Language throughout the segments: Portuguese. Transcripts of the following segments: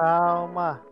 calma.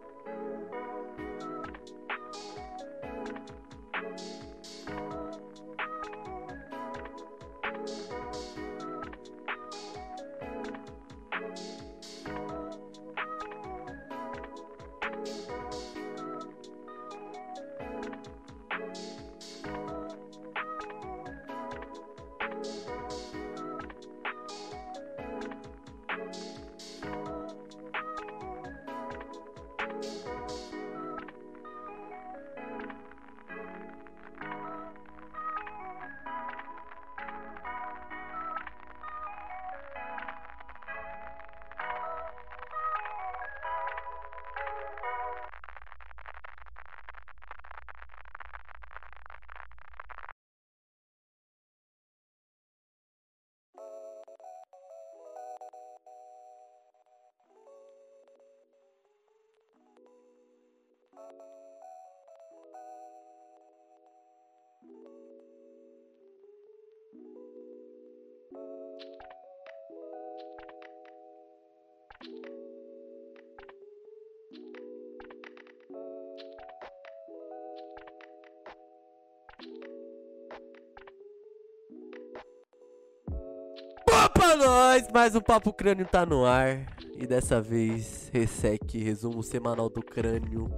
Nós! Mais um Papo Crânio tá no ar. E dessa vez, Resec, resumo semanal do crânio,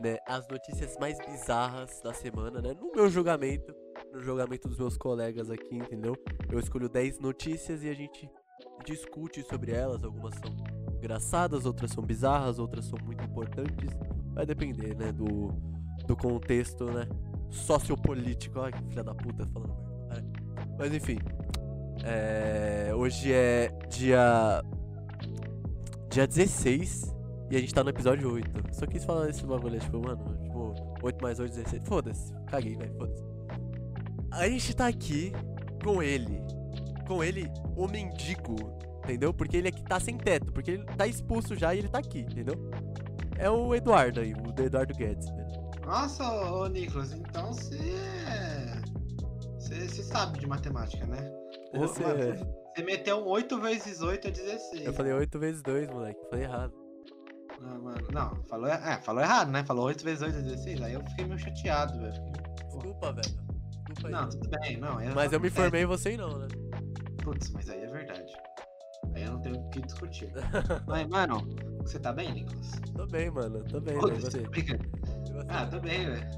né? As notícias mais bizarras da semana, né? No meu julgamento, no julgamento dos meus colegas aqui, entendeu? Eu escolho 10 notícias e a gente discute sobre elas. Algumas são engraçadas, outras são bizarras, outras são muito importantes. Vai depender, né? Do, do contexto, né? Sociopolítico. Ai, que filha da puta falando merda. É. Mas enfim. É, hoje é dia. Dia 16 e a gente tá no episódio 8. Só quis falar esse bagulho, tipo, mano, tipo, 8 mais 8, 16. Foda-se, caguei, velho, foda-se. A gente tá aqui com ele. Com ele, o mendigo, entendeu? Porque ele aqui tá sem teto, porque ele tá expulso já e ele tá aqui, entendeu? É o Eduardo aí, o Eduardo Guedes, velho. Nossa, ô, Nicolas, então você. é- Você você sabe de matemática, né? Você- mano, Você meteu um 8 vezes 8 é 16. Eu falei 8 vezes 2, moleque, eu falei errado. Não, mano, não, falou, é, falou errado, né? Falou 8 vezes 8 é 16. Aí eu fiquei meio chateado, velho. Desculpa, velho. Desculpa aí. Não, tudo bem, não. Mas eu me formei e você não, né? Putz, mas aí é verdade. Aí eu não tenho o que discutir. mas, mano, você tá bem, Nicolas? Tô bem, mano, tô bem. Você. brinca- E você? Ah, tô bem, velho.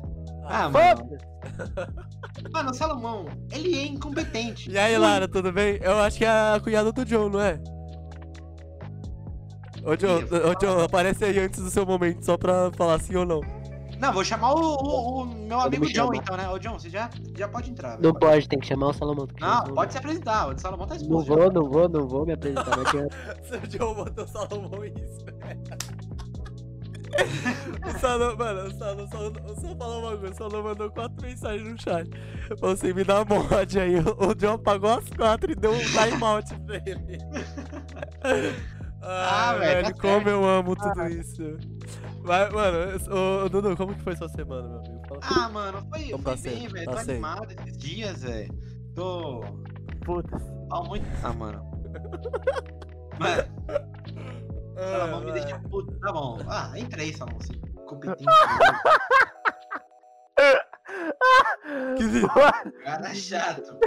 Ah, Ah, mano. Mano, o Salomão, ele é incompetente. E aí, Lara, tudo bem? Eu acho que é a cunhada do John, não é? Ô, John, ô, John, aparece aí antes do seu momento, só pra falar sim ou não. Não, vou chamar o, o- o meu amigo me John, então, né? Ô, John, você já, já pode entrar. velho. Não pode, tem que chamar o Salomão. Não, pode se apresentar. O Salomão tá Não expulso. já. vou, não vou, não vou me apresentar. Seu John botou o Salomão e isso, O Salomão, mano, o Salomão, só, só falar uma coisa, o Salomão mandou quatro mensagens no chat. Falou assim, me dá mod aí. O John apagou as quatro e deu um timeout pra ele. Ah, Ai, velho, tá como eu amo tudo isso. Mas, mano, ô, ô, Dudu, como que foi sua semana, meu amigo? Fala Ah, mano, foi, Como foi tá bem, velho. Tá Tô sendo. animado esses dias, velho. Tô. Puta-se. Há muito. Ah, mano. Mano, Salomão me Ah, deixa puto. Tá bom. Ah, entra aí, Salomão. Você é competente. Cara chato.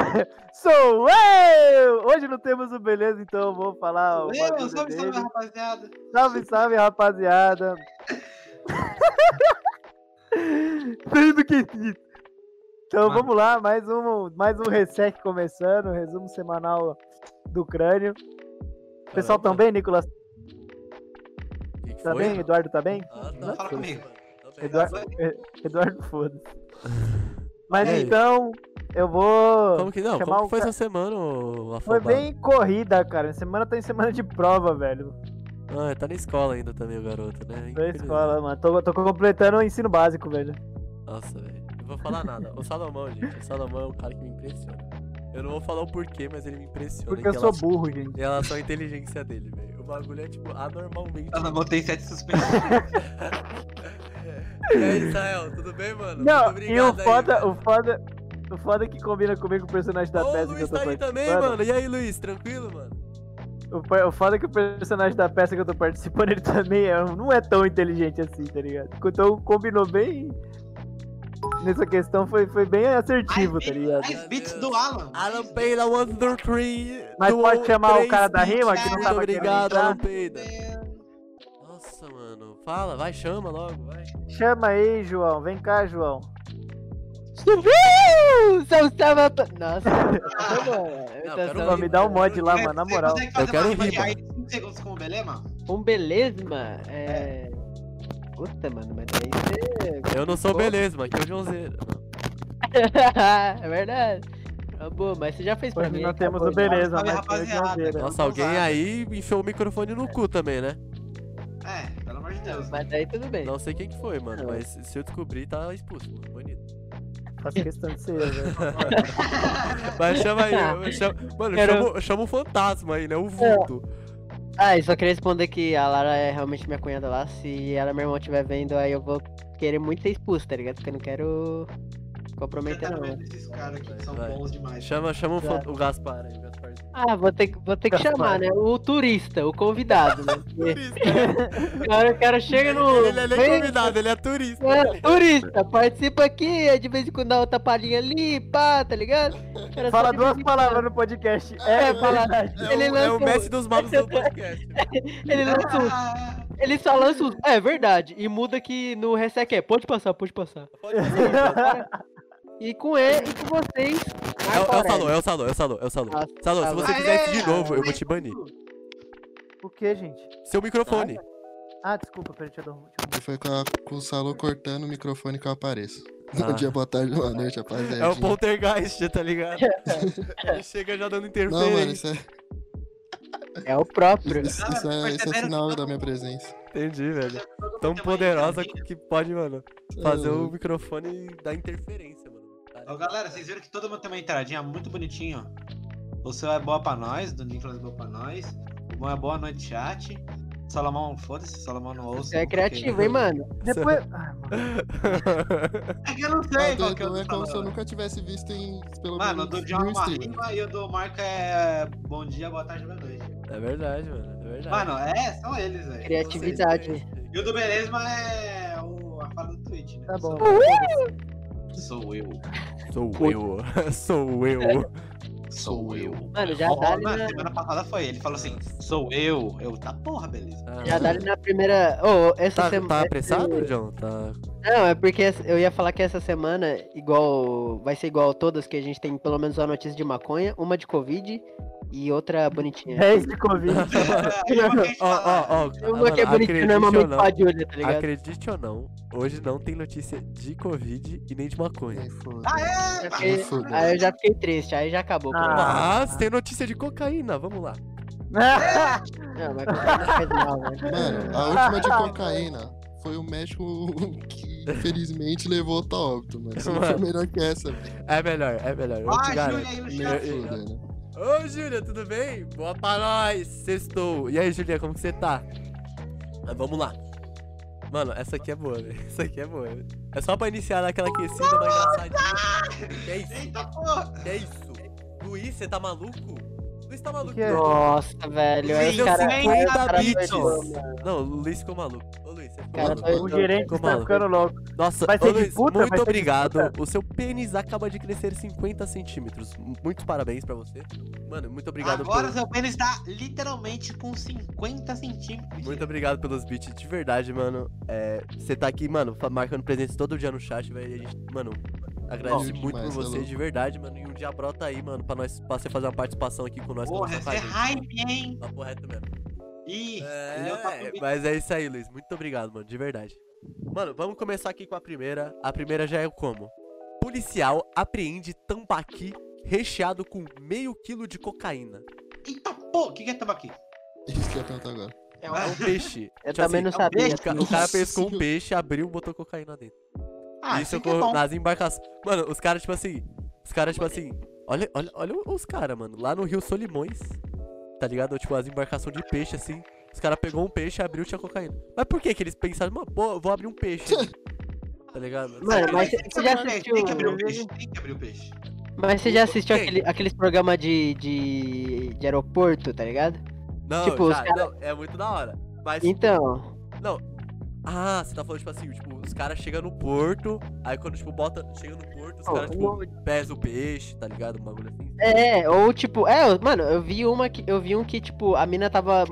Sou eu! Hoje não temos o beleza, então eu vou falar o bagulho salve, salve, dele. rapaziada. Salve, salve, rapaziada. Tudo que Então Mano. vamos lá, mais um, mais um Resec começando, resumo semanal do crânio. Pessoal Caramba, também, Nicolas? Tá foi? bem? Eduardo tá bem? Ah, Fala tá. comigo. Tô bem, Eduardo, tá bem. E- Eduardo, foda-se. Mas então, eu vou. Como que não? Como o que foi ca- essa semana, ô Foi bem corrida, cara. Semana tá em semana de prova, velho. Ah, tá na escola ainda também o garoto, né? Tô na escola, mano. Tô, tô completando o ensino básico, velho. Nossa, velho. Não vou falar nada. O Salomão, gente. O Salomão é um cara que me impressiona. Eu não vou falar o porquê, mas ele me impressiona. Porque eu sou relação- burro, gente. Em relação à inteligência dele, velho. O bagulho é, tipo, anormalmente. Salomão tem sete suspensões. e aí, Israel, tudo bem, mano? Não, Muito e o obrigado aí, foda, velho. o foda, o foda é que combina comigo o personagem da Ô, o peça que eu Luiz tô tá aí também, mano. E aí, Luiz, tranquilo, mano? O, o foda é que o personagem da peça que eu tô participando, ele também é, não é tão inteligente assim, tá ligado? Então combinou bem. Nessa questão foi, foi bem assertivo, tá ligado? Mais beats do Alan. Alan Peida, one, two, three. Mas pode chamar o cara da rima, que não tava obrigado? Alan Peida. Nossa, mano. Fala, vai, chama logo, vai. Chama aí, João. Vem cá, João. Subiu! São Stava... Nossa, tá bom, me dá um mod lá, mano, na moral. Eu quero uma rima de rima. aí em 5 segundos com o Belema? Um beleza, é... Puta, mano, mas daí você... Eu não sou Pô. beleza, mano. Aqui é o Joãozeiro. é verdade. Ah, boa, mas você já fez pra Hoje mim. nós temos acabou o já. beleza, mas o rapaziada. Joãozeira. Nossa, alguém aí enfiou o microfone no cu também, né? É, pelo amor de Deus. Mas daí tudo bem. Não sei quem que foi, mano. Mas se eu descobrir, tá expulso, mano. Bonito. Faço questão de ser, velho. Mas chama aí. eu chamo- Mano, Quero- chama, chama o fantasma aí, né? O vulto. Ah, e só queria responder que a Lara é realmente minha cunhada lá. Se ela e meu irmão estiver vendo, aí eu vou querer muito ser expulso, tá ligado? Porque eu não quero Você comprometer, tá não. esses caras aqui que são Vai. bons demais. Chama, chama o, o Gaspar aí. Ah, vou ter, que- vou ter que chamar, né? O turista, o convidado, né? Porque o cara, o cara chega no. Ele é nem vem- convidado, ele é turista. É, turista, participa aqui, é de vez em quando dá outra palhinha ali, pá, tá ligado? O Fala duas palavras no podcast. É, É, é fala-. É, Ele o, é o lança- mestre dos magos do podcast. Ele lança um- Ele só lança os. É verdade. E muda que no Resec é. Pode passar, pode passar. Pode fazer. E com ele e com vocês. É, o- é o Salô, é o Salô, é o Salô, é o Salô. Nossa, Salô, se você fizer isso de novo, eu vou te banir. O que, gente? Seu microfone. Ah, desculpa, peraí, deixa eu foi com, a- com o Salô cortando o microfone que eu apareço. Ah. Bom dia, boa tarde, boa noite, rapaziada. É o poltergeist, tá ligado? Ele chega já dando Não, mano, interferência. isso é, É o próprio. isso, isso é, isso é sinal da minha presença. Entendi, velho. Tão uma poderosa que pode, mano, fazer É, o microfone dar interferência, mano. Ô, galera, vocês viram que todo mundo tem uma entradinha muito bonitinho, ó. O seu é boa pra nós, do Nicolas é boa pra nós. O bom é boa noite, chat. Salomão, foda-se, Salomão não ouça. Você é porque- criativo, hein, mano? Depois. Ah, mano. É que eu não sei Ah, qual que é é como se eu nunca tivesse visto em pelo Mano, o menos do John é uma rima e o do Marco é bom dia, boa tarde, boa noite. É verdade, mano. É verdade. Mano, é, são eles, velho. Criatividade. E o do Belezma é o, a fala do Twitch, né? Tá bom. Sou eu. Sou eu. Sou eu. Sou eu. Mano, já dá ali na, semana passada foi ele. Falou assim, sou eu. Eu, tá porra, beleza. Ah, já dá ali na primeira. Ô, essa Tá, semana. tá apressado, John? Tá. Não, é porque eu ia falar que essa semana, igual. Vai ser igual todas, que a gente tem pelo menos uma notícia de maconha, uma de Covid e outra bonitinha. 10 de Covid. É, uma Ó, ó, ó. Uma que é bonitinha acredite normalmente ou não, pra Júlia, tá ligado? Acredite ou não, hoje não tem notícia de Covid e nem de maconha. Ah, é? Aí eu já fiquei triste, aí já acabou. Ah. Mas tem notícia de cocaína, vamos lá. Não, mas cocaína faz mal, né? Mano, a última de cocaína foi o médico que infelizmente levou a óbito, mano. Isso não foi Mano. melhor que essa, velho. É melhor, é melhor. Eu Ah, Júlia aí eu- fudendo. Ô, Júlia, tudo bem? Boa pra nós, sextou. E aí, Julia, como que você tá? Mas vamos lá. Mano, essa aqui é boa, velho. Essa aqui é boa. É só pra iniciar naquela aquecida, mais engraçadinha. Que é isso? Eita porra. Que é isso? Luiz, você tá maluco? Luiz tá maluco. Que é? Nossa, velho. Deu o cara. 50 aí o cara bits. Não, o Luiz ficou maluco. Ô, Luiz, você ficou Cara, maluco. O gerente Ficou está maluco. ficando louco. Nossa, Vai ô, Luiz, puta? muito obrigado. O seu pênis acaba de crescer 50 centímetros. Muitos parabéns pra você. Mano, muito obrigado Agora por... seu pênis tá literalmente com 50 centímetros. Muito obrigado pelos beats, de verdade, mano. É, você tá aqui, mano, marcando presença todo dia no chat, velho. A gente, mano, Humilde muito por demais, você, tá de verdade, mano. E um dia brota aí, mano, pra, nós, pra você fazer uma participação aqui com nós. Porra, esse é hype, hein? Papo reto mesmo. Ih, é É, mas é isso aí, Luiz. Muito obrigado, mano, de verdade. Mano, vamos começar aqui com a primeira. A primeira já é como? Policial apreende tambaqui recheado com meio quilo de cocaína. Eita porra, o que que é tambaqui? Isso que eu ia perguntar agora. É um peixe. Eu Tipo também assim, não é um sabia. O, cara pescou um peixe, abriu e botou cocaína dentro. Ah, Isso que é nas embarcações. Mano, os caras, tipo assim. Os caras, tipo assim. Olha, olha, olha os caras, mano. Lá no Rio Solimões. Tá ligado? Tipo, as embarcações de peixe, assim. Os caras pegou um peixe, abriu e tinha cocaína. Mas por que que eles pensaram, mano, pô, vou abrir um peixe. aqui?" tá ligado? Mano, mas você já assistiu. Tem que abrir o peixe, tem que abrir o peixe. Mas você já assistiu aquele, aqueles programas de, de, de aeroporto, tá ligado? Não, Tipo, já, cara- não, é muito da hora. Mas, Então, ah, você tá falando, tipo assim, tipo, os caras chegam no porto, aí quando, tipo, bota, chega no porto, os caras, tipo, no- pesam o peixe, tá ligado? Um bagulho assim. é, ou tipo, é, mano, eu vi uma que eu vi um que tipo a mina tava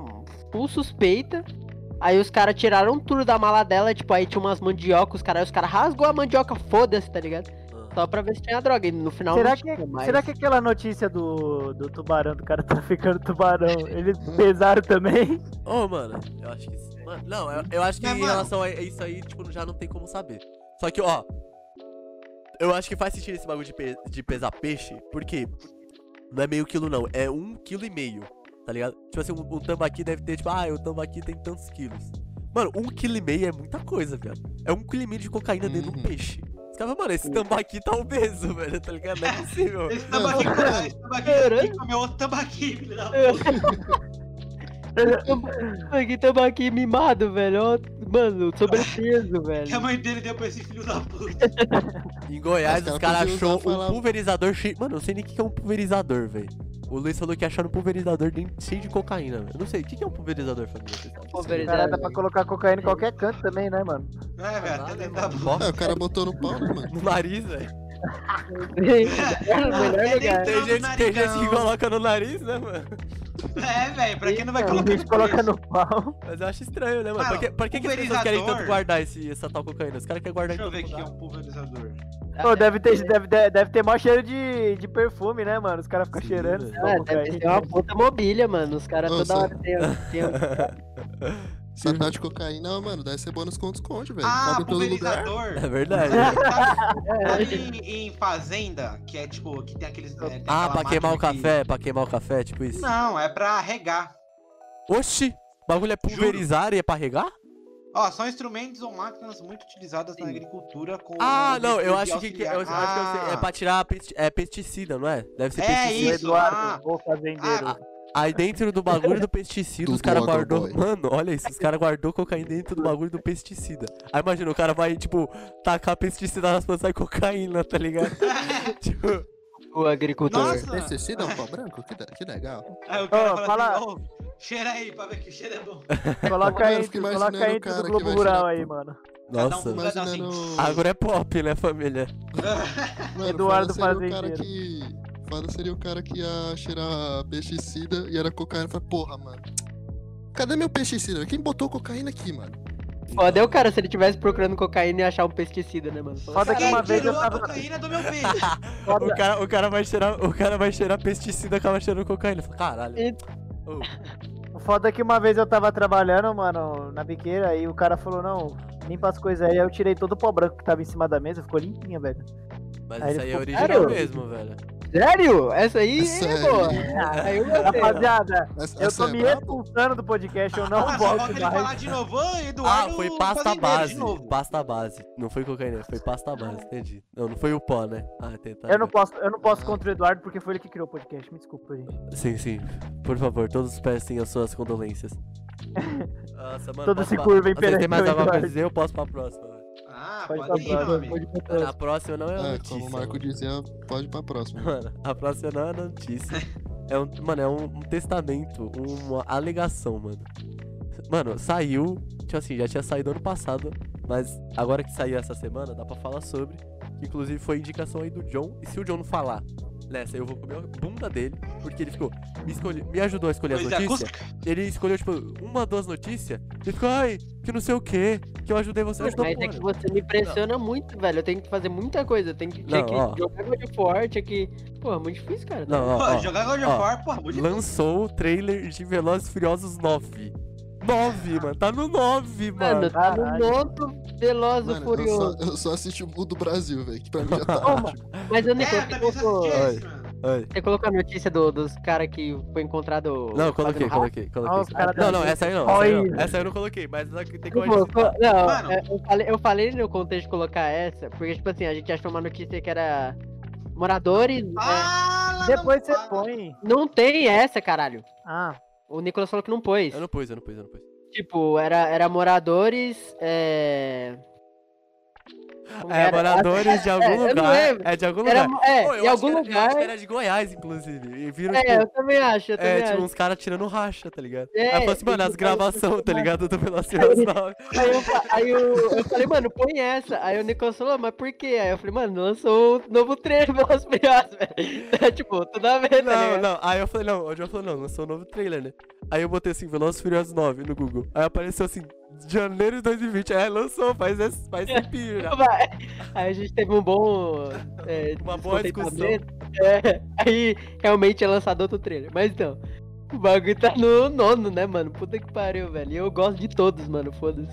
full suspeita. Aí os caras tiraram tudo da mala dela, tipo, aí tinha umas mandioca, os caras, os caras rasgou a mandioca, foda-se, tá ligado? Ah. Só pra ver se tinha droga. E no final Será não que, tinha mais. será que aquela notícia do, do tubarão, do cara traficando tubarão, eles pesaram também? Ô, mano, eu acho que. sim. Mano, não, eu, eu acho que Mas, em mano- relação a isso aí, tipo, já não tem como saber. Só que, ó. Eu acho que faz sentido esse bagulho de, pe- de pesar peixe, porque não é meio quilo, não, é um quilo e meio, tá ligado? Tipo assim, um, um tambaqui deve ter, tipo, ah, o tambaqui tem tantos quilos. Mano, um quilo e meio é muita coisa, viado. É um quilo e meio de cocaína dentro de um Uhum. peixe. Os caras, mano, esse tambaqui tá obeso, velho, tá ligado? Não é possível. Esse tambaqui, esse tambaqui Caralho. comer outro tambaqui, filho da puta. Aqui tamo aqui mimado, velho. Mano, sobrepeso, Que a velho. mãe dele deu pra esse filho da puta. Em Goiás, Os os caras podiam achou usar um falar- pulverizador cheio. Mano, eu não sei nem o que é um pulverizador, velho. O Luiz falou que acharam um pulverizador cheio de cocaína. velho. Eu não sei, o que é um pulverizador, família? Pulverizador. Cara, dá pra colocar cocaína em qualquer canto também, né, mano? É, velho, até dentro da boca. É, o cara botou no pau, né, mano? No nariz, velho. Melhor é lugar. Tem gente, no tem gente que coloca no nariz, né, mano? É, velho, pra quem não vai Então, colocar gente coloca no pau. Mas eu acho estranho, né, mano? Por que, por que, que as pessoas querem tanto guardar esse, essa tal cocaína? Os caras querem guardar Deixa eu ver que é um pulverizador. Pô, deve ter, deve, deve, deve ter maior cheiro de, de perfume, né, mano? Os caras ficam cheirando. Ah, cocaína. deve ser uma puta mobília, mano. Os caras toda hora tem, tem Essa tal de cocaína, mano, deve ser bônus com desconto, velho. Ah, lugar. pulverizador. É verdade. Sabe em, em fazenda, que é tipo, que tem aqueles. é, tem Ah, pra queimar o máquina que- café, pra queimar o café, tipo isso. Não, é pra regar. Oxi! O bagulho é pulverizar e é pra regar? Ó, são instrumentos ou máquinas muito utilizadas na agricultura com. Ah, o não, eu acho que, que- eu, eu acho que eu sei. É pra tirar é pesticida, não é? Deve ser É pesticida. isso. Eduardo, ah. o fazendeiro. Ah, Aí dentro do bagulho do pesticida, os Tudo caras guardou. agroboy. Mano, olha isso, os caras guardou cocaína dentro do bagulho do pesticida. Aí imagina, o cara vai, tipo, tacar pesticida nas plantas e cocaína, tá ligado? tipo, o agricultor. Nossa. Pesticida é um pau branco? Que, que legal. Aí o cara Ô, fala, fala- assim, cheira aí pra ver que o cheiro é bom. Coloca aí, coloca aí do Globo Rural aí, mano. Um nossa. com- Imaginando. Agora é pop, né, família? Mano, Eduardo foda seria o cara Fazendeiro. que. Foda seria o cara que ia cheirar pesticida e era cocaína. Fala, porra, mano. Cadê meu pesticida? Quem botou cocaína aqui, mano? Foda é o cara se ele tivesse procurando cocaína e achar um pesticida, né, mano? Foda que uma vez eu a tava. cocaína do meu peixe? O cara, o cara vai cheirar, o cara vai cheirar pesticida, acaba cheirando cocaína. Fala, Caralho. E- Ô, O foda é que uma vez eu tava trabalhando, mano, na biqueira, e o cara falou, não, limpa as coisas aí. Aí eu tirei todo o pó branco que tava em cima da mesa, ficou limpinha, velho. mas Aí isso aí é original mesmo, velho. Sério? Essa aí é Sério? boa. Aí eu ó. Rapaziada, Essa, eu essa tô é me brabo? expulsando do podcast, eu não Ah, ele mais. falar de novo, Eduardo Ah, foi pasta base. Pasta base. Não foi cocaína, foi pasta base, entendi. Não, não foi o pó, né? Ah, tem, tá Eu não posso, eu não posso contra o Eduardo porque foi ele que criou o podcast. Me desculpa, gente. Sim, sim. Por favor, todos prestem as suas condolências. Nossa, mano. Todos se curvem perante têm mais o alguma coisa a Eduardo. dizer? Eu posso pra próxima. Pode pode, ir, amigo. ir. Mano, a próxima não é uma É, notícia. como o Marco mano. dizia, pode ir pra próxima. Mano, a próxima não é uma notícia. É um, mano, é um, um testamento, uma alegação, mano. Mano, saiu, tipo assim, já tinha saído ano passado, mas agora que saiu essa semana, dá pra falar sobre. Inclusive foi indicação aí do John. E se o John não falar nessa. Eu vou comer a bunda dele, porque ele ficou. Me, escolhe, me ajudou a escolher as é, notícias. Ele escolheu, tipo, uma, duas notícias. Ele ficou, ai, que não sei o que, que eu ajudei você. Mas, mas é que você me impressiona não. muito, velho. Eu tenho que fazer muita coisa. Eu tenho que, não, que jogar God of War, tinha que. Pô, é muito difícil, cara. Tá não, não, ó, jogar God of War, pô, muito Lançou o trailer de Velozes e Furiosos 9. 9, mano. Tá no 9, mano. mano tá no 9, Veloz e Furioso. Eu só, eu só assisti o do Brasil, velho, que pra mim já tá Ô. Mas eu nem é. Oi. Você colocou a notícia do, dos caras que foi encontrado. Não, coloquei, coloquei, coloquei. Ah, Não, não, essa aí não. essa aí não. Essa aí eu não coloquei, mas não- tem como a gente. co- não, Mano. É, eu, falei, eu falei no contexto de colocar essa, porque, tipo assim, a gente achou uma notícia que era moradores. é, Depois não você fala. põe. não tem essa, caralho. Ah, O Nicolas falou que não pôs. Eu não pus, eu não pus, eu não pus. Tipo, era, era moradores. É... É, era? moradores de É, algum eu não lugar. É de algum Era, lugar. é, Pô, eu algum que era- eu acho lugar. que era de Goiás, inclusive. E viram, É, tipo, eu também acho, eu também É, tipo, uns caras tirando racha, tá ligado? É, Aí eu falei assim, mano, as gravações, tá ligado? Do Velociraptor 9. Aí, eu, fa- aí eu, eu falei, mano, põe essa. Aí o Nicolas falou, mas por quê? Aí eu falei, mano, lançou um novo trailer Velozes e Furiosos, velho. tipo, tudo a ver, tá Não, não. Aí eu falei, não, o João falou, não, lançou um novo trailer, né? Aí eu botei assim, Velozes e Furiosos 9 no Google. Aí apareceu assim, janeiro de 2020. Aí lançou, faz, esse- faz tempinho já. Vai. Aí a gente teve um bom. é, Uma boa descontentamento. É, aí realmente é lançado outro trailer. Mas então, o bagulho tá no nono, né, mano? Puta que pariu, velho. E eu gosto de todos, mano. Foda-se.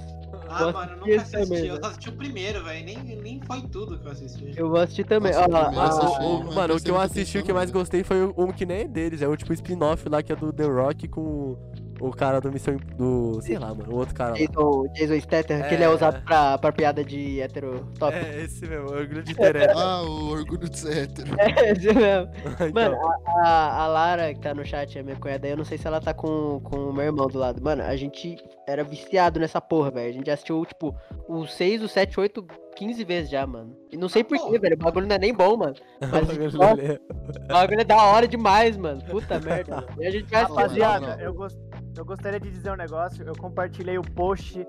Ah, Gosto mano, eu nunca assisti. também, eu só assisti o primeiro, velho. Nem, nem foi tudo que eu assisti. Eu vou assistir também. Nossa, eu Ah, assisti, o- o- mas mano, o que eu assisti, o que eu mais gostei foi um que nem é deles. É o tipo spin-off lá que é do The Rock com o cara do Missão. Do. sei lá, mano, o outro cara lá. Jason, Jason Statham, que ele é É. usado pra, pra piada de hétero top. É, esse mesmo, o orgulho de ter hétero. Ah, o orgulho de ser hétero. É, esse mesmo. Então, Mano, a, a, Lara, que tá no chat, é minha cunhada, eu não sei se ela tá com, com o meu irmão do lado. Mano, a gente era viciado nessa porra, velho. A gente já assistiu, tipo, os 6, os 7, 8, 15 vezes já, mano. E não sei porquê, velho. O bagulho não é nem bom, mano. Mas nossa, dele. o bagulho é da hora demais, mano. Puta merda. E a gente. Rapaziada, não, não. eu, gos- eu gostaria de dizer um negócio. Eu compartilhei o post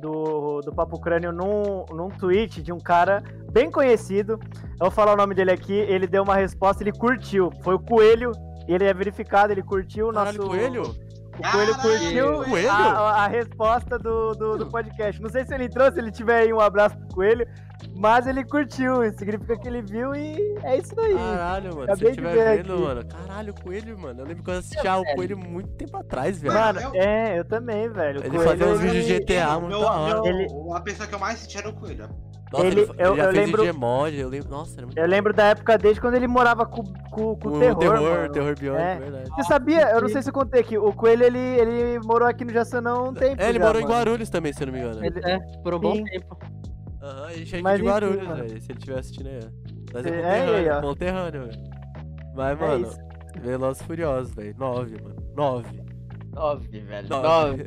do, do Papo Crânio num, num tweet de um cara bem conhecido. Eu vou falar o nome dele aqui. Ele deu uma resposta, ele curtiu. Foi o Coelho. Ele é verificado, ele curtiu o nosso. Caralho, coelho? O Coelho curtiu Coelho? a, a- resposta do, do, do podcast. Não sei se ele entrou, se ele tiver aí um abraço pro Coelho, mas ele curtiu. Isso significa que ele viu e é isso aí. Caralho, mano. Se Acabei eu de estiver ver vendo, aqui. mano. Caralho, o coelho, mano. Eu lembro que eu assistia o coelho muito tempo atrás, velho. Mano, eu- é, eu também, velho. Ele Coelho, fazia uns vídeos de GTA muito Meu, da hora. Ele- A pessoa que eu mais assisti era o Coelho. Nossa, ele- ele, fa- ele eu- já eu fez lembro- de Gmod, eu lembro. Nossa, era muito Eu lembro da época desde quando ele morava com, com, com o o terror, terror, mano. terror biônico, É. verdade. Você sabia? Eu não sei se eu contei aqui. O Coelho, ele, ele morou aqui no Jaçanã há um tempo É, ele já, morou em mano. Guarulhos também, se eu não me engano. Ele- É, por um bom Sim. tempo. Aham, ele chega Mas de enfim, Guarulhos, velho. Se ele estiver assistindo aí, ó. Mas É, é é, aí, conterrâneo, ó. conterrâneo, velho. Mas, É mano, isso. Velozes e Furiosos, velho. Nove, mano. Nove. Nove, velho. Nove.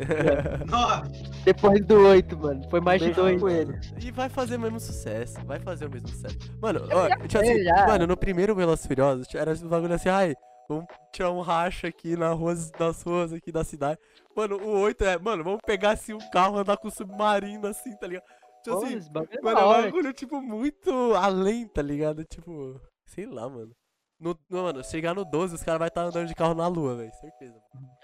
Nove. Depois do oito, mano. Foi mais de dois. pro Coelho. E vai fazer o mesmo sucesso. Vai fazer o mesmo sucesso. Mano, ó, assim, mano, no primeiro Velozes e Furiosos, era um bagulho assim, ai, vamos tirar um racha aqui na ruas, nas ruas aqui da cidade. Mano, o 8 é, mano, vamos pegar assim um carro, andar com submarino assim, tá ligado? Tipo Pô, assim, é mano, é um bagulho, tipo, muito além, tá ligado? Tipo, sei lá, mano. No, no- mano, chegar no 12, os caras vão estar andando de carro na lua, velho, certeza.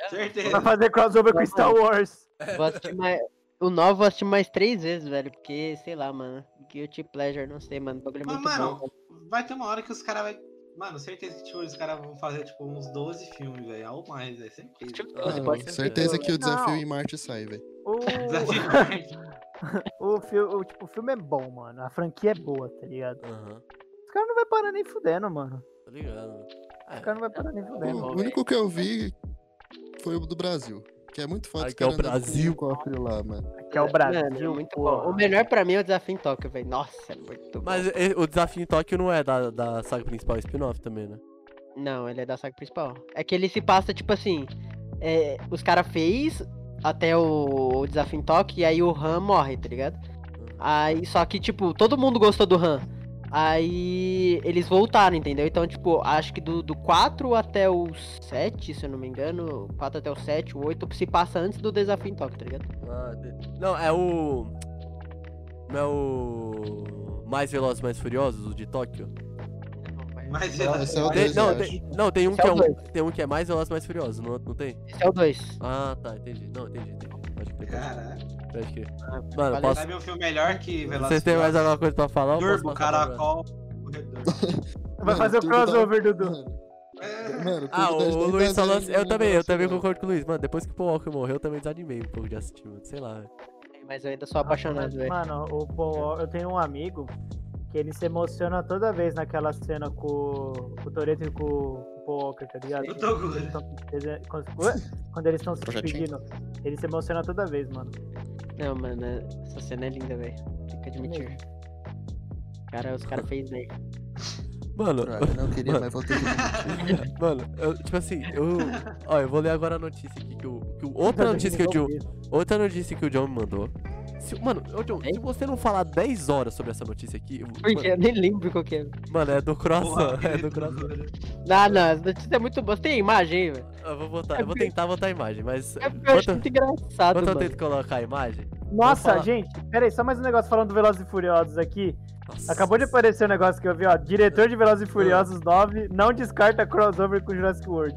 certeza. Pra fazer crossover com Star Wars. Vou assistir mais... O novo eu vou assistir mais três vezes, velho. Porque, sei lá, mano. Guilty Pleasure, não sei, mano. O bagulho é Mas, muito mano, bom. vai ter uma hora que os caras vai. Mano, certeza que tipo, os caras vão fazer tipo uns 12 filmes, velho. Ou mais, velho. Certeza. Ah, Certeza que o desafio Não. em Marte sai, velho. O, Desafio Marte. o, fi- o, tipo, o filme é bom, mano. A franquia é boa, tá ligado? Aham, Os caras não vai parar nem fudendo, mano. tá ligado. mano. Os caras não vai parar nem fudendo. O único que eu vi foi o do Brasil. Que é muito foda que é o com Brasil. um cofre lá, mano. Que é o Brasil, Mano, é muito bom. O melhor pra mim é o desafio em Tóquio, velho. Nossa, é muito Mas bom. e- o desafio em Tóquio não é da, da saga principal, é spin-off também, né? Não, ele é da saga principal. É que ele se passa, tipo assim. é, os caras fez até o, o desafio em Tóquio e aí o Han morre, tá ligado? Aí, só que, tipo, todo mundo gostou do Han. Aí eles voltaram, entendeu? Então, tipo, acho que do, do 4 até o 7, se eu não me engano, 4 até o 7, o 8 se passa antes do desafio em Tóquio, tá ligado? Ah, Não, é o. Não é o. Mais Velozes Mais Furiosos, o de Tóquio? Mas Não, esse é o Tem- não, eu tem, não, tem um Esse que é é um, dois. tem um que é mais Velozes Mais Furiosos, não, não tem? Esse é o 2. Ah, tá, entendi. Não, entendi, entendi. Pode crer, Caralho. pode crer. Ah, Mano, valeu. posso. Sabe um filme melhor que Velozes Vocês têm mais alguma coisa pra falar? Turbo? Caracol, Corredor. Vai fazer o dá- crossover, Dudu. Mano, É. Ah, tudo o, Luiz falou assim. em Eu também, eu também concordo com o Luiz. Mano, depois que o Paul Walker morreu, eu também desanimei um pouco de assistir, mano. Sei lá, velho. Mas eu ainda sou apaixonado, velho. Mano, o Paul, eu tenho um amigo que ele se emociona toda vez naquela cena com, com o Toreto e com, com o Paul Walker, tá ligado? Eu tô Quando eles estão- eles- Quando, quando eles estão se despedindo. Ele se emociona toda vez, mano. Não, mano, essa cena é linda, velho. Tem que admitir. Cara, os caras fez bem. Mano, Droga, eu não queria, mas vou ter que admitir. mano, eu, tipo assim, eu. Ó, eu vou ler agora a notícia aqui que o. Que o outra notícia que o John. Outra notícia que o John me mandou. Se, mano, ô, John, se você não falar 10 horas sobre essa notícia aqui. eu- Porque eu nem lembro qual que é. Mano, é do coração. Porra, É do coração. Não, não, essa notícia é muito boa. Você tem imagem aí, velho? Eu vou botar, É eu vou tentar botar a imagem, mas. É porque eu acho muito engraçado, Enquanto eu mano. tento colocar a imagem. Nossa, gente, pera aí, só mais um negócio falando do Velozes e Furiosos aqui. Nossa. Acabou de aparecer um negócio que eu vi, ó. Diretor de Velozes e Furiosos 9 não descarta crossover com Jurassic World.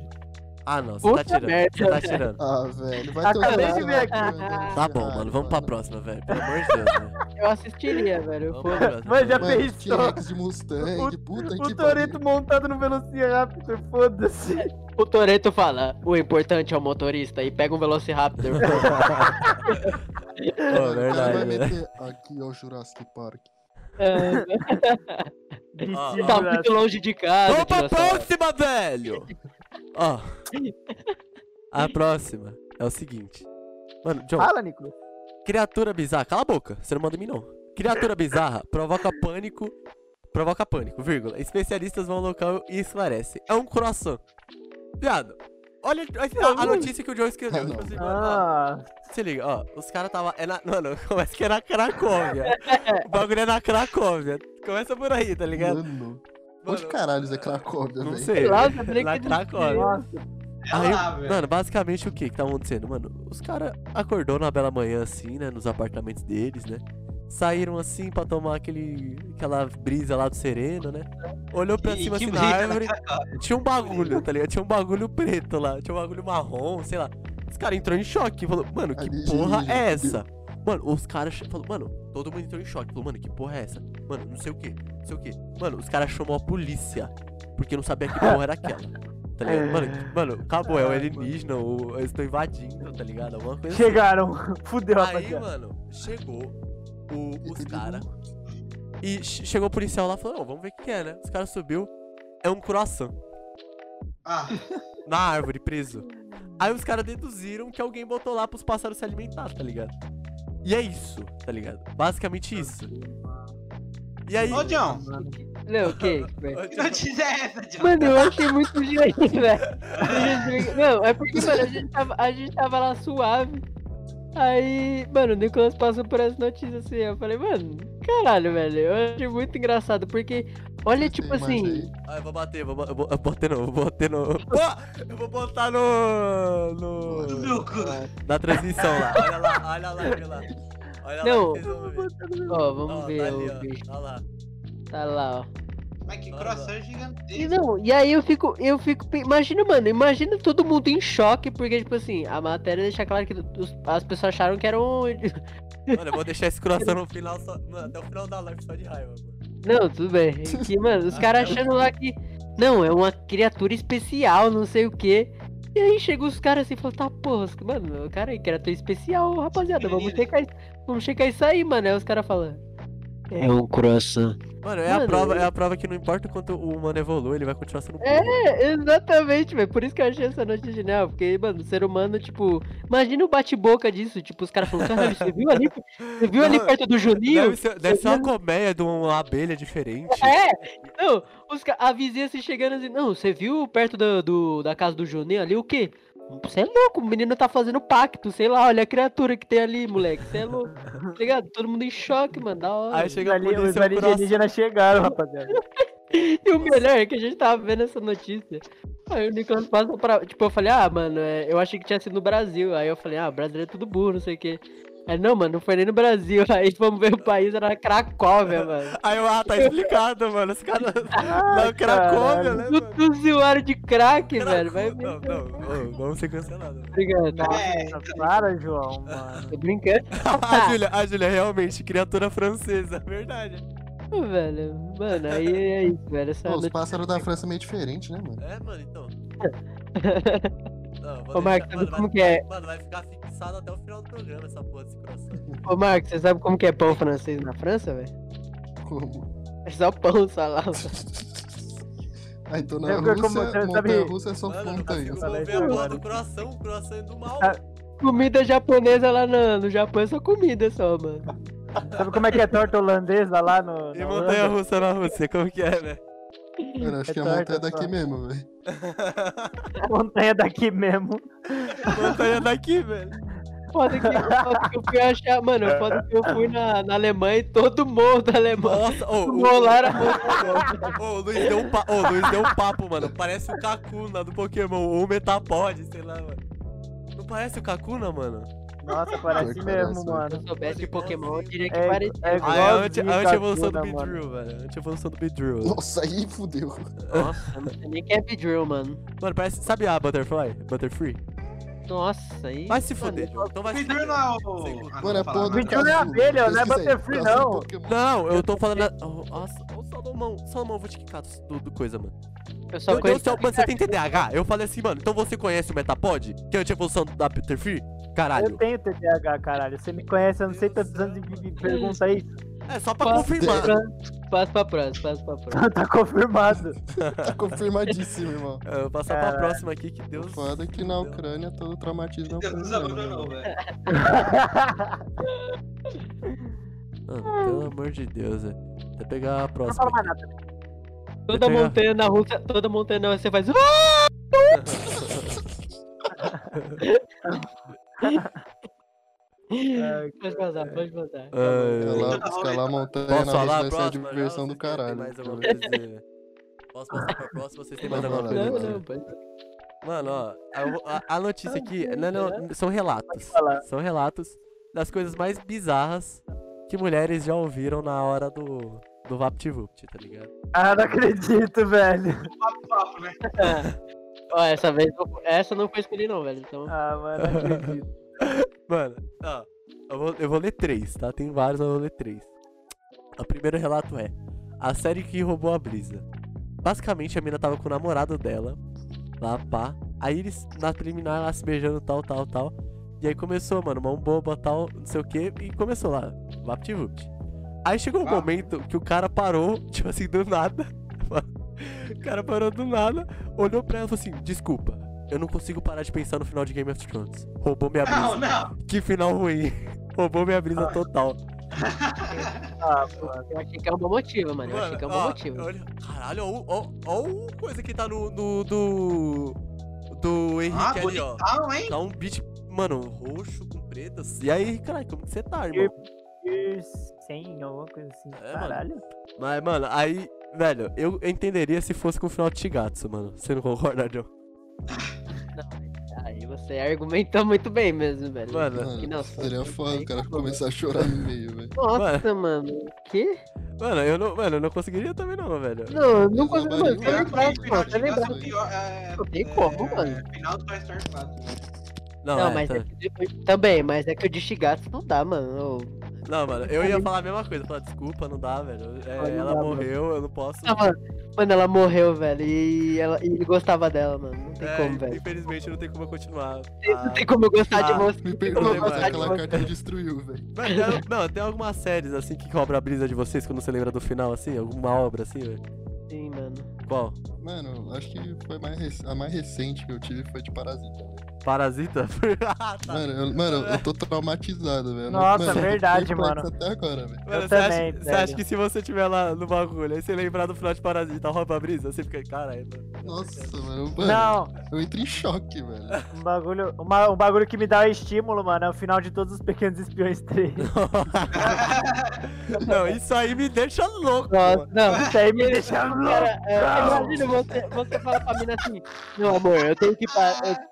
Ah, não, você tá Puta tirando. merda, Você tá velho. tirando. Ah, velho, vai Acabei de ver aqui. Tá bom, mano, vamos pra próxima, velho. Pelo amor de Deus, né? Eu assistiria, velho. Vamos pra Foda. próxima. Mas já. Mano, pensou? T-Rex de Mustang, puta O que Toreto pariu. montado no Velociraptor, foda-se. O Toreto fala, o importante é o motorista, e pega um Velociraptor. Pô, Mano, o verdade, vai né? meter aqui é o Jurassic Park. É, tá muito longe de casa. Vamos pra próxima, velho! Ó. A próxima é o seguinte. Mano, John, Fala, Nico. criatura bizarra. Cala a boca, você não manda em mim, não. Criatura bizarra provoca pânico. Provoca pânico, vírgula. Especialistas vão ao local e esclarecem. É um croissant. Viado, olha a, a notícia que o John escreveu. Tipo assim, mano, ó, Ah, Se liga, ó, os caras tava. É na, mano, começa que é na Cracóvia. o bagulho é na Cracóvia. Começa por aí, tá ligado? Mano, Mano, onde caralho é Cracóvia, Não sei. Lá, eu sabia na que Cracóvia. nossa. É Aí, lá, mano, basicamente o que que tá acontecendo? Mano, os caras acordou na bela manhã assim, né, nos apartamentos deles, né? Saíram assim pra tomar aquele aquela brisa lá do sereno, né? Olhou pra Que- cima que assim na árvore, tinha um bagulho, tá ligado? Tinha um bagulho preto lá, tinha um bagulho marrom, sei lá. Os caras entrou em choque, falou: "Mano, que porra é essa?" Mano, os caras falou, mano, todo mundo entrou em choque. Falou, mano, que porra é essa? Mano, não sei o que, não sei o que. Mano, os caras chamou a polícia. Porque não sabia que porra era aquela. Tá ligado? Mano, que- mano, acabou, é o alienígena, ou eles estão invadindo, tá ligado? Alguma coisa assim. Chegaram. Fudeu, Aí, rapaziada. mano, chegou o- os caras. E che- chegou o policial lá e falou, "Ô, vamos ver o que, que é, né? Os caras subiu. É um croissant. Ah, Na árvore, preso. Aí os caras deduziram que alguém botou lá pros pássaros se alimentar, tá ligado? E é isso, tá ligado? Basicamente isso. E aí. ô John, Não, o quê? que notícia é essa, John? Mano, eu achei muito gigante, velho. Não, é porque, mano, a gente tava, a gente tava lá suave. Aí, mano, o Nicolas passou por essa notícia assim. Eu falei, mano, caralho, velho. Eu achei muito engraçado, porque, olha, Tem tipo assim. Ah, eu vou bater, vou, eu vou, eu botei no. Vou bater no. Pô! Eu vou botar no. No no meu cu. na transmissão lá. Olha lá, olha lá, olha lá. Olha Não. lá, que vocês vão ver. Ó, vamos Ó, ver tá o ali, ó. bicho. Olha lá. Tá lá, ó. Mas que croissant lá. E gigantesco. não, e aí eu fico, eu fico, imagina, mano, imagina todo mundo em choque, porque, tipo assim, a matéria deixa claro que os- as pessoas acharam que era um. Mano, eu vou deixar esse coração no final só. Mano, até o final da live só de raiva, mano. Não, tudo bem. Que, mano, os caras achando lá que. Não, é uma criatura especial, não sei o quê. E aí chega os caras assim e falam, tá, porra, mano, o cara é criatura especial, rapaziada, vamos checar, isso- vamos checar isso aí, mano. Aí os caras falam. É um croissant. Mano, é a Mano, prova, eu- é a prova que não importa quanto o humano evolui, ele vai continuar sendo burro. É, exatamente, velho. Por isso que eu achei essa notícia genial. Porque, mano, o ser humano, tipo. Imagina o bate-boca disso. Tipo, os caras falando, caralho, você viu ali? Você viu ali Não, perto do Juninho? Deve ser, deve ser uma colmeia de uma abelha diferente. É! Não, os, a vizinha se chegando assim, não, você viu perto do, do- da casa do Juninho ali o quê? Você é louco, o menino tá fazendo pacto, sei lá, olha a criatura que tem ali, moleque, você é louco. Tá ligado? Todo mundo em choque, mano, da hora. Aí Os, chega ali, os alienígenas chegaram, rapaziada. E o melhor é que a gente tava vendo essa notícia. Aí o Nicolas passa pra. Tipo, eu falei, ah, mano, é, eu achei que tinha sido no Brasil. Aí eu falei, ah, brasileiro é tudo burro, não sei o quê. Aí, não, mano, não foi nem no Brasil. Aí vamos ver o país, era na Cracóvia, mano. Aí eu, ah, tá explicado, mano. Os caras na Cracóvia, né? Tudo usuário de crack, velho. Vai. Não, não, ô, vamos ser cancelados. Obrigado. É, Nossa, para, João, mano. Tô brincando. A Júlia, a Júlia, realmente, criatura francesa, verdade. Pô, velho. Mano, aí é isso, velho. Essa Pô, os pássaros da França é meio diferente, né, mano? É, mano, então. Não, vou Ô, Marcos, como vai- que é? Mano, vai ficar fixado até o final do programa essa porra desse coração. Ô, Marcos, você sabe como que é pão francês na França, velho? Como? É só pão, só lá. Ah, então na É, como- Rússia, você sabe- montanha russa é só Mano, eu montanha. consigo Fala aí, mover a porra do coração, o coração é do mal. Ah, Comida japonesa lá no, no Japão é só comida só, mano. Sabe como é que é torta holandesa lá no. E na montanha russa na Rússia, como que é, né? Mano, acho É que a torta, montanha é só. daqui mesmo, velho. Montanha daqui mesmo. montanha daqui, velho. Foda que, foda que eu fui achar, mano, foda que eu fui na, na Alemanha e todo mundo da Alemanha. Nossa, ô, O o, era ô, o Luiz deu um pa... ô, o Luiz deu um papo, mano. Parece o Kakuna do Pokémon, ou o Metapod, sei lá, mano. Não parece o Kakuna, mano? Nossa, parece que mesmo, parece, Se mano. eu soubesse de Pokémon, eu diria que É- parecia. é Ah, é a anti- a Igualzinho anti-evolução do mano. Beedrill, velho. A anti-evolução do Beedrill. Nossa, aí fudeu. Nossa, não sei nem que é Beedrill, mano. Mano, parece. Sabe a Butterfly? Butterfree? Nossa, aí. Vai se mano, fuder, João. Então vai se fuder. não é Mano, é não porra do. Beedrill é abelha, não é Pesquisa aí, Butterfree, não. Não, eu tô falando. Nossa, ô Salomão, Salomão, eu vou te quicar do, do coisa, mano. Eu só Meu Deus do conheço. céu, mano, você tem TDAH? Eu falei assim, mano, então você conhece o Metapod? Que é a anti-evolução da Butterfree? Caralho. Eu tenho TDAH, caralho. Você me conhece, eu não sei tantos anos de me pergunta aí. É só pra Passa confirmar. Passa pra próxima, passa pra próxima. tá confirmado. Tá confirmadíssimo, irmão. É, Eu vou passar pra próxima aqui, que Deus. Foda que na Ucrânia todo traumatismo é Deus abandonou, ucraniano. velho. Mano, pelo amor de Deus, velho. Até pegar a Não próxima. fala mais nada. Toda pegar- montanha na Rússia, toda montanha na Rússia faz. Pode passar, pode passar. Escalar, escalar a montanha Posso na falar ser a já? diversão do caralho. mais alguma coisa? Posso passar pra próxima? Vocês têm mais Vai alguma coisa vai Não, não, pode. Mano, ó, a, a- notícia aqui, não, não, são relatos. São relatos das coisas mais bizarras que mulheres já ouviram na hora do, do VaptVupt, tá ligado? Ah, não acredito, velho. Né? Ó, essa vez, não- essa não foi escolhida não, velho. Então, Ah, mano, não acredito. Mano, ó, eu vou, eu vou ler três, tá? Tem vários, mas eu vou ler três. O primeiro relato é: A série que roubou a brisa. Basicamente, a mina tava com o namorado dela, lá, pá. Aí eles, na preliminar, lá se beijando, tal, tal, tal. E aí começou, mano, mão boba, tal, não sei o que, e começou lá, VaptVupt. Aí chegou um Ah. momento que o cara parou, tipo assim, do nada. o cara parou do nada, olhou pra ela e falou assim: Desculpa, eu não consigo parar de pensar no final de Game of Thrones. Roubou minha brisa. Não, não. Que final ruim. Roubou minha brisa total. Ah, mano. eu achei que é um bom motivo, mano. Eu achei que é um bom ó, motivo. olha- caralho, ó, ó, ó o coisa que tá no. no do. Do Ah, Henrique ali, ó. hein? Tá um beat, mano, roxo com pretas. E aí, caralho, como que você tá, irmão? Sim, alguma coisa assim. É, mano. Caralho. Mas, mano, aí, velho, eu entenderia se fosse com o final de Shigatsu, mano. Você não concorda, John? Aí você argumentou muito bem mesmo, velho. Mano, Que Mano, não, seria foda o cara começar a chorar no meio, velho. Nossa, mano. Que? mano, eu não, mano, eu não conseguiria também não, velho. Não, não Eu consigo. roubaria Mano, lembrar, Final mano. Chicago pior, é- Não tem é- como, mano. é Final do Toy Story 4. Não, Não, é, mas tá- é que depois- também, mas é que o de Shigatsu não dá, mano. Ô, Não, mano, eu ia falar a mesma coisa. Falar, desculpa, não dá, velho. É, Ah, não ela dá, mano. morreu, eu não posso. Ah, mano, mano, ela morreu, velho, e, ela, e ele gostava dela, mano. Não tem É, como, velho. Infelizmente não tem como eu continuar. Não tem como eu gostar de ah, você. Me Não gostar de aquela você. carta me destruiu, velho. Não, tem algumas séries assim que cobra a brisa de vocês quando você lembra do final, assim? Alguma obra assim, velho? Sim, mano. Qual? Mano, acho que foi mais rec- a mais recente que eu tive foi de Parasita. velho. Parasita? Ah, tá. Mano, eu, mano, eu tô traumatizado, velho. Nossa, mano, verdade, mano. até agora, velho. Mano, Eu você, acha, também, você acha que se você tiver lá no bagulho, aí você lembrar do final de Parasita, rouba a brisa, você fica, caralho, mano. Nossa, mano, mano, Não, eu entro em choque, velho. um bagulho, uma- um bagulho que me dá estímulo, mano, é o final de todos os Pequenos Espiões 3. não, isso aí me deixa louco. Nossa, mano. não. Isso aí me deixa louco. Cara, é, imagina você, você fala pra mina assim, não amor, eu tenho que parar.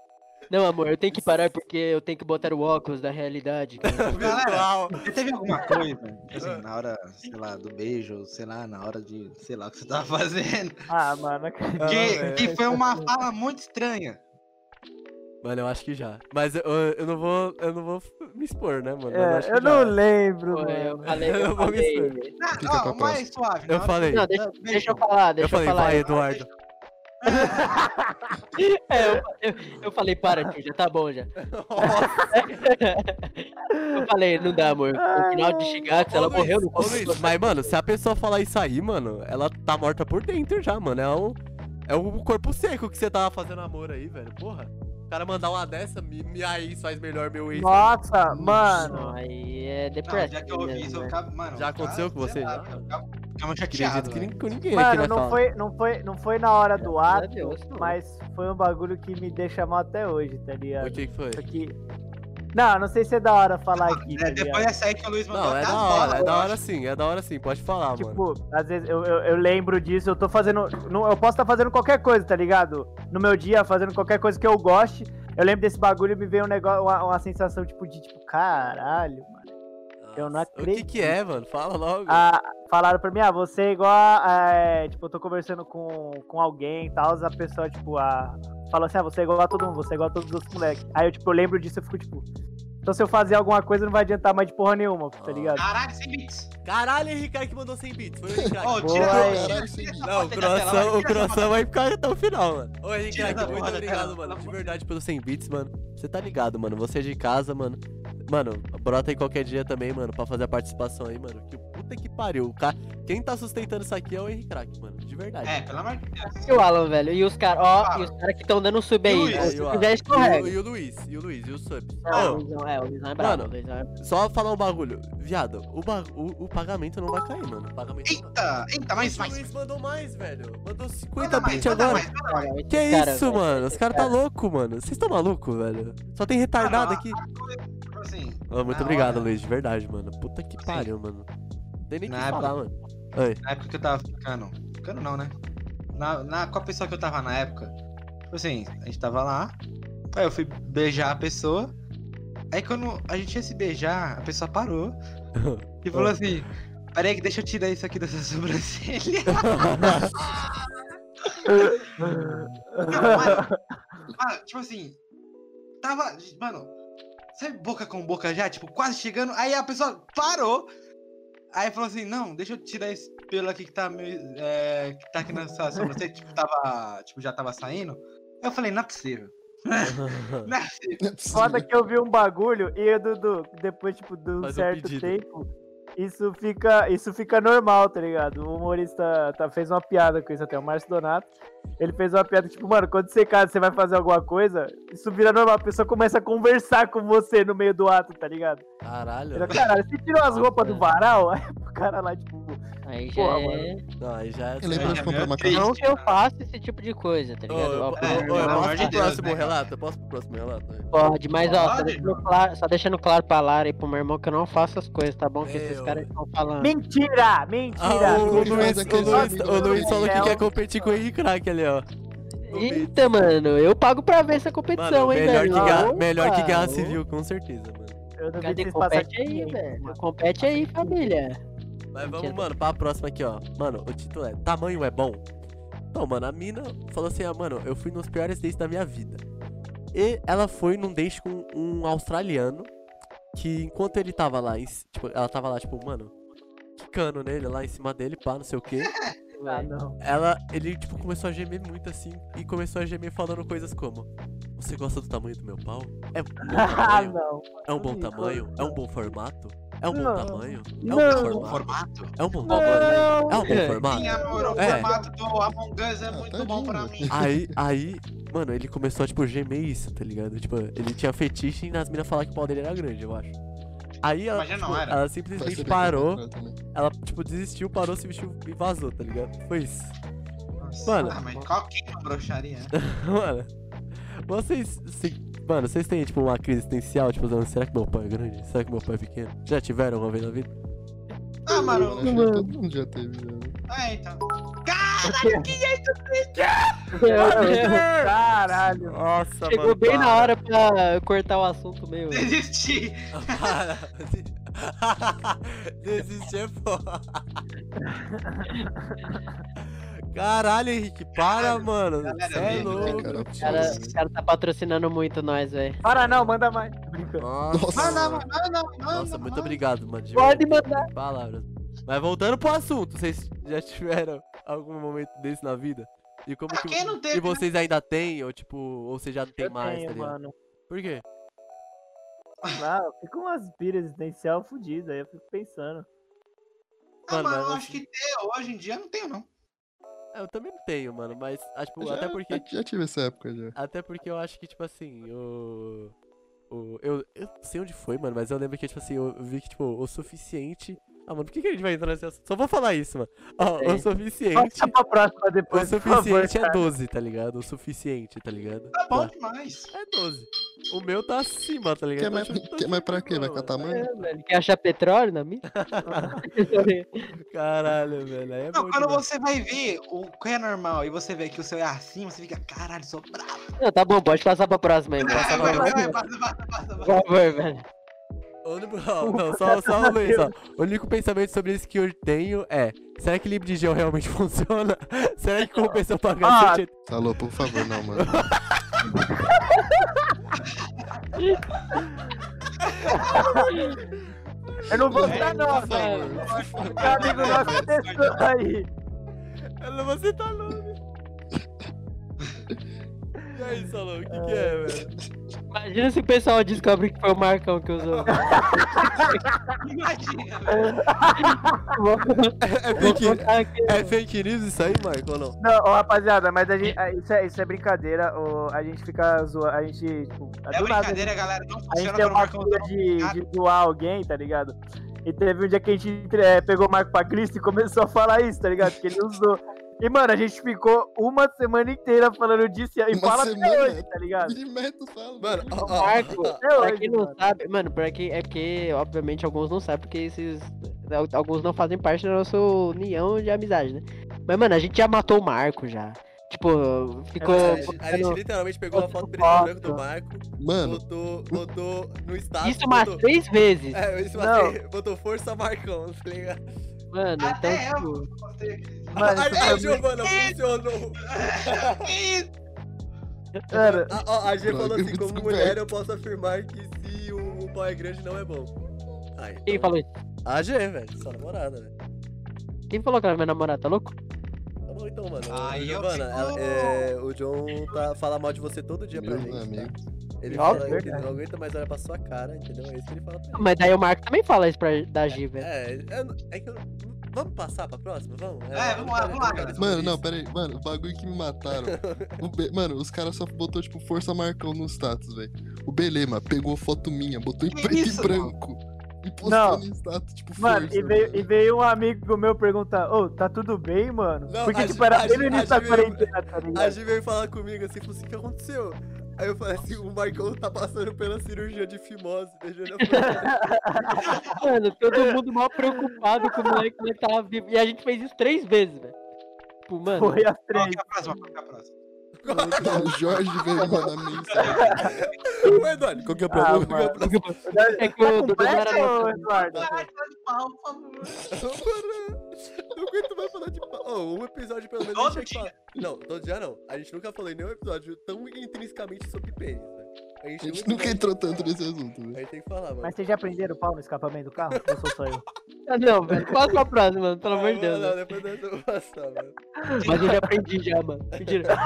Não, amor, eu tenho que parar porque eu tenho que botar o óculos da realidade. cara." Virtual. Você teve alguma coisa, assim, na hora, sei lá, do beijo, sei lá, na hora de, sei lá, o que você tava fazendo, Ah, mano, não. Ah, que, velho. que foi uma fala muito estranha. Mano, eu acho que já. Mas eu, eu não vou. Eu não vou me expor, né, mano? É, acho que eu não lembro, Pô, eu falei, Eu eu vou me falei. Não, ó, mais suave. Eu falei. Não, deixa, deixa eu falar, Eu deixa eu, falei, falar. vai, Eduardo. É, eu, eu, eu falei, para, tio, já tá bom já. Eu falei, não dá, amor. No final de Shigatsu, ela Ô, morreu Luiz, no Luiz, mas, mano, se a pessoa falar isso aí, mano, ela tá morta por dentro já, mano. É o, é o corpo seco que você tava fazendo amor aí, velho. Porra. O cara mandar uma dessa, me, me aí faz melhor meu ex. Nossa, mano. aí é já que eu ouvi isso, eu né? mano. Já eu aconteceu com você, lá, já? Eu ficava- Ficava Acredito chateado, que, nem, velho. com ninguém aqui Mano, não falar. foi, não, foi, não foi na hora do ato, Deus, não. mas foi um bagulho que me deixa mal até hoje, tá ligado? O que foi? Porque Não, não sei se é da hora falar aqui. tá É, depois ligado? dessa aí que o Luiz mandou Não, é até da hora, bolas, é da hora acho. sim, é da hora sim, pode falar, mano. Tipo, às vezes eu, eu, eu lembro disso, eu tô fazendo. não- Eu posso estar fazendo qualquer coisa, tá ligado? No meu dia, fazendo qualquer coisa que eu goste. Eu lembro desse bagulho e me veio um negócio, uma, uma sensação tipo de tipo, caralho, mano. Eu não Nossa, O que que é, mano? Fala logo. Ah, falaram pra mim, ah, você é igual a, é, tipo, eu tô conversando com, com alguém e tal, a pessoa, tipo, a, falou assim, ah, você é igual a todo mundo, você é igual a todos os moleques. Aí eu, tipo, eu lembro disso, eu fico, tipo, então se eu fazer alguma coisa não vai adiantar mais de porra nenhuma, tá Ah. ligado? Caralho, sem bits. Caralho, Henrique que mandou 100 bits. Foi o Henrique. Ô, Boa, tira, tira, tira sem essa bits. Não, o croissant, vai, o croissant vai ficar até o final, mano. Ô, Henrique, muito obrigado, mano. de verdade, pelos 100 bits, mano. Você tá ligado, mano. Você é de casa, mano. Mano, brota aí qualquer dia também, mano, pra fazer a participação aí, mano. Que puta que pariu. O cara... Quem tá sustentando isso aqui é o Henrique Crack, mano. De verdade. É, pelo amor de Deus. E o Alan, velho. E os caras, ó, e os caras que estão dando sub o aí. Luiz? né? Se e o- quiser, e o, escorrega. e o Luiz, e o Luiz, e o Sub. Ah, Ô, o Luizão, é, o Luizão é brabo. Mano, o é... Só falar um bagulho. Viado, o, ba- o, o pagamento não vai cair, mano. O pagamento não vai. Eita, eita, mais, o mais. Luiz mandou mais, velho. Mandou 50 Manda mais, bits agora. mais, mais. Cara, Que caras, isso, velho, mano? Os caras tá louco, mano. Vocês estão malucos, velho? Só tem retardado Ah, aqui. Assim, Ô, muito na obrigado, hora- Luiz, de verdade, mano. Puta que pariu, mano. Não tem nem o que Na época- falar, mano. Oi. na época que eu tava ficando. Ficando não, né? Na, na, com a pessoa que eu tava na época. Tipo assim, a gente tava lá. Aí eu fui beijar a pessoa. Aí quando a gente ia se beijar, a pessoa parou e falou assim: Peraí, que deixa eu tirar isso aqui dessa sobrancelha. mano, mano, tipo assim, tava, mano, sabe boca com boca já, tipo, quase chegando, aí a pessoa parou, aí falou assim, não, deixa eu tirar esse pelo aqui que tá meio, é, que tá aqui na sua sobrancelha, tipo, tava, tipo, já tava saindo, aí eu falei, não é possível, não é possível. É. Foda que eu vi um bagulho e, Dudu, depois, tipo, de um Faz um certo pedido. tempo, isso fica, isso fica normal, tá ligado? O humorista tá, fez uma piada com isso até, o Márcio Donato. Ele fez uma piada, tipo, mano, quando você casa, você vai fazer alguma coisa, isso vira normal, a pessoa começa a conversar com você no meio do ato, tá ligado? Caralho. Ele, Caralho, você tirou as roupas do varal? Aí o cara lá, tipo, Aí já Porra, é... Não, aí já é. Eu lembro É, de comprar uma triste. Não que eu faça esse tipo de coisa, tá ligado? Ó, ô, é, posso de pro próximo né, cara? relato? Eu posso pro próximo relato? Pode, mas ó, só deixando, claro, só deixando claro pra Lara e pro meu irmão que eu não faço as coisas, tá bom? Que esses caras estão falando. mentira, mentira. Ah, o, Luiz, o Luiz, o Luiz falou que quer competir com o Henrique Crack ali, ó. Eita, mano, eu pago pra ver essa Mano, competição, hein, melhor velho? que, guerra, melhor que guerra civil, com certeza, mano. Eu Cadê? Compete aí, velho. mano. Compete aí, família. Mas vamos, mano, pra próxima aqui, ó. Mano, o título é Tamanho é bom? Então, mano, a mina falou assim, ah, mano, eu fui nos piores dates da minha vida. E ela foi num date com um australiano que enquanto ele tava lá, tipo, ela tava lá, tipo, mano, quicando nele lá em cima dele, pá, não sei o quê. Ah, não. Ela, ele, tipo, começou a gemer muito assim e começou a gemer falando coisas como: Você gosta do tamanho do meu pau? É um bom Ah, tamanho? não. É um bom tamanho? É um bom formato? É um bom Não. tamanho? É um Não. bom formato? formato. É um bom tamanho? É um bom formato? Sim, amor, o É. formato do Among Us é Ah, muito tadinho, bom pra mim. Aí, aí, mano, ele começou a, tipo, gemer isso, tá ligado? Tipo, ele tinha fetiche em as minas falar que o pau dele era grande, eu acho. Aí ela, Mas já não tipo, era. ela simplesmente parou, ela, tipo, desistiu, parou, se vestiu e vazou, tá ligado? Foi isso. Nossa, Mano. Ah, mas qual que é uma broxaria? Mano, vocês, se- mano, vocês têm, tipo, uma crise existencial, tipo, falando, será que meu pai é grande? Será que meu pai é pequeno? Já tiveram uma vez na vida? Ah, mano. Acho que Todo mundo já teve, já. É, então. Caralho. Nossa, Chegou bem na hora pra cortar o assunto meio. Desisti. Para. Desistir é foda. Caralho, Henrique, para, Caralho, mano. galera, Cê é louco. cara. O cara, o cara tá patrocínando muito nós, velho. Para não, manda mais. Nossa. Manda, manda, manda, manda. Nossa, muito obrigado, mano. de Pode mandar. Palavras. Mas voltando pro assunto, vocês já tiveram algum momento desse na vida? E como Pra que quem não teve, e né? vocês ainda têm ou tipo, ou você já não tem Eu mais, tenho, tá ligado? mano. Por quê? Ah, eu fico com umas piras existencial fodidas, aí eu fico pensando. Ah, Mano, mano, mas eu você- acho que ter hoje em dia não tenho, não. É, Eu também não tenho, mano, mas ah, tipo, Já- até porque Já tive essa época já. até porque eu acho que tipo assim, o o eu, eu não sei onde foi, mano, mas eu lembro que tipo assim, eu vi que tipo o suficiente Ah, mano, por que, que a gente vai entrar nesse assunto? Só vou falar isso, mano. Ó, o sei. suficiente. Passa pra próxima O depois, favor, suficiente é cara. 12, tá ligado? O suficiente, tá ligado? Tá bom Tá. demais. É 12. O meu tá acima, tá ligado? Quer mais, chutando quer mais pra quê? Vai catar mano? É, velho. Quer achar petróleo na minha? Caralho, velho. É Não, quando demais. você vai ver o que é normal e você vê que o seu é assim, você fica, caralho, sou bravo. Não, tá bom, pode passar pra próxima aí, mano. Vai, vai, vai, vai. vai, passa, passa, passa, Por passa. favor, velho. O único- Não, não, só, só uma vez, só. O único pensamento sobre isso que eu tenho é: será que livre de gel realmente funciona? será que compensa eu pagar Ah, 180? Falou, por favor, não, mano. Eu não vou dar não, velho. Meu amigo nosso testou aí. Ela, você tá louco. E aí, Salão, o que, que é, velho? Imagina se o pessoal descobre que foi o Marcão que usou. Imagina, É fake, é fake news isso aí, Marco, ou não? Não, ó, rapaziada, mas a gente, a- isso, é, isso é brincadeira. ó, a gente fica zoando. A gente, tipo, É do nada, brincadeira, galera. Não A gente funciona tem uma Marcão tá de, de zoar alguém, tá ligado? E teve um dia que a gente é, pegou o Marco pra Cristo e começou a falar isso, tá ligado? Que ele usou. E, mano, a gente ficou uma semana inteira falando disso e Uma fala até semana? hoje, tá ligado? Mete, fala. Mano, ó, O ó, Marco, ó, Até pra hoje, quem não mano. sabe, mano, pra quem, é porque, obviamente, alguns não sabem, porque esses. Alguns não fazem parte da nossa união de amizade, né? Mas, mano, a gente já matou o Marco já. Tipo, ficou. a, gente, a gente literalmente pegou uma foto foto. preto e branco do Marco, Mano, botou, botou no status. Isso umas botou, três vezes. É, isso Não. mas botou força Marcão, tá ligado? Mano, então, Até eu tipo. Mano, Aí, Giovana, funcionou. Que isso? Cara, A, ó, a G falou assim, como mulher eu posso afirmar que se o, o pau é grande não é bom. Quem então, falou isso? A G, velho, sua namorada, velho. Quem falou que ela é minha namorada? Tá louco? Bom então, mano. Aí eu Giovana, fico- ela- é, o John tá, fala mal de você todo dia pra Meus gente, tá? amigos. Ele Óbvio, fala que ele verdade. não aguenta mais olhar pra sua cara, entendeu? É isso que ele fala pra gente. Mas daí o Marco também fala isso pra, da G, velho. É, é, é que eu... Vamos passar pra próxima? Vamos? É, vamos lá, vamos lá, cara. Mano, não, pera aí. Mano, o bagulho que me mataram. O Be- Mano, os caras só botou, tipo, força marcão no status, velho. O Belema pegou foto minha, botou em Que preto isso, e branco. E postou Não. no status, tipo, mano, força. e veio, mano. e veio um amigo meu perguntar, ô, tá tudo bem, mano? Não, Porque, a tipo, era a no início a da quarentena, tá A ligado? Gi veio falar comigo assim, falou assim, o que aconteceu? Aí eu falei assim, o Marcão tá passando pela cirurgia de fimose, deixa eu olhar Mano, todo mundo mal preocupado com o moleque que tava vivo. E a gente fez isso três vezes, velho. Tipo, mano. Foi as Qual três. que é a próxima? Qual que é a próxima? O Jorge veio mandar mensagem. Ô, Eduardo, qual que é a Ah, próxima? Qual que é a mano. próxima? É que Tá o Dudu não era nosso. Eduardo? Ai, tá de pau, por favor. Não aguento mais falar de pau. Ô, um episódio pelo menos a Todo gente tinha que falar. Não, todo dia não. A gente nunca falou em nenhum episódio tão intrinsecamente sobre pênis, velho. A gente, A gente nunca- nunca entrou tanto nesse assunto, A velho. gente tem que falar, mano. Mas vocês já prenderam o pau no escapamento do carro? Ou sou só eu? Ah, não, velho. Passa pra próxima, mano. Pelo amor de Deus. velho. Não, depois dessa eu vou passar, mano. Mas eu já aprendi já, mano. Mentira.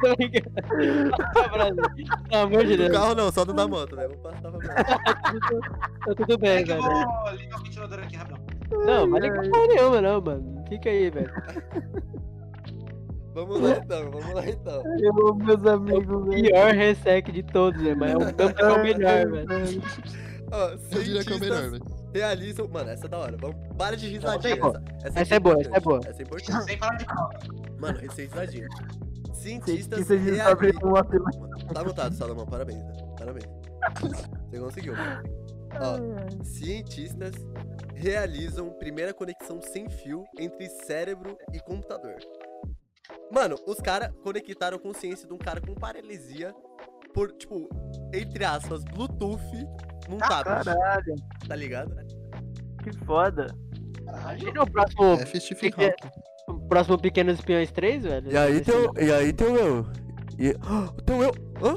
Tô brincando. Passa pra próxima. Pelo amor de Do Deus. carro não, só do da moto, velho. Vou passar pra mim. Tá tudo É bem, eu velho. vou ligar o ventilador aqui, rapidão. Não, mas liga porra nenhuma, não, mano. Fica aí, velho. Vamos lá então, vamos lá então. Eu amo meus amigos, velho. Pior resec de todos, velho. Mas é o campo que é o melhor, velho. Ó, Eu diria que é o melhor, cientistas velho. realizam. Mano, essa é da hora. Vamos... Para de risadinha. Essa é Essa, Essa é boa, essa é importante. boa. Essa é importante. Sem falar de pau. Mano, essa é risadinha. Cientistas realizam. uma. Tá anotado, Salomão. Parabéns, né? Parabéns. Você conseguiu, mano. Ó, cientistas realizam primeira conexão sem fio entre cérebro e computador. Mano, os caras conectaram a consciência de um cara com paralisia por, tipo, entre aspas, Bluetooth num tablet, Caralho, tá ligado? que foda. Imagina o próximo, É Stephen que- Hawking. o próximo Pequenos Espiões 3, velho. E aí tem o, e aí tem o eu. E, o teu eu. Hã?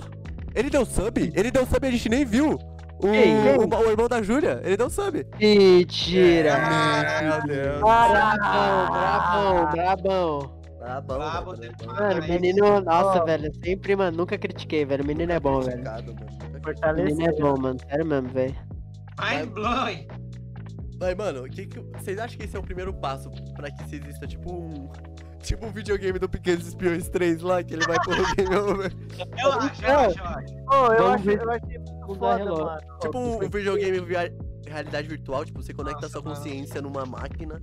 Ele deu sub? Ele deu sub e a gente nem viu. O, Quem? o, o irmão da Júlia, ele deu sub. Mentira. meu Deus. Brabão, brabão, brabão. Tá bom, Brabo, mano, tá bom. Mano, Aí, menino, nossa, ó. velho, sempre, mano, nunca critiquei, velho. O menino é bom, velho. Mano. O menino é bom, mano. Sério mesmo, velho. Mind blowing. Mas, mano, que que, vocês acham que esse é o primeiro passo pra que se exista, tipo, um... Tipo um videogame do Pequenos Espiões 3 lá, que ele vai pro game over. Eu acho, eu acho, eu acho. Pô, eu achei, eu achei muito foda, mano. Tipo um, um videogame via realidade virtual, tipo, você conecta Nossa, sua mano. consciência numa máquina.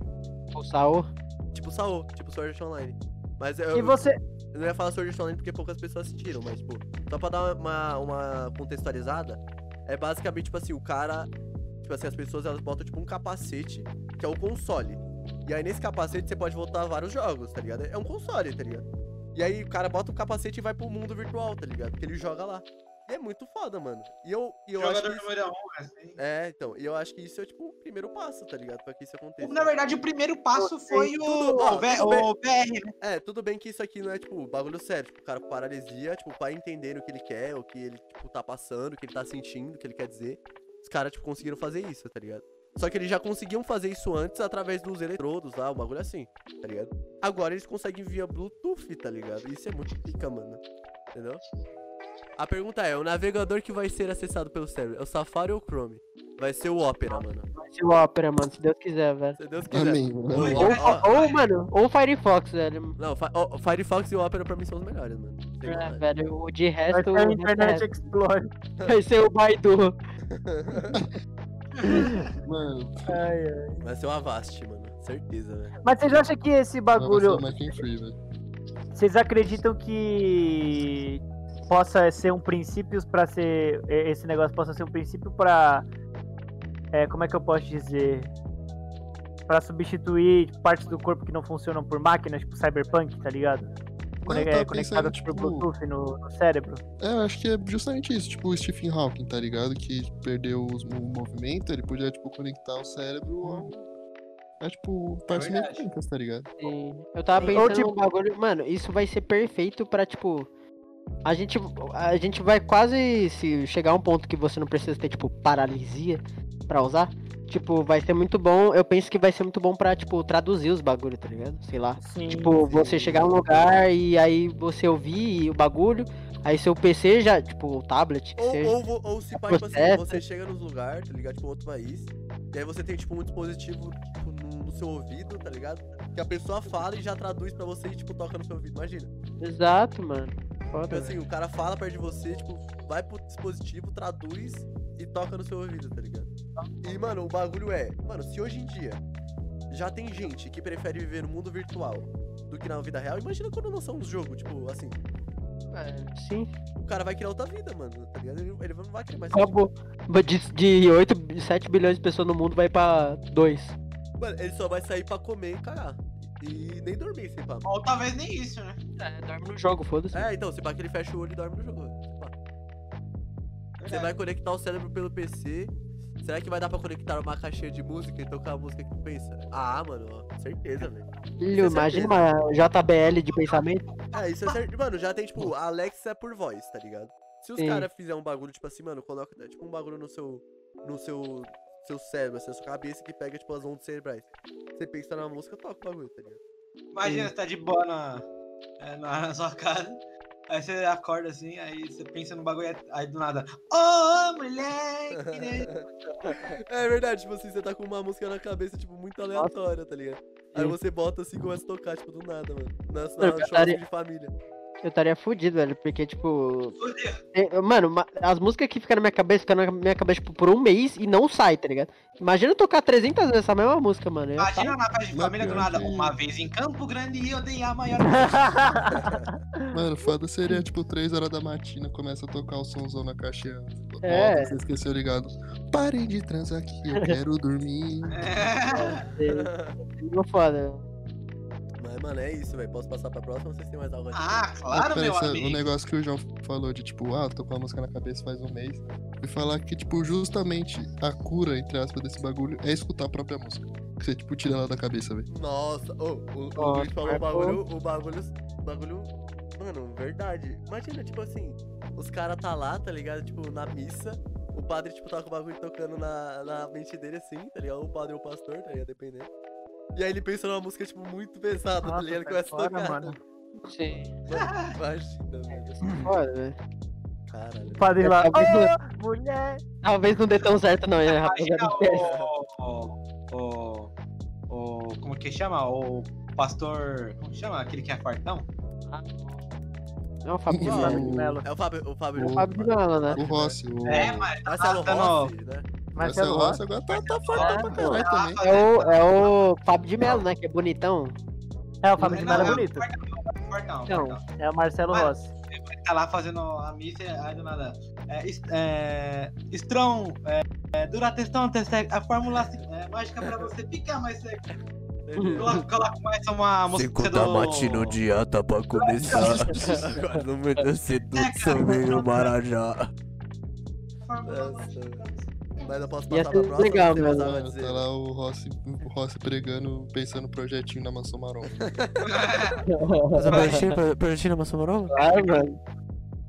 O Saul. Tipo Saô, tipo Sword Art Online. Mas eu, E você. eu não ia falar Art Online porque poucas pessoas assistiram, mas, tipo, só pra dar uma, uma contextualizada, é basicamente, tipo assim, o cara. Tipo assim, as pessoas elas botam, tipo, um capacete, que é o console. E aí nesse capacete você pode voltar vários jogos, tá ligado? É um console, tá ligado? E aí o cara bota o capacete e vai pro mundo virtual, tá ligado? Porque ele joga lá. É muito foda, mano. E eu, e eu acho que. Jogador isso- número um, assim. É, então, e eu acho que isso é, tipo, o primeiro passo, tá ligado? Pra que isso aconteça. Na verdade, o primeiro passo foi o, tudo- ó, o, tudo bem. o VR, né? É, tudo bem que isso aqui não é, tipo, bagulho sério. Tipo, o cara com paralisia, tipo, pra entender o que ele quer, o que ele, tipo, tá passando, o que ele tá sentindo, o que ele quer dizer. Os caras, tipo, conseguiram fazer isso, tá ligado? Só que eles já conseguiam fazer isso antes através dos eletrodos lá, o bagulho assim, tá ligado? Agora eles conseguem via Bluetooth, tá ligado? Isso é muito pica, mano. Entendeu? A pergunta é, o navegador que vai ser acessado pelo cérebro, é o Safari ou o Chrome? Vai ser o Opera, mano. Vai ser o Opera, mano, se Deus quiser, velho. Se Deus quiser. Amém, mano. Ou- ou- Ou, mano, ou Firefox, velho. Não, ó, Firefox e o Opera pra mim são os melhores, mano. Sem É, velho, o de Vai resto, ser o o é Internet. Explorer. vai ser o Baidu. Mano, Ai, ai. Vai ser o Avast, mano. Certeza, velho. Mas vocês acham que esse bagulho. Mac and Free, velho. Vocês acreditam que possa ser um princípio para ser esse negócio possa ser um princípio para como é que eu posso dizer Pra substituir partes do corpo que não funcionam por máquinas, tipo cyberpunk, tá ligado? Eu é, tava conectado pensando, por tipo, Bluetooth no, no cérebro. É, eu acho que é justamente isso, tipo o Stephen Hawking, tá ligado? Que perdeu os- o movimento, ele podia, tipo, conectar o cérebro ao... É tipo, partes mecânicas, tá ligado? Sim. Eu tava Sim, ou pensando tipo- bagulho. Mano, isso vai ser perfeito pra, tipo. A gente, a gente vai quase se chegar a um ponto que você não precisa ter, tipo, paralisia pra usar. Tipo, vai ser muito bom. Eu penso que vai ser muito bom pra, tipo, traduzir os bagulhos, tá ligado? Sei lá. Sim. Tipo, você chegar num lugar e aí você ouvir o bagulho. Aí seu PC já, tipo, o tablet, que Ou, seja. ou, ou se pá, tipo assim, você chega nos lugares, tá ligado? Tipo, outro país. E aí você tem, tipo, um dispositivo tipo, no, no seu ouvido, tá ligado? Que a pessoa fala e já traduz pra você e, tipo, toca no seu ouvido. Imagina. Exato, mano. Foda, assim, o cara fala perto de você, tipo, vai pro dispositivo, traduz e toca no seu ouvido, tá ligado? E, mano, o bagulho é, mano, se hoje em dia já tem gente que prefere viver no mundo virtual do que na vida real, imagina quando lançar um jogo, tipo, assim, velho. Sim. o cara vai criar outra vida, mano, tá ligado? Ele, ele não vai querer mais. Acabou. De, de 8, 7 bilhões de pessoas no mundo vai pra 2. Mano, ele só vai sair pra comer e cagar. E nem dormir, se pá. Ou talvez nem isso, né? É, dorme no jogo, foda-se. É, então, se pá que ele fecha o olho e dorme no jogo. Você vai conectar o cérebro pelo PC. Será que vai dar pra conectar uma caixinha de música e tocar a música que tu pensa? Ah, mano, ó, certeza, velho. Filho, imagina uma JBL de pensamento. É, isso é certo. Mano, já tem, tipo, a Alexa é por voz, tá ligado? Se os caras fizerem um bagulho, tipo assim, mano, coloca, tipo, um bagulho no seu. No seu. Seu cérebro, assim, na sua cabeça que pega, tipo, as ondas cerebrais. Você pensa na música, toca o bagulho, tá ligado? Imagina, você tá de boa na, é, na, na sua casa. Aí você acorda assim, aí você pensa no bagulho, aí do nada. Ô, moleque! né?" É verdade, tipo assim, você tá com uma música na cabeça, tipo, muito aleatória, tá ligado? Aí você bota assim e começa a tocar, tipo, do nada, mano. Na, na churrasco de família. Eu estaria fudido, velho, porque, tipo. Fudeu. é, Mano, ma- as músicas que ficam na minha cabeça, ficam na minha cabeça, tipo, por um mês e não sai, tá ligado? Imagina eu tocar 300 vezes essa mesma música, mano. Eu Imagina na festa de família do nada. Uma vez em Campo Grande eu dei a maior. Mano, foda seria, tipo, 3 horas da matina, começa a tocar o somzão na caixinha. Volta, É. Você esqueceu ligado. Parem de transar aqui, eu quero dormir. É. Foda. Mas, mano, é isso, velho. Posso passar pra próxima ou vocês têm mais algo a dizer? Ah, claro, meu amigo. O negócio que o João falou de, tipo, ah, tô com a música na cabeça faz um mês. E falar que, tipo, justamente a cura, entre aspas, desse bagulho é escutar a própria música. Que você, tipo, tira ela da cabeça, velho. Nossa, ô, o, o Nossa, Luiz falou o marcou. bagulho, o bagulho, o bagulho, mano, verdade. Imagina, tipo assim, os caras tá lá, tá ligado? Tipo, na missa, o padre, tipo, tá com o bagulho tocando na, na mente dele assim, tá ligado? O padre ou o pastor, tá ligado? Dependendo. E aí ele pensa numa música, tipo, muito pesada, tá Nossa, ligado? sai Começa a tocar. mano. Sim. Mano, imagina, velho. Foda, velho. Caralho. Padre lá. Talvez não- Ô, mulher! Talvez não dê tão certo, não, né, rapaziada? o, o, o. Como que chama? O pastor. Como que chama? Aquele que é fartão? Não, o Fábio de Mello. É o Fábio, o Fábio. O- O Fábio de Mello, né? O Rossi, o É, mas. Marcelo tá Rossi, né? Marcelo Marcelo Rossi Rossi. agora tá, tá fortão pra caralho também. É o, é o Fábio de Mello, né? Que é bonitão. É, o Fábio de Não, Mello é é o bonito. Fortão, Então. É o Marcelo Mano, Rossi. Ele tá lá fazendo a missa, aí do nada. É, é, Strong, é, é, Duratestão, Testec, a fórmula é, mágica pra você ficar mais seco. Coloca, coloca mais uma música Cinco do... da matina dieta pra começar. Agora no meio da sedução meio marajá. Fórmula Nossa. mágica pra você. Mas eu posso passar pra próxima? legal, mano. algo a Mano, dizer? tá lá o Rossi, o Rossi pregando, pensando no projetinho na Mansão Marrom. Mas a projetinho, projetinho na maçã marrom? Claro, mano.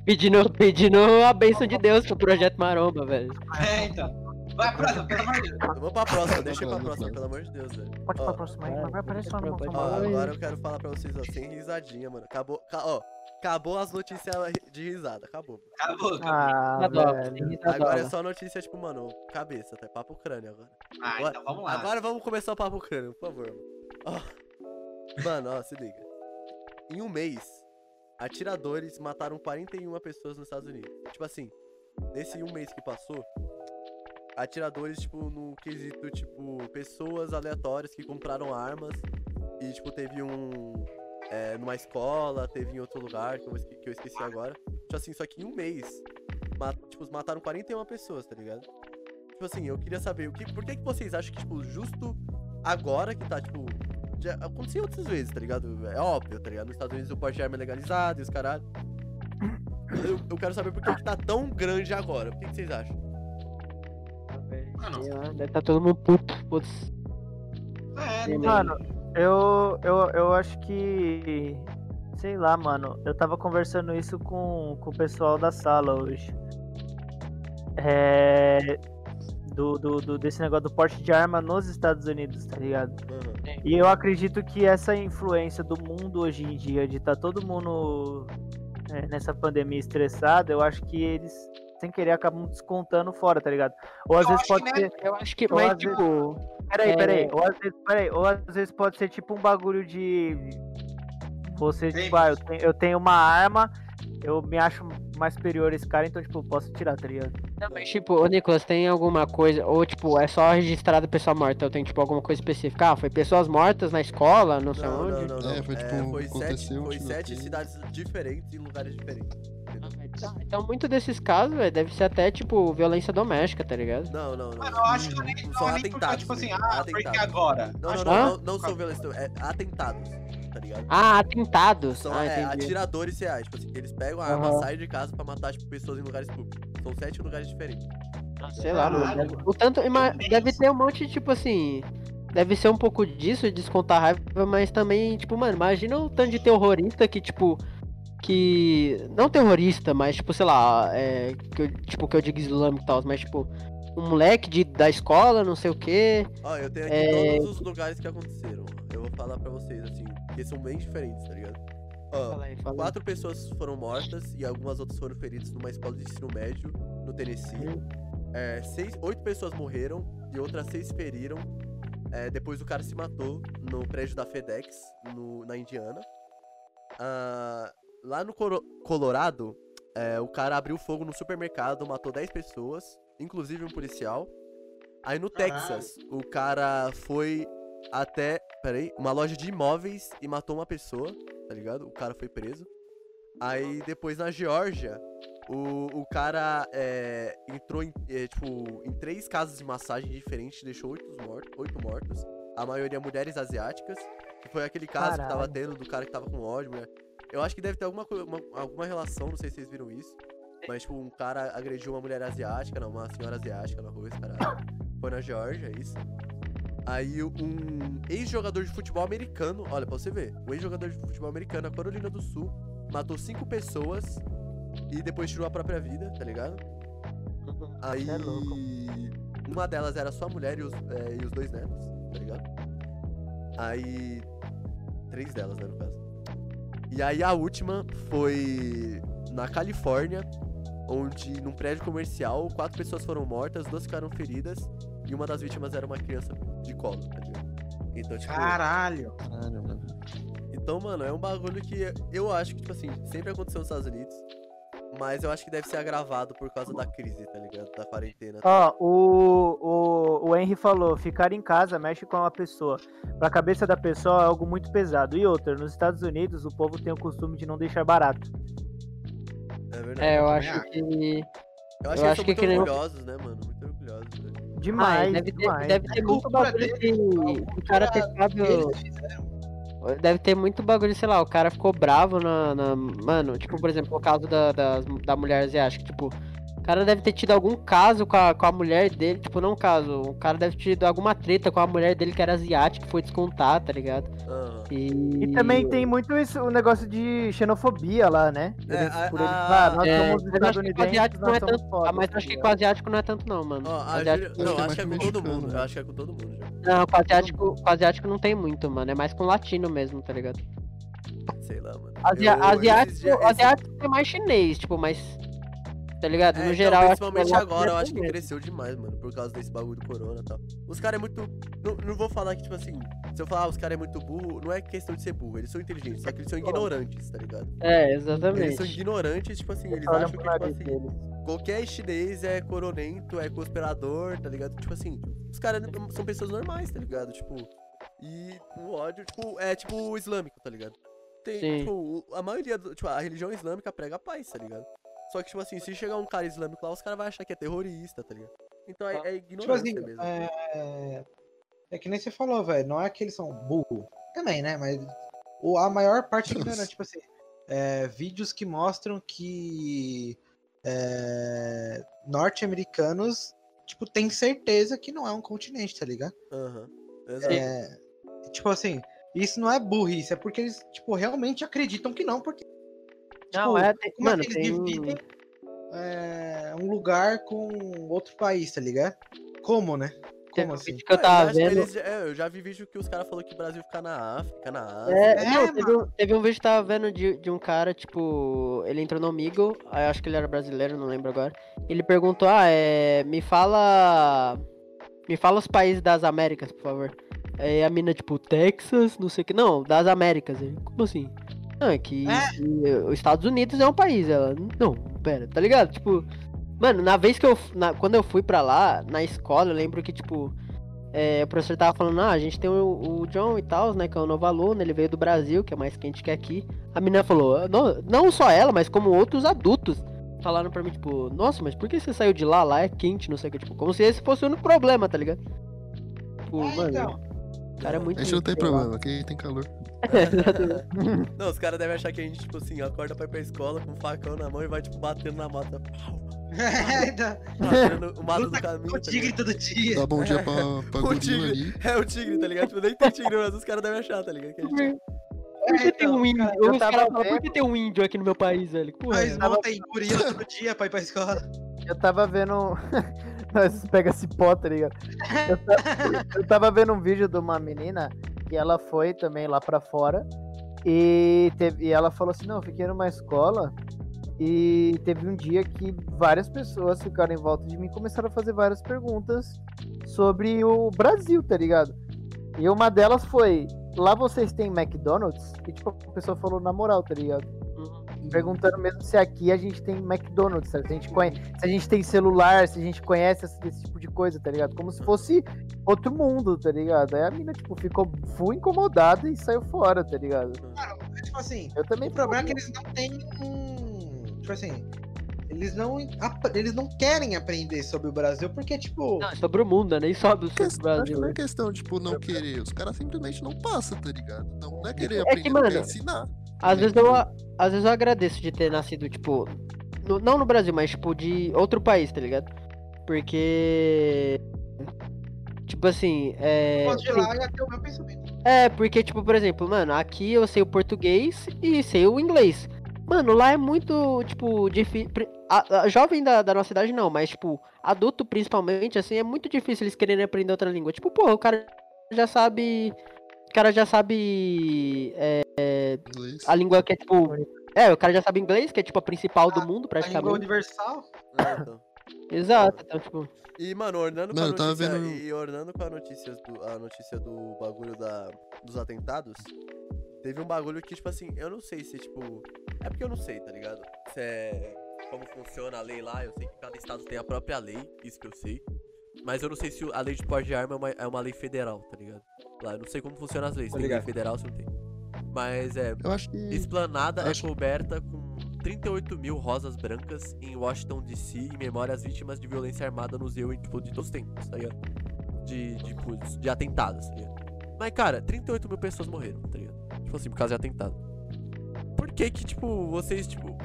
Pedindo, pedindo a bênção de Deus pro Projeto Maromba, velho. É, então. Vai, próxima, pelo amor de Deus. Eu vou pra próxima, deixa eu ir pra próxima, pelo amor de Deus, velho. Pode ir pra próxima aí, mas vai aparecer Marrom. agora eu quero falar pra vocês, ó, sem risadinha, mano. Acabou, ca- ó, acabou as notícias de risada, acabou. Acabou, acabou. Ah, Adoro, velho. Agora é só notícia, tipo, mano, cabeça, até papo crânio agora. Ah, então vamos lá. Agora vamos começar o papo crânio, por favor. mano. Ó. Mano, ó, se liga. Em um mês, atiradores mataram 41 pessoas nos Estados Unidos. Tipo assim, nesse um mês que passou, atiradores, tipo, no quesito, tipo, pessoas aleatórias que compraram armas e, tipo, teve um. É, numa escola, teve em outro lugar, que eu, esque- que eu esqueci agora. Tipo assim, só que em um mês, ma- tipo, mataram 41 pessoas, tá ligado? Tipo assim, eu queria saber, o que, por que, que vocês acham que, tipo, justo agora que tá, tipo. Já aconteceu outras vezes, tá ligado? É óbvio, tá ligado? Nos Estados Unidos o porte de arma é legalizado e os caralho. Eu, eu quero saber por que, que tá tão grande agora. O que, que vocês acham? Sei lá, Deve tá todo mundo puto. Putz. é, Mano, eu, eu, eu acho que. Sei lá, mano. Eu tava conversando isso com, com o pessoal da sala hoje. É. Do, do, do- desse negócio do porte de arma nos Estados Unidos, tá ligado? Aham. E eu acredito que essa influência do mundo hoje em dia, de tá todo mundo é, nessa pandemia estressado, eu acho que eles, sem querer, acabam descontando fora, tá ligado? Ou às Eu vezes pode que, né, ser. Eu acho que, mas às vezes- tipo. Peraí, É. peraí. Ou às vezes, peraí. Ou às vezes pode ser tipo um bagulho de. Você, tipo, ah, eu tenho, eu tenho uma arma, eu me acho mais superior a esse cara, então, tipo, eu posso tirar, tá ligado? Não, mas tipo, ô Nicolas, tem alguma coisa. Ou tipo, é só registrado pessoa morta? Eu tenho tipo alguma coisa específica? Ah, foi pessoas mortas na escola, não sei Não, onde. não, não, não. É, foi, tipo, foi sete, aconteceu um foi sete tiroteio. cidades diferentes em lugares diferentes. Tá, Então, muito desses casos, velho, deve ser até, tipo, violência doméstica, tá ligado? Não, não, não. Mano, eu acho que nem, Não não são é nem porque, atentados, tipo assim, ah, porque Atentados. agora. Não, não, não, Hã? não, não são violência, é atentados, tá ligado? Ah, atentados. São ah, é, atiradores reais, tipo assim, eles pegam a arma, saem de casa pra matar, tipo, pessoas em lugares públicos. São sete lugares diferentes. Ah, Sei lá, mano. Deve- O tanto, deve ter um monte, tipo assim. Deve ser um pouco disso, descontar raiva, mas também, tipo, mano, imagina o tanto de terrorista que, tipo. Que. Não terrorista, mas, tipo, sei lá, é, que eu, tipo, que eu digo islâmico e tal, mas, tipo, um moleque de, da escola, não sei o quê. Ó, eu tenho aqui É. todos os lugares que aconteceram. Eu vou falar pra vocês, assim, porque são bem diferentes, tá ligado? Ó, Fala aí, fala aí. quatro pessoas foram mortas e algumas outras foram feridas numa escola de ensino médio no Tennessee. Hum. É, seis, oito pessoas morreram e outras seis feriram. É, depois o cara se matou no prédio da FedEx, no- na Indiana. Ah, lá no Coro- Colorado, é, o cara abriu fogo no supermercado, matou 10 pessoas, inclusive um policial. Aí no. Texas, o cara foi até, peraí, uma loja de imóveis e matou uma pessoa, tá ligado? O cara foi preso. Aí depois na Geórgia, o, o cara é, entrou em, é, tipo, em três casas de massagem diferentes, deixou oito mortos, oito mortos. A maioria mulheres asiáticas. Que foi aquele caso que tava Caralho. tendo do cara que tava com ódio, mulher. Eu acho que deve ter alguma, uma- alguma relação, não sei se vocês viram isso. Mas, tipo, um cara agrediu uma mulher asiática, não, uma senhora asiática na rua, esse cara. Foi na Geórgia, é isso. Aí um ex-jogador de futebol americano, olha, pra você ver, um ex-jogador de futebol americano, na Carolina do Sul, matou cinco pessoas e depois tirou a própria vida, tá ligado? Aí é louco. uma delas era sua mulher e os, é, e os dois netos, tá ligado? Aí. Três delas, né, no caso. E aí a última foi na Califórnia, onde num prédio comercial, quatro pessoas foram mortas, duas ficaram feridas, e uma das vítimas era uma criança de colo, tá ligado? Então, tipo. Caralho. Caralho, mano. Então, mano, é um bagulho que eu acho que, tipo assim, sempre aconteceu nos Estados Unidos. Mas eu acho que deve ser agravado por causa da crise, tá ligado? Da quarentena. Ó, o, o, o Henry falou, ficar em casa mexe com a pessoa. Pra cabeça da pessoa é algo muito pesado. E outra, nos Estados Unidos o povo tem o costume de não deixar barato. É verdade. É, eu acho que. eu acho eu que acho são que muito que nem- orgulhosos, né, mano? Muito orgulhosos, velho. Demais, Ah, deve, ter, demais. deve ter É muito bagulho que o cara ter ficado. Deve ter muito bagulho, sei lá, o cara ficou bravo na. na- mano, tipo, por exemplo, o caso da, da, da mulher asiática, tipo. O cara deve ter tido algum caso com a, com a mulher dele, tipo, não um caso, o cara deve ter tido alguma treta com a mulher dele que era asiática, que foi descontar, tá ligado? Aham. E, E também tem muito isso, o negócio de xenofobia lá, né? É, Eles- a- por eles, a- ah, nós É, somos mas acho que com estadunidenses, asiático não nós é somos tanto. fodas, Ah, mas acho que com asiático não é tanto não, mano. A Asiático- Não, Acho que é acho que é com todo mundo. Eu acho que é com todo mundo já. Não, com asiático, com asiático não tem muito, mano. É mais com latino mesmo, tá ligado? Sei lá, mano. Asia- Eu- asiático, esse- asiático é mais chinês, tipo, mas. Tá ligado? É, No então, geral, principalmente é agora, eu acho que cresceu demais, mano, por causa desse bagulho do corona e tal. Os caras é muito. Não, não vou falar que, tipo assim, se eu falar ah, os caras é muito burro, não é questão de ser burro, eles são inteligentes, só que eles são ignorantes, tá ligado? É, Eles são exatamente. ignorantes, tipo assim, eles acham que, tipo assim, deles. qualquer chinês é coronento, é conspirador, tá ligado? Tipo assim, os caras são pessoas normais, tá ligado? Tipo, e o ódio, tipo, é tipo o islâmico, tá ligado? Tem, Sim. tipo, a maioria, do, tipo, a religião islâmica prega a paz, tá ligado? Só que, tipo assim, se chegar um cara islâmico lá, os caras vão achar que é terrorista, tá ligado? Então é, é Tipo ignorância assim, mesmo. é... é que nem você falou, velho. Não é que eles são burro. Também, né? Mas o, a maior parte é ignorante. tipo assim, é, vídeos que mostram que é, norte-americanos, tipo, tem certeza que não é um continente, tá ligado? Exato. É, tipo assim, isso não é burrice, é porque eles, tipo, realmente acreditam que não, porque Não, tipo, é. Tem, como mano, é que tem. eles dividem é, um lugar com outro país, tá ligado? Como, né? Como assim? vídeo que eu Ah, tava que vendo. eles já- é, eu já vi vídeo que os caras falaram que o Brasil fica na África, na Ásia. É, É, não, teve, um, teve um vídeo que eu tava vendo de, de um cara, tipo, ele entrou no eu acho que ele era brasileiro, não lembro agora. Ele perguntou, ah, é, me fala. Me fala os países das Américas, por favor. Aí a mina, tipo, Texas, não sei o que. Não, das Américas. Como assim? É que, É. que os Estados Unidos é um país. Ela, não, pera, tá ligado? Tipo, mano, na vez que eu. na- quando eu fui pra lá, na escola, eu lembro que, tipo. é, o professor tava falando, ah, a gente tem o, o John e tal, né, que é o novo aluno, ele veio do Brasil, que é mais quente que aqui. A menina falou, "Ah, não, não só ela, mas como outros adultos falaram pra mim, tipo, nossa, mas por que você saiu de lá? Lá é quente, não sei o que, tipo, como se esse fosse o único problema, tá ligado? Tipo, Ah, mano, então. O cara é muito. A gente não tem problema, aqui tem calor. Não, os caras devem achar que a gente, tipo assim, acorda pra ir pra escola com um facão na mão e vai, tipo, batendo na mata. Pau, É, matando o mato do caminho. com o tá tigre ligado? todo dia. Dá bom dia pra, pra O tigre. ali. É o tigre, tá ligado? Tipo, nem tem tigre, mas os caras devem achar, tá ligado? Que a gente... Por que tem então, um índio? cara, eu Os tava falam, por que tem um índio aqui no meu país, velho? Que porra é Mas essa? tava- montem gorila todo dia pra ir pra escola. Eu tava vendo. pega cipó, tá ligado? Eu, ta- eu tava vendo um vídeo de uma menina que ela foi também lá pra fora e, teve... e ela falou assim: Não, eu fiquei numa escola e teve um dia que várias pessoas ficaram em volta de mim e começaram a fazer várias perguntas sobre o Brasil, tá ligado? E uma delas foi: Lá vocês têm McDonald's? E tipo, a pessoa falou na moral, tá ligado? Perguntando mesmo se aqui a gente tem McDonald's, sabe? se a gente conhece, se a gente tem celular, se a gente conhece esse, esse tipo de coisa, tá ligado? Como se fosse outro mundo, tá ligado? Aí a mina, tipo, ficou full incomodada e saiu fora, tá ligado? É, Tipo assim, Eu também o problema é que eles não têm um. Tipo assim. Eles não, eles não querem aprender sobre o Brasil porque, tipo. Não, é sobre o mundo, né? Nem sobre o Questão- sobre o Brasil. não né? é questão, tipo, não querer. Os caras simplesmente não passam, tá ligado? Não, não é querer É aprender, que, não quer mano, ensinar. Às vezes, eu, às vezes eu agradeço de ter nascido, tipo. no- não no Brasil, mas tipo de outro país, tá ligado? Porque. Tipo assim, é. Fosse de lá ia ter o meu pensamento. É, porque, tipo, por exemplo, mano, aqui eu sei o português e sei o inglês. Mano, lá é muito, tipo, difícil. Jovem da, da nossa idade não, mas, tipo, adulto principalmente, assim, é muito difícil eles quererem aprender outra língua. Tipo, pô, o cara já sabe. O cara já sabe. é, Inglês. a língua que é, tipo. É, o cara já sabe inglês, que é, tipo, a principal do mundo, A língua praticamente. universal. É, então. Exato, então, tipo. E, mano, ornando com Mano, a eu tava notícia, vendo- e ornando com a notícia do, a notícia do bagulho da, dos atentados, teve um bagulho que, tipo assim, eu não sei se, tipo. É porque eu não sei, tá ligado? Se é. como funciona a lei lá. Eu sei que cada estado tem a própria lei, isso que eu sei. Mas eu não sei se a lei de porte de arma é uma, é uma lei federal, tá ligado? Lá, eu não sei como funcionam as leis. Tem lei ligado. federal, se não tem. Mas é, Eu acho que. Esplanada é Acho- coberta com 38 mil rosas brancas em Washington DC em memória às vítimas de violência armada no museu em tipo, de todos os tempos, tá ligado? De, de, tipo, de atentados, tá ligado? Mas, cara, 38 mil pessoas morreram, tá ligado? Tipo assim, por causa de atentado. Por que que, tipo, vocês, tipo...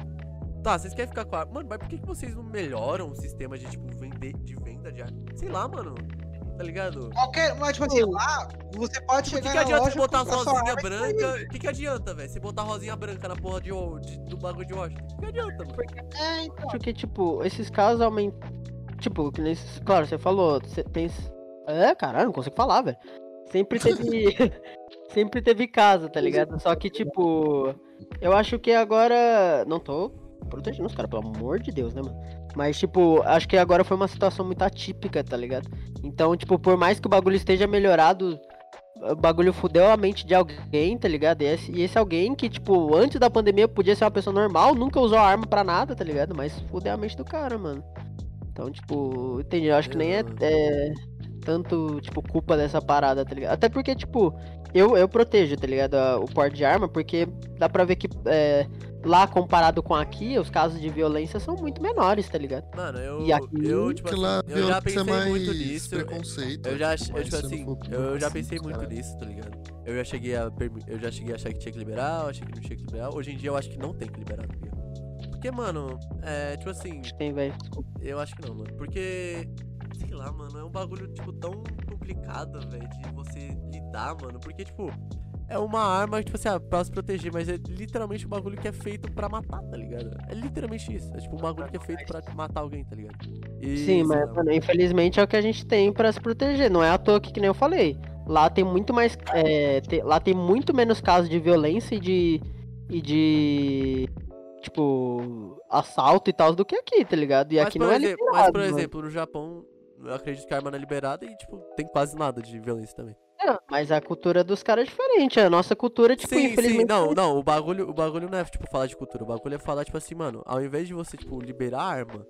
Tá, vocês querem ficar com a... Mano, mas por que que vocês não melhoram o sistema de, tipo, vender, de venda de arma? Sei lá, mano. Tá ligado? Qualquer. Mas, tipo assim, lá você pode Tipo, o que, chegar que na adianta loja você botar rosinha branca? O que, que adianta, velho? Você botar rosinha branca na porra de, de- do bagulho de Washington? O que adianta, mano? É, então. Acho que, tipo, esses casos aumentam. Tipo, que nesses. Claro, você falou. Você tem. É, caralho, não consigo falar, velho. Sempre teve. sempre teve caso, tá ligado? Só que, tipo. Eu acho que agora. Não tô protegendo os caras, pelo amor de Deus, né, mano? Mas, tipo, acho que agora foi uma situação muito atípica, tá ligado? Então, tipo, por mais que o bagulho esteja melhorado. O bagulho fudeu a mente de alguém, tá ligado? E esse, e esse alguém que, tipo, antes da pandemia podia ser uma pessoa normal, nunca usou arma pra nada, tá ligado? Mas fudeu a mente do cara, mano. Então, tipo, entendi. Eu acho que nem é, é tanto, tipo, culpa dessa parada, tá ligado? Até porque, tipo, eu, eu protejo, tá ligado? a- O porte de arma, porque dá pra ver que é, lá comparado com aqui, os casos de violência são muito menores, tá ligado? Mano, eu, E aqui- eu tipo assim, lá eu já pensei é mais muito nisso. preconceito. Eu já, é, ach- eu, tipo assim, eu já pensei muito nisso, tá ligado? Eu já cheguei a eu já cheguei a achar que tinha que liberar, eu achei que não tinha que liberar. Hoje em dia eu acho que não tem que liberar, tá ligado? Porque, mano, é, tipo assim, Acho que tem, velho. eu acho que não, mano. Porque, sei lá, mano, é um bagulho, tipo, tão complicado, velho, de você lidar, mano. Porque, tipo, é uma arma, tipo assim, ah, pra se proteger, mas é literalmente um bagulho que é feito pra matar, tá ligado? É literalmente isso. É tipo um bagulho que é feito pra matar alguém, tá ligado? E, Sim, mas, mano, infelizmente é o que a gente tem pra se proteger. Não é à toa que, que nem eu falei. Lá tem muito mais. é, lá tem muito menos casos de violência e de. E de. Tipo. Assalto e tal do que aqui, tá ligado? E Mas, aqui não é liberado. mas, por mano. exemplo, no Japão, eu acredito que a arma não é liberada e, tipo, tem quase nada de violência também. Não, mas a cultura dos caras é diferente. A nossa cultura, tipo, sim, infelizmente. sim, não, não, o bagulho, o bagulho não é, tipo, falar de cultura, o bagulho é falar, tipo assim, mano, ao invés de você, tipo, liberar a arma,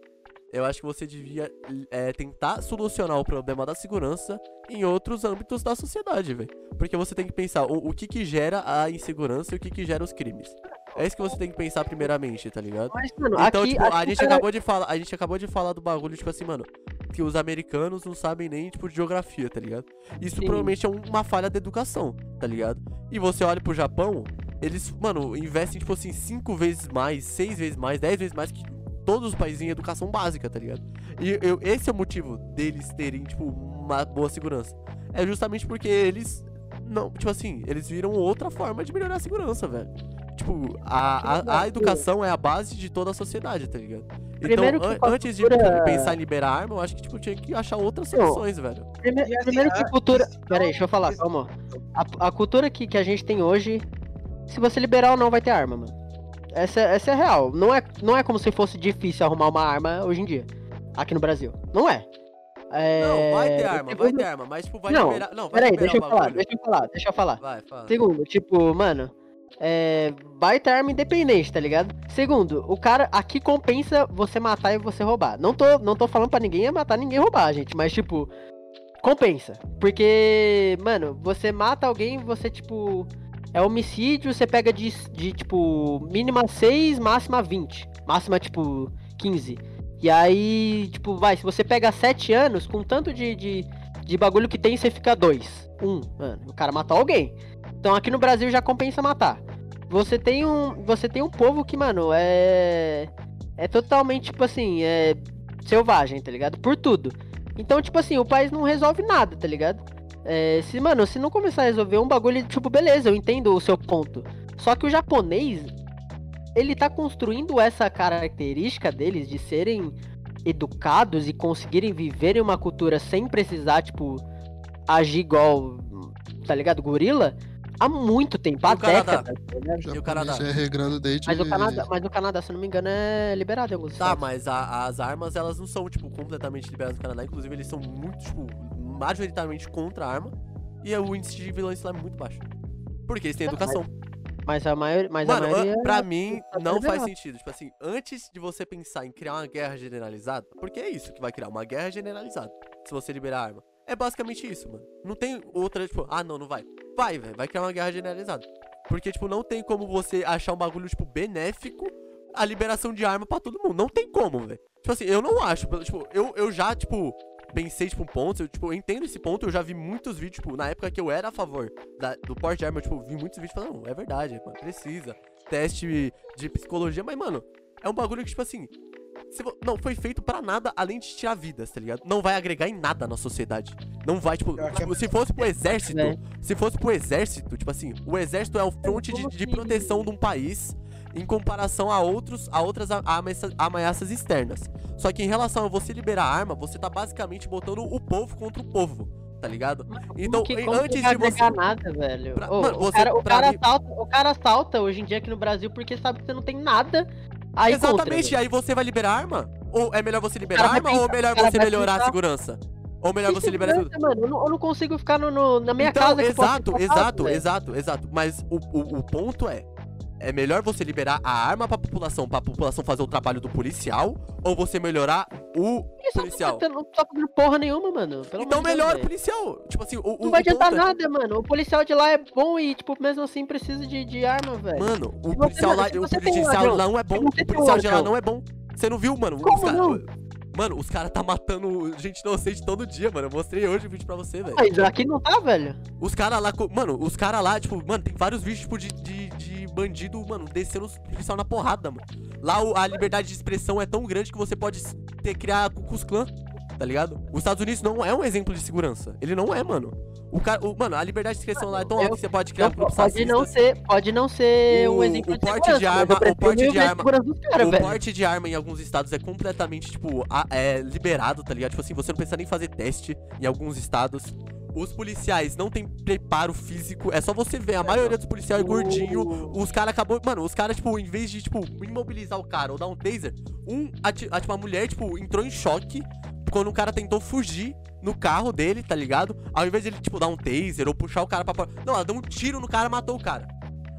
eu acho que você devia é, tentar solucionar o problema da segurança em outros âmbitos da sociedade, velho. Porque você tem que pensar o, o que que gera a insegurança e o que que gera os crimes. É isso que você tem que pensar primeiramente, tá ligado? Mas, mano, Então, aqui, tipo, aqui a gente cara- acabou de falar, a gente acabou de falar do bagulho, tipo assim, mano, que os americanos não sabem nem, tipo, de geografia, tá ligado? Isso Sim. provavelmente é um- uma falha da educação, tá ligado? E você olha pro Japão, eles, mano, investem, tipo assim, cinco vezes mais, seis vezes mais, dez vezes mais que todos os países em educação básica, tá ligado? E eu, esse é o motivo deles terem, tipo, uma boa segurança. É justamente porque eles não, tipo assim, eles viram outra forma de melhorar a segurança, velho. Tipo, a, a, a educação é a base de toda a sociedade, tá ligado? Primeiro então, que an- com a antes de cultura- pensar em liberar arma, eu acho que, tipo, tinha que achar outras Não. soluções, velho. Prime- E assim, primeiro que a- cultura. Pera aí, deixa eu falar, isso- calma. A, a cultura que, que a gente tem hoje, se você liberar ou não, vai ter arma, mano. Essa, essa é real. Não é, não é como se fosse difícil arrumar uma arma hoje em dia. Aqui no Brasil. Não é. É, Não, vai ter arma, vai segundo- ter arma, mas, tipo, vai Não, liberar. Não, vai Peraí, liberar deixa eu falar, bagulho. deixa eu falar, deixa eu falar. Vai, fala. Segundo, tipo, mano, é, vai ter arma independente, tá ligado? Segundo, o cara aqui compensa você matar e você roubar. Não tô, não tô falando pra ninguém é matar ninguém roubar, gente, mas tipo, compensa. Porque, mano, você mata alguém, você, tipo, é homicídio, você pega de, de tipo, mínima 6, máxima 20. Máxima, tipo, 15. E aí, tipo, vai, se você pega 7 anos, com tanto de, de, de bagulho que tem, você fica 2. 1, um, mano, o cara matou alguém. Então aqui no Brasil já compensa matar. Você tem um, você tem um povo que, mano, é é totalmente tipo assim, é selvagem, tá ligado? Por tudo. Então, tipo assim, o país não resolve nada, tá ligado? É, se, mano, se não começar a resolver um bagulho, tipo, beleza, eu entendo o seu ponto. Só que o japonês, ele tá construindo essa característica deles de serem educados e conseguirem viver em uma cultura sem precisar, tipo, agir igual, tá ligado? Gorila, há muito tempo, há o Canadá? décadas, ligado? E o Canadá? É regrado desde... Mas o, Canadá, mas o Canadá, se eu não me engano, é liberado em alguns Tá, estados. mas a- as armas, elas não são, tipo, completamente liberadas no Canadá. Inclusive, eles são muito, tipo, majoritariamente contra a arma. E o índice de violência lá é muito baixo. Porque eles têm educação. Mas Mas a maioria. Mas Mano, a maioria. an- pra mim tá não faz sentido. Tipo assim, antes de você pensar em criar uma guerra generalizada, porque é isso que vai criar, uma guerra generalizada. Se você liberar a arma. É basicamente isso, mano. Não tem outra, tipo, ah, não, não vai. Vai, velho, vai criar uma guerra generalizada. Porque, tipo, não tem como você achar um bagulho, tipo, benéfico a liberação de arma pra todo mundo. Não tem como, velho. Tipo assim, eu não acho. Tipo, eu, eu já, tipo, pensei, tipo, pontos. Eu, tipo, eu entendo esse ponto. Eu já vi muitos vídeos, tipo, na época que eu era a favor da- do porte de arma, eu, tipo, vi muitos vídeos falando, não, é verdade, mano, precisa. Teste de psicologia, mas, mano, é um bagulho que, tipo assim. Se vo- não foi feito pra nada além de tirar vidas, tá ligado? Não vai agregar em nada na sociedade. Não vai, tipo, é tipo, se fosse pro exército, Né? se fosse pro exército, tipo assim, o exército é o fronte de, de que- proteção de um país em comparação a outros a outras ameaças, ameaças externas. Só que em relação a você liberar a arma, você tá basicamente botando o povo contra o povo, tá ligado? Então, que, antes vai de você- agregar nada, velho. Pra- Ô, mano, o você- cara, o, cara mim- assalta, o cara assalta hoje em dia aqui no Brasil porque sabe que você não tem nada aí. Exatamente, aí você vai liberar a arma? Ou é melhor você liberar a arma ou pensar- melhor o cara você melhorar a pensar- segurança? Ou melhor você liberar a segurança, mano, eu não, eu não consigo ficar no, no- na minha então, casa. exato, exato, exato, exato. Mas o, o, o ponto é. É melhor você liberar a arma pra população, pra população fazer o trabalho do policial, ou você melhorar o Isso policial? Não, não tá fazendo porra nenhuma, mano. Pelo Então melhor o policial. Tipo assim, o, Não vai o ponto adiantar é- nada, mano. O policial de lá é bom e, tipo, mesmo assim precisa de, de arma, velho. Mano, o policial lá, o policial lá não é bom. O policial de lá não é bom. Você não viu, mano? Como cara- não? Mano, os caras tá matando gente inocente todo dia, mano. Eu mostrei hoje o vídeo pra você, velho. Mas aqui não tá, velho. Os caras lá, mano, os caras lá, tipo, mano, tem vários vídeos, tipo, de, de, de bandido, mano, descendo os policial na porrada, mano. Lá o- a liberdade de expressão é tão grande que você pode ter, criar Klux Klan, tá ligado? Os Estados Unidos não é um exemplo de segurança. Ele não é, mano. O cara, o- mano, a liberdade de expressão lá é tão alta que você pode criar grupos pode não ser, pode não ser O- um exemplo o de porte segurança, de arma- o porte de arma- caras, o velho. porte de arma em alguns estados é completamente, tipo, a- é liberado, tá ligado? Tipo assim, você não precisa nem fazer teste em alguns estados. Os policiais não tem preparo físico, é só você ver, a maioria dos policiais é gordinho, os caras acabou. Mano, os caras, tipo, em vez de, tipo, imobilizar o cara ou dar um taser, um. A, ti- a, tipo, a mulher, tipo, entrou em choque quando o cara tentou fugir no carro dele, tá ligado? Ao invés de ele, tipo, dar um taser ou puxar o cara pra fora. Não, ela deu um tiro no cara e matou o cara.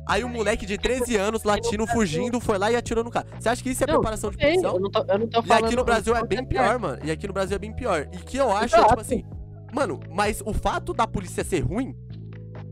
Aí o moleque de 13 anos, latino, fugindo, foi lá e atirou no cara. Você acha que isso é Não, preparação de policial? eu não tô, eu não tô E falando... aqui no Brasil é bem falando pior, mano. E aqui no Brasil é bem pior. E que eu acho, é, tipo assim, mano, mas o fato da polícia ser ruim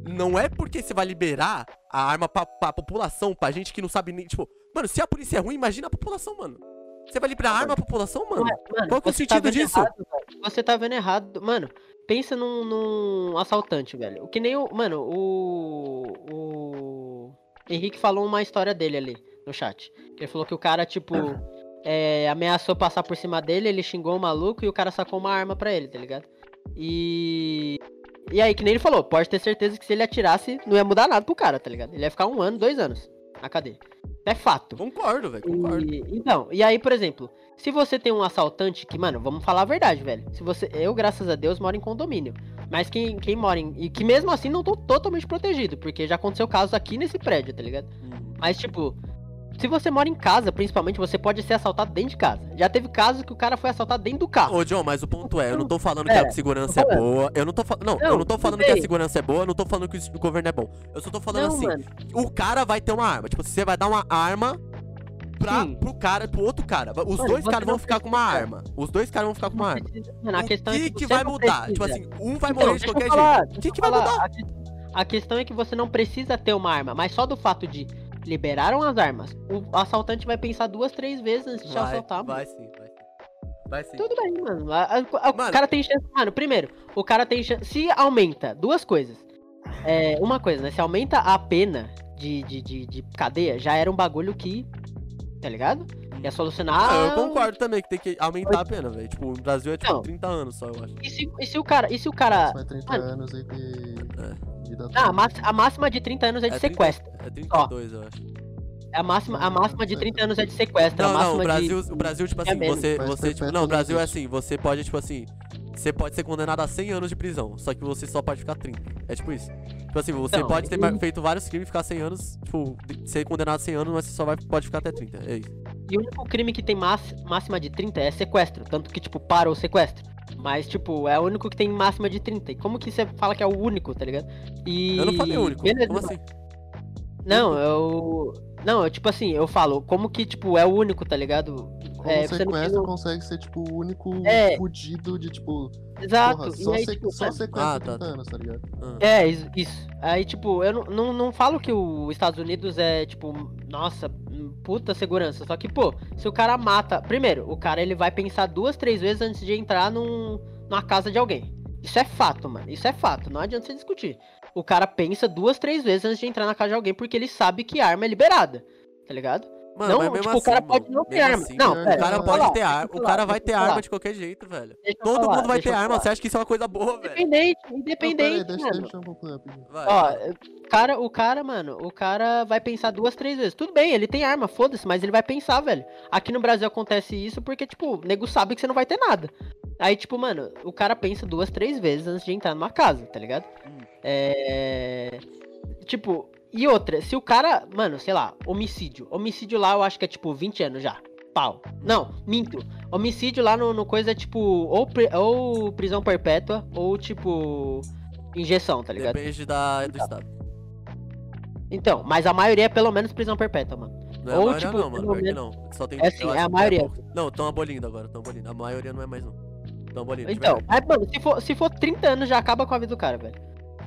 não é porque você vai liberar a arma pra, pra população, pra gente que não sabe nem, tipo, mano, se a polícia é ruim, imagina a população, mano. Você vai liberar a arma pra população, mano? Mano, Qual que é o tá sentido vendo disso? errado, você tá vendo errado. Mano, pensa num, num assaltante, velho. O que nem o. Mano, o. O. Henrique falou uma história dele ali no chat. Ele falou que o cara, tipo. é, ameaçou passar por cima dele, ele xingou o maluco e o cara sacou uma arma pra ele, tá ligado? E. E aí, que nem ele falou, pode ter certeza que se ele atirasse, não ia mudar nada pro cara, tá ligado? Ele ia ficar um ano, dois anos na cadeia. É fato. Concordo, velho, concordo. E- então, e aí, por exemplo, se você tem um assaltante que, mano, vamos falar a verdade, velho. Se você, eu, graças a Deus, moro em condomínio. Mas quem, quem mora em. E que mesmo assim não tô totalmente protegido, porque já aconteceu casos aqui nesse prédio, tá ligado? Uhum. Mas, tipo, se você mora em casa, principalmente, você pode ser assaltado dentro de casa. Já teve casos que o cara foi assaltado dentro do carro. Ô, John, mas o ponto é, eu não tô falando que É, a segurança é boa. Eu não tô falando. Não, eu Não, não tô falando que a segurança é boa, eu não tô falando que o governo é bom. Eu só tô falando não, assim, mano. o cara vai ter uma arma. Tipo, você vai dar uma arma pra, Sim. pro cara, pro outro cara. Os Mano, dois caras vão não ficar com uma arma. Os dois caras vão ficar com uma arma. Mano, a o questão que é que, que vai não mudar? precisa. Tipo assim, um vai Então, morrer de qualquer falar, jeito. O que que vai mudar? Que- a questão é que você não precisa ter uma arma, mas só do fato de liberaram as armas, o assaltante vai pensar duas, três vezes antes de Vai, assaltar, mano. vai sim, vai sim. Vai sim. Tudo bem, mano. A- a- a- Mano. O cara tem chance. Mano, primeiro, o cara tem chance. Se aumenta duas coisas. É, uma coisa, né? Se aumenta a pena de, de, de, de cadeia, já era um bagulho que. Tá ligado? Ia solucionar. Ah, eu concordo também que tem que aumentar a pena, velho. Tipo, no Brasil é tipo Não. 30 anos só, eu acho. E se, e se o cara. E se o cara. Faz 30 mano. anos aí de vida Ah, a, adulta. máxima, a máxima de 30 anos é de É 30 sequestro. É 32, eu acho. A máxima, a máxima de 30 anos é de sequestro. Não, a máxima não, o Brasil, de... o Brasil, tipo é assim, menos. você, Mas você, tipo, não, o Brasil é assim, você pode, tipo assim, você pode ser condenado a 100 anos de prisão, só que você só pode ficar 30. É tipo isso. Tipo assim, você Então, pode ter e- feito vários crimes e ficar 100 anos, tipo, ser condenado a 100 anos, mas você só vai, pode ficar até 30. É isso. E o único crime que tem máxima de 30 é sequestro. Tanto que, tipo, para o sequestro. Mas, tipo, é o único que tem máxima de 30. E como que você fala que é o único, tá ligado? E. Eu não falei único. Beleza, Como assim? Não, eu. Não, eu, tipo assim, eu falo, como que, tipo, é o único, tá ligado? Como É, você não consegue ser, tipo, o único É. fudido de, tipo, Exato. porra, só, aí, se- tipo, só é- sequestro Ah, tá, 30 tá. anos, tá ligado? Ah. É, is- isso. Aí, tipo, eu não, não, não falo que os Estados Unidos é, tipo, nossa, puta segurança. Só que, pô, se o cara mata. Primeiro, o cara ele vai pensar duas, três vezes antes de entrar num, numa casa de alguém. Isso é fato, mano. Isso é fato. Não adianta você discutir. O cara pensa duas, três vezes antes de entrar na casa de alguém porque ele sabe que arma é liberada. Tá ligado? Mano, Não, mas mesmo tipo, o assim, cara mano, pode não ter arma. assim, Não, pera, o cara pode falar, ter arma. O cara vai ter falar. arma de qualquer jeito, velho. Todo falar, mundo vai ter arma. falar. Você acha que isso é uma coisa boa, velho? Independente, independente, deixa, mano. rapidinho. Vai, Ó, vai. o cara, o cara, mano, o cara vai pensar duas, três vezes. Tudo bem, ele tem arma, foda-se, mas ele vai pensar, velho. Aqui no Brasil acontece isso porque, tipo, o nego sabe que você não vai ter nada. Aí, tipo, mano, o cara pensa duas, três vezes antes de entrar numa casa, tá ligado? Hum. É. Tipo, e outra, se o cara, mano, sei lá, homicídio. Homicídio lá eu acho que é tipo 20 anos já. Pau. Não, minto. Homicídio lá no, no coisa é tipo ou, ou prisão perpétua ou tipo injeção, tá ligado? Depende da, do estado. Então, mas a maioria é pelo menos prisão perpétua, mano. Não é Ou, a maioria tipo, não, mano. menos- não. Só tem, É sim, eu é a que maioria. pouco. Não, estão abolindo agora, estão abolindo. A maioria não é mais não. Estão abolindo. Então, mas, mano, se for, se for 30 anos já acaba com a vida do cara, velho.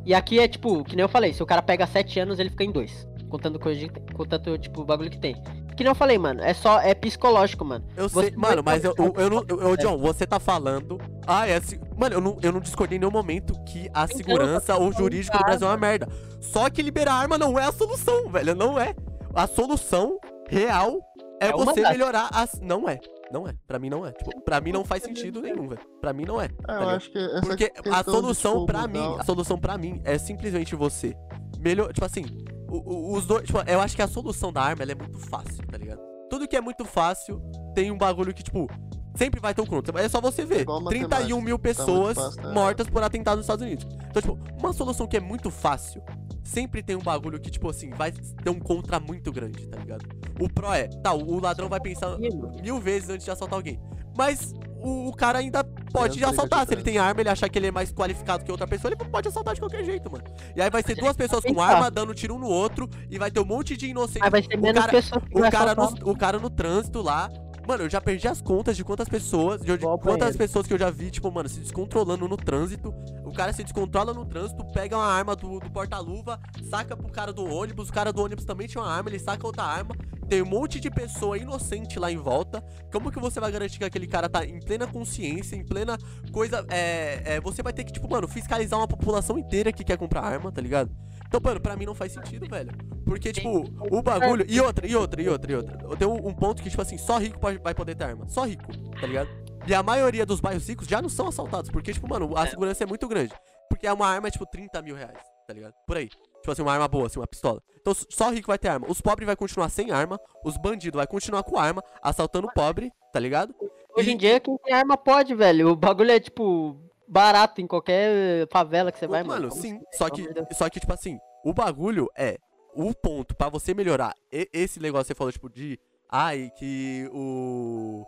E aqui é tipo, que nem eu falei, se o cara pega 7 anos, ele fica em 2. Contando coisa contando, tipo, o bagulho que tem. Que nem eu falei, mano, é só, é psicológico, mano. Eu sei, mano, mas eu, eu, eu não. Eu, eu, É. John, você tá falando. Ah, é assim. Mano, eu não, eu não discordei em nenhum momento que a Então, segurança ou jurídico do Brasil é uma merda. Só que liberar arma não é a solução, velho. Não é. A solução real é, É você melhorar as. Não é. Não é. Pra mim não é. Tipo, pra mim não faz sentido nenhum, velho. Pra mim não é. É, tá eu acho que essa Porque a solução pra mim, a solução pra mim é simplesmente você melhor, tipo assim, os dois, tipo, eu acho que a solução da arma ela é muito fácil, tá ligado? Tudo que é muito fácil tem um bagulho que tipo sempre vai ter um contra. É só você ver, Igual 31 mil tá pessoas muito fácil, né? mortas por atentado nos Estados Unidos. Então, tipo, uma solução que é muito fácil, sempre tem um bagulho que tipo assim, vai ter um contra muito grande, tá ligado? O pro é, tá, o ladrão vai pensar mil vezes antes de assaltar alguém. Mas o, o cara ainda pode de assaltar. Se ele tem arma, ele achar que ele é mais qualificado que outra pessoa, ele pode assaltar de qualquer jeito, mano. E aí vai ser duas pessoas com arma dando tiro um no outro e vai ter um monte de inocente. Aí vai ser o menos cara, pessoas que o vai cara, no, o cara no trânsito lá. Mano, eu já perdi as contas de quantas pessoas. De, de Igual pra quantas pessoas que eu já vi, tipo, mano, se descontrolando no trânsito. O cara se descontrola no trânsito, pega uma arma do, do porta-luva, saca pro cara do ônibus. O cara do ônibus também tinha uma arma, ele saca outra arma. Tem um monte de pessoa inocente lá em volta. Como que você vai garantir que aquele cara tá em plena consciência, em plena coisa. É, é, você vai ter que, tipo, mano, fiscalizar uma população inteira que quer comprar arma, tá ligado? Então, mano, pra mim não faz sentido, velho. Porque, tipo, o bagulho. E outra, e outra, e outra, e outra. Eu tenho um, um ponto que, tipo assim, só rico pode, vai poder ter arma. Só rico, tá ligado? E a maioria dos bairros ricos já não são assaltados. Porque, tipo, mano, a segurança é muito grande. Porque é uma arma, tipo, 30 mil reais, tá ligado? Por aí. Tipo assim, uma arma boa, assim, uma pistola. Então só rico vai ter arma. Os pobres vai continuar sem arma. Os bandidos vai continuar com arma, assaltando o pobre, tá ligado? Hoje em dia, quem tem arma pode, velho. O bagulho é, tipo, barato em qualquer favela que você vai, mano. mano, sim. se- Só que, só que, tipo assim, o bagulho é o ponto pra você melhorar e- esse negócio que você falou, tipo, de. Ai, que o.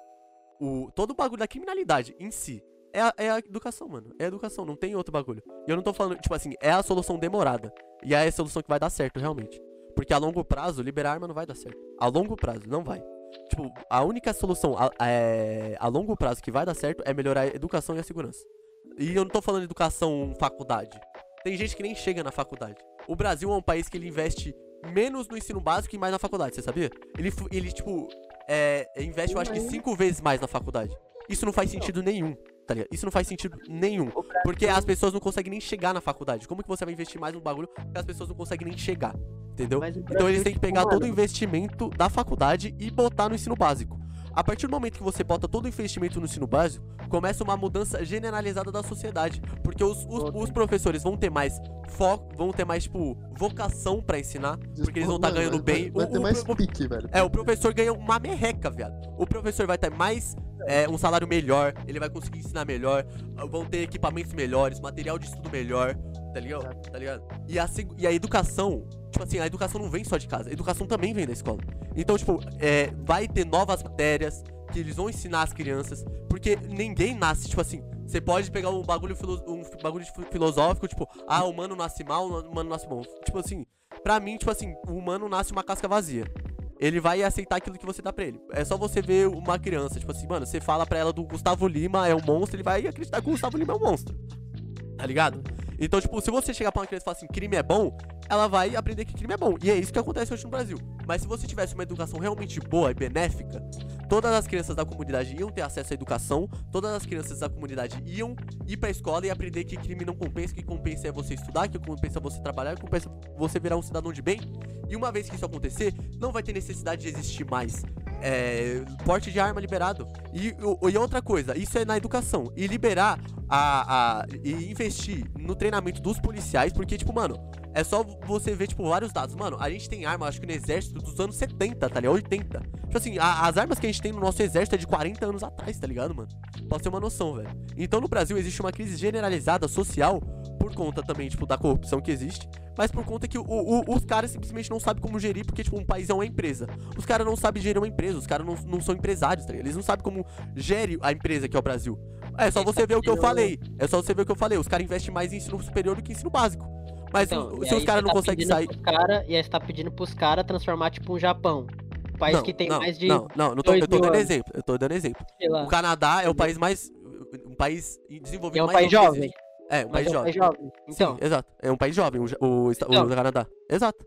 O. Todo o bagulho da criminalidade em si. É a, é a educação, mano. É a educação, não tem outro bagulho. E eu não tô falando, tipo assim, é a solução demorada. E é a solução que vai dar certo, realmente. Porque a longo prazo, liberar arma não vai dar certo. A longo prazo, não vai. Tipo, a única solução a, é, a longo prazo que vai dar certo é melhorar a educação e a segurança. E eu não tô falando de educação faculdade. Tem gente que nem chega na faculdade. O Brasil é um país que ele investe menos no ensino básico e mais na faculdade, você sabia? Ele, ele tipo, é, investe, eu acho que cinco vezes mais na faculdade. Isso não faz sentido nenhum, tá ligado? Isso não faz sentido nenhum. Porque as pessoas não conseguem nem chegar na faculdade. Como que você vai investir mais no bagulho que as pessoas não conseguem nem chegar? Entendeu? Então eles têm que tipo, pegar mano, todo o investimento da faculdade e botar no ensino básico. A partir do momento que você bota todo o investimento no ensino básico, começa uma mudança generalizada da sociedade. Porque os, os, os professores vão ter mais foco, vão ter mais, tipo, vocação pra ensinar. Porque eles vão estar Mano, ganhando vai- bem. Vai, O- ter o- mais o- pique, velho. é, o professor ganha uma merreca, viado. O professor vai ter mais é, um salário melhor, ele vai conseguir ensinar melhor, vão ter equipamentos melhores, material de estudo melhor, tá ligado? Tá ligado? E a, e a educação, tipo assim, a educação não vem só de casa, a educação também vem da escola. Então, tipo, é, vai ter novas matérias que eles vão ensinar as crianças, porque ninguém nasce, tipo assim, você pode pegar um bagulho, um bagulho filosófico, tipo, ah, o humano nasce mal, o humano nasce bom. Tipo assim, Pra mim, tipo assim, o humano nasce uma casca vazia. Ele vai aceitar aquilo que você dá pra ele. É só você ver uma criança, tipo assim, mano, você fala pra ela do Gustavo Lima é um monstro, ele vai acreditar que o Gustavo Lima é um monstro. Tá ligado? Então, tipo, se você chegar pra uma criança e falar assim, crime é bom, ela vai aprender que crime é bom. E é isso que acontece hoje no Brasil. Mas se você tivesse uma educação realmente boa e benéfica, todas as crianças da comunidade iam ter acesso à educação, todas as crianças da comunidade iam ir pra escola e aprender que crime não compensa, que compensa é você estudar, que compensa é você trabalhar, que compensa você virar um cidadão de bem. E uma vez que isso acontecer, não vai ter necessidade de existir mais é, porte de arma liberado. E, e outra coisa, isso é na educação. E liberar a, a. E investir no treinamento dos policiais, porque, tipo, mano, é só você ver, tipo, vários dados. Mano, a gente tem arma, acho que no exército dos anos 70, tá ligado? 80. Tipo assim, a- as armas que a gente tem no nosso exército é de 40 anos atrás, tá ligado, mano? Pra ter uma noção, velho. Então no Brasil existe uma crise generalizada social por conta também, tipo, da corrupção que existe. Mas por conta que o- o- os caras simplesmente não sabem como gerir, porque, tipo, um país é uma empresa. Os caras não sabem gerir uma empresa, os caras não, não são empresários, tá ligado? Eles não sabem como gere a empresa que é o Brasil. É só você ver o que eu falei. É só você ver o que eu falei. Os caras investem mais em ensino superior do que em ensino básico. Mas Então, se os caras não tá conseguem sair. Cara, e aí você tá pedindo pros caras transformar, tipo, um Japão. País não, que tem não, mais de. Não, não, não tô, eu tô dando anos. exemplo. Eu tô dando exemplo. O Canadá é o Entendeu? país mais. Um país desenvolvido é um mais país jovem. existe. É, um país é um jovem. país jovem. Então, Sim, exato. É um país jovem, o, o, o Então. Canadá. Exato.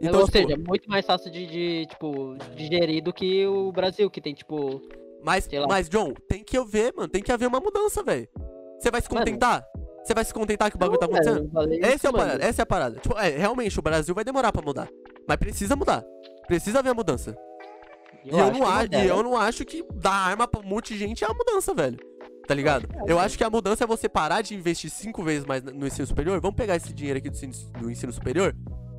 Então, ou tipo, seja, é muito mais fácil de, de, tipo, digerir do que o Brasil, que tem, tipo. mas, mas, John, tem que haver, mano. Tem que haver uma mudança, velho. Você vai se contentar? Você vai se contentar que o bagulho tá Não, acontecendo? eu falei Essa isso, é, a mano. parada, essa é a parada. Tipo, é, realmente, o Brasil vai demorar pra mudar. Mas precisa mudar. Precisa haver a mudança. e, eu não acho, e eu não acho que dar arma pra um monte de gente é a mudança, velho. Tá ligado? Eu acho que a mudança é você parar de investir cinco vezes mais no ensino superior. Vamos pegar esse dinheiro aqui do ensino, do ensino superior.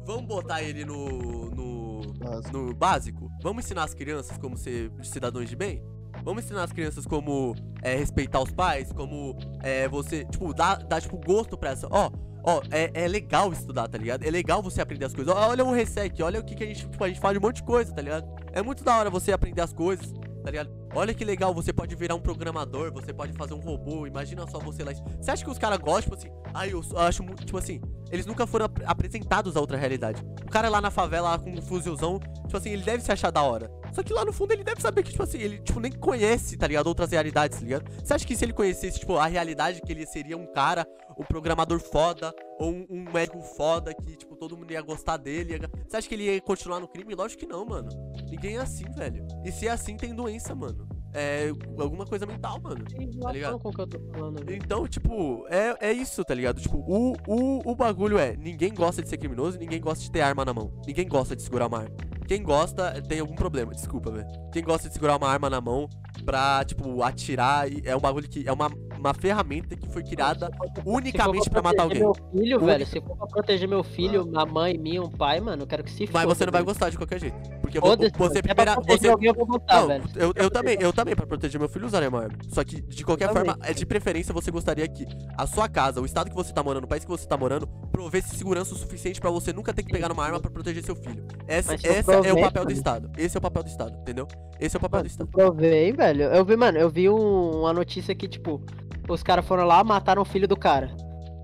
Vamos botar ele no, no, Mas, no básico. Vamos ensinar as crianças como ser cidadãos de bem? Vamos ensinar as crianças como é, respeitar os pais, como é, você, tipo, dar, dar tipo, gosto pra essa. Ó, ó, é, é legal estudar, tá ligado? É legal você aprender as coisas. Olha o Resec, olha o que, que a gente, tipo, a gente fala de um monte de coisa, tá ligado? É muito da hora você aprender as coisas, tá ligado? Olha que legal, você pode virar um programador, você pode fazer um robô, imagina só você lá. Você acha que os caras gostam, tipo assim, ai, eu, eu acho tipo assim, eles nunca foram ap- apresentados a outra realidade. O cara lá na favela, lá com um fuzilzão, tipo assim, ele deve se achar da hora. Só que lá no fundo ele deve saber que, tipo assim, ele, tipo, nem conhece, tá ligado? Outras realidades, tá ligado? Você acha que se ele conhecesse, tipo, a realidade que ele seria um cara, um programador foda, ou um, um médico foda, que, tipo, todo mundo ia gostar dele? ia- Você acha que ele ia continuar no crime? Lógico que não, mano. Ninguém é assim, velho. E se é assim, tem doença, mano. É alguma coisa mental, mano. Tá ligado? Com o que eu tô falando. Então, tipo, é, é isso, tá ligado? Tipo, o, o, o bagulho é: ninguém gosta de ser criminoso, ninguém gosta de ter arma na mão. Ninguém gosta de segurar uma arma. Quem gosta tem algum problema, desculpa, velho. Quem gosta de segurar uma arma na mão pra, tipo, atirar, é um bagulho que. É uma, uma ferramenta que foi criada unicamente pra matar alguém. proteger Meu filho, Única- velho, se for pra proteger meu filho, uma mãe minha, um pai, mano, eu quero que se Mas foda, você não vai velho. gostar de qualquer jeito. Porque você é primeira. Você, alguém, eu vou botar, Não, velho. eu, eu também, eu também, pra proteger meu filho, usaria uma arma. Só que, de qualquer forma, é de preferência você gostaria que a sua casa, o estado que você tá morando, o país que você tá morando, provesse segurança o suficiente pra você nunca ter que pegar numa arma pra proteger seu filho. Essa, Mas se eu essa é o papel do. Estado. Esse é o papel do Estado, entendeu? Esse é o papel do Mano, Estado. eu provei, velho. Eu vi, mano, eu vi um- uma notícia que, tipo, os caras foram lá, mataram o filho do cara.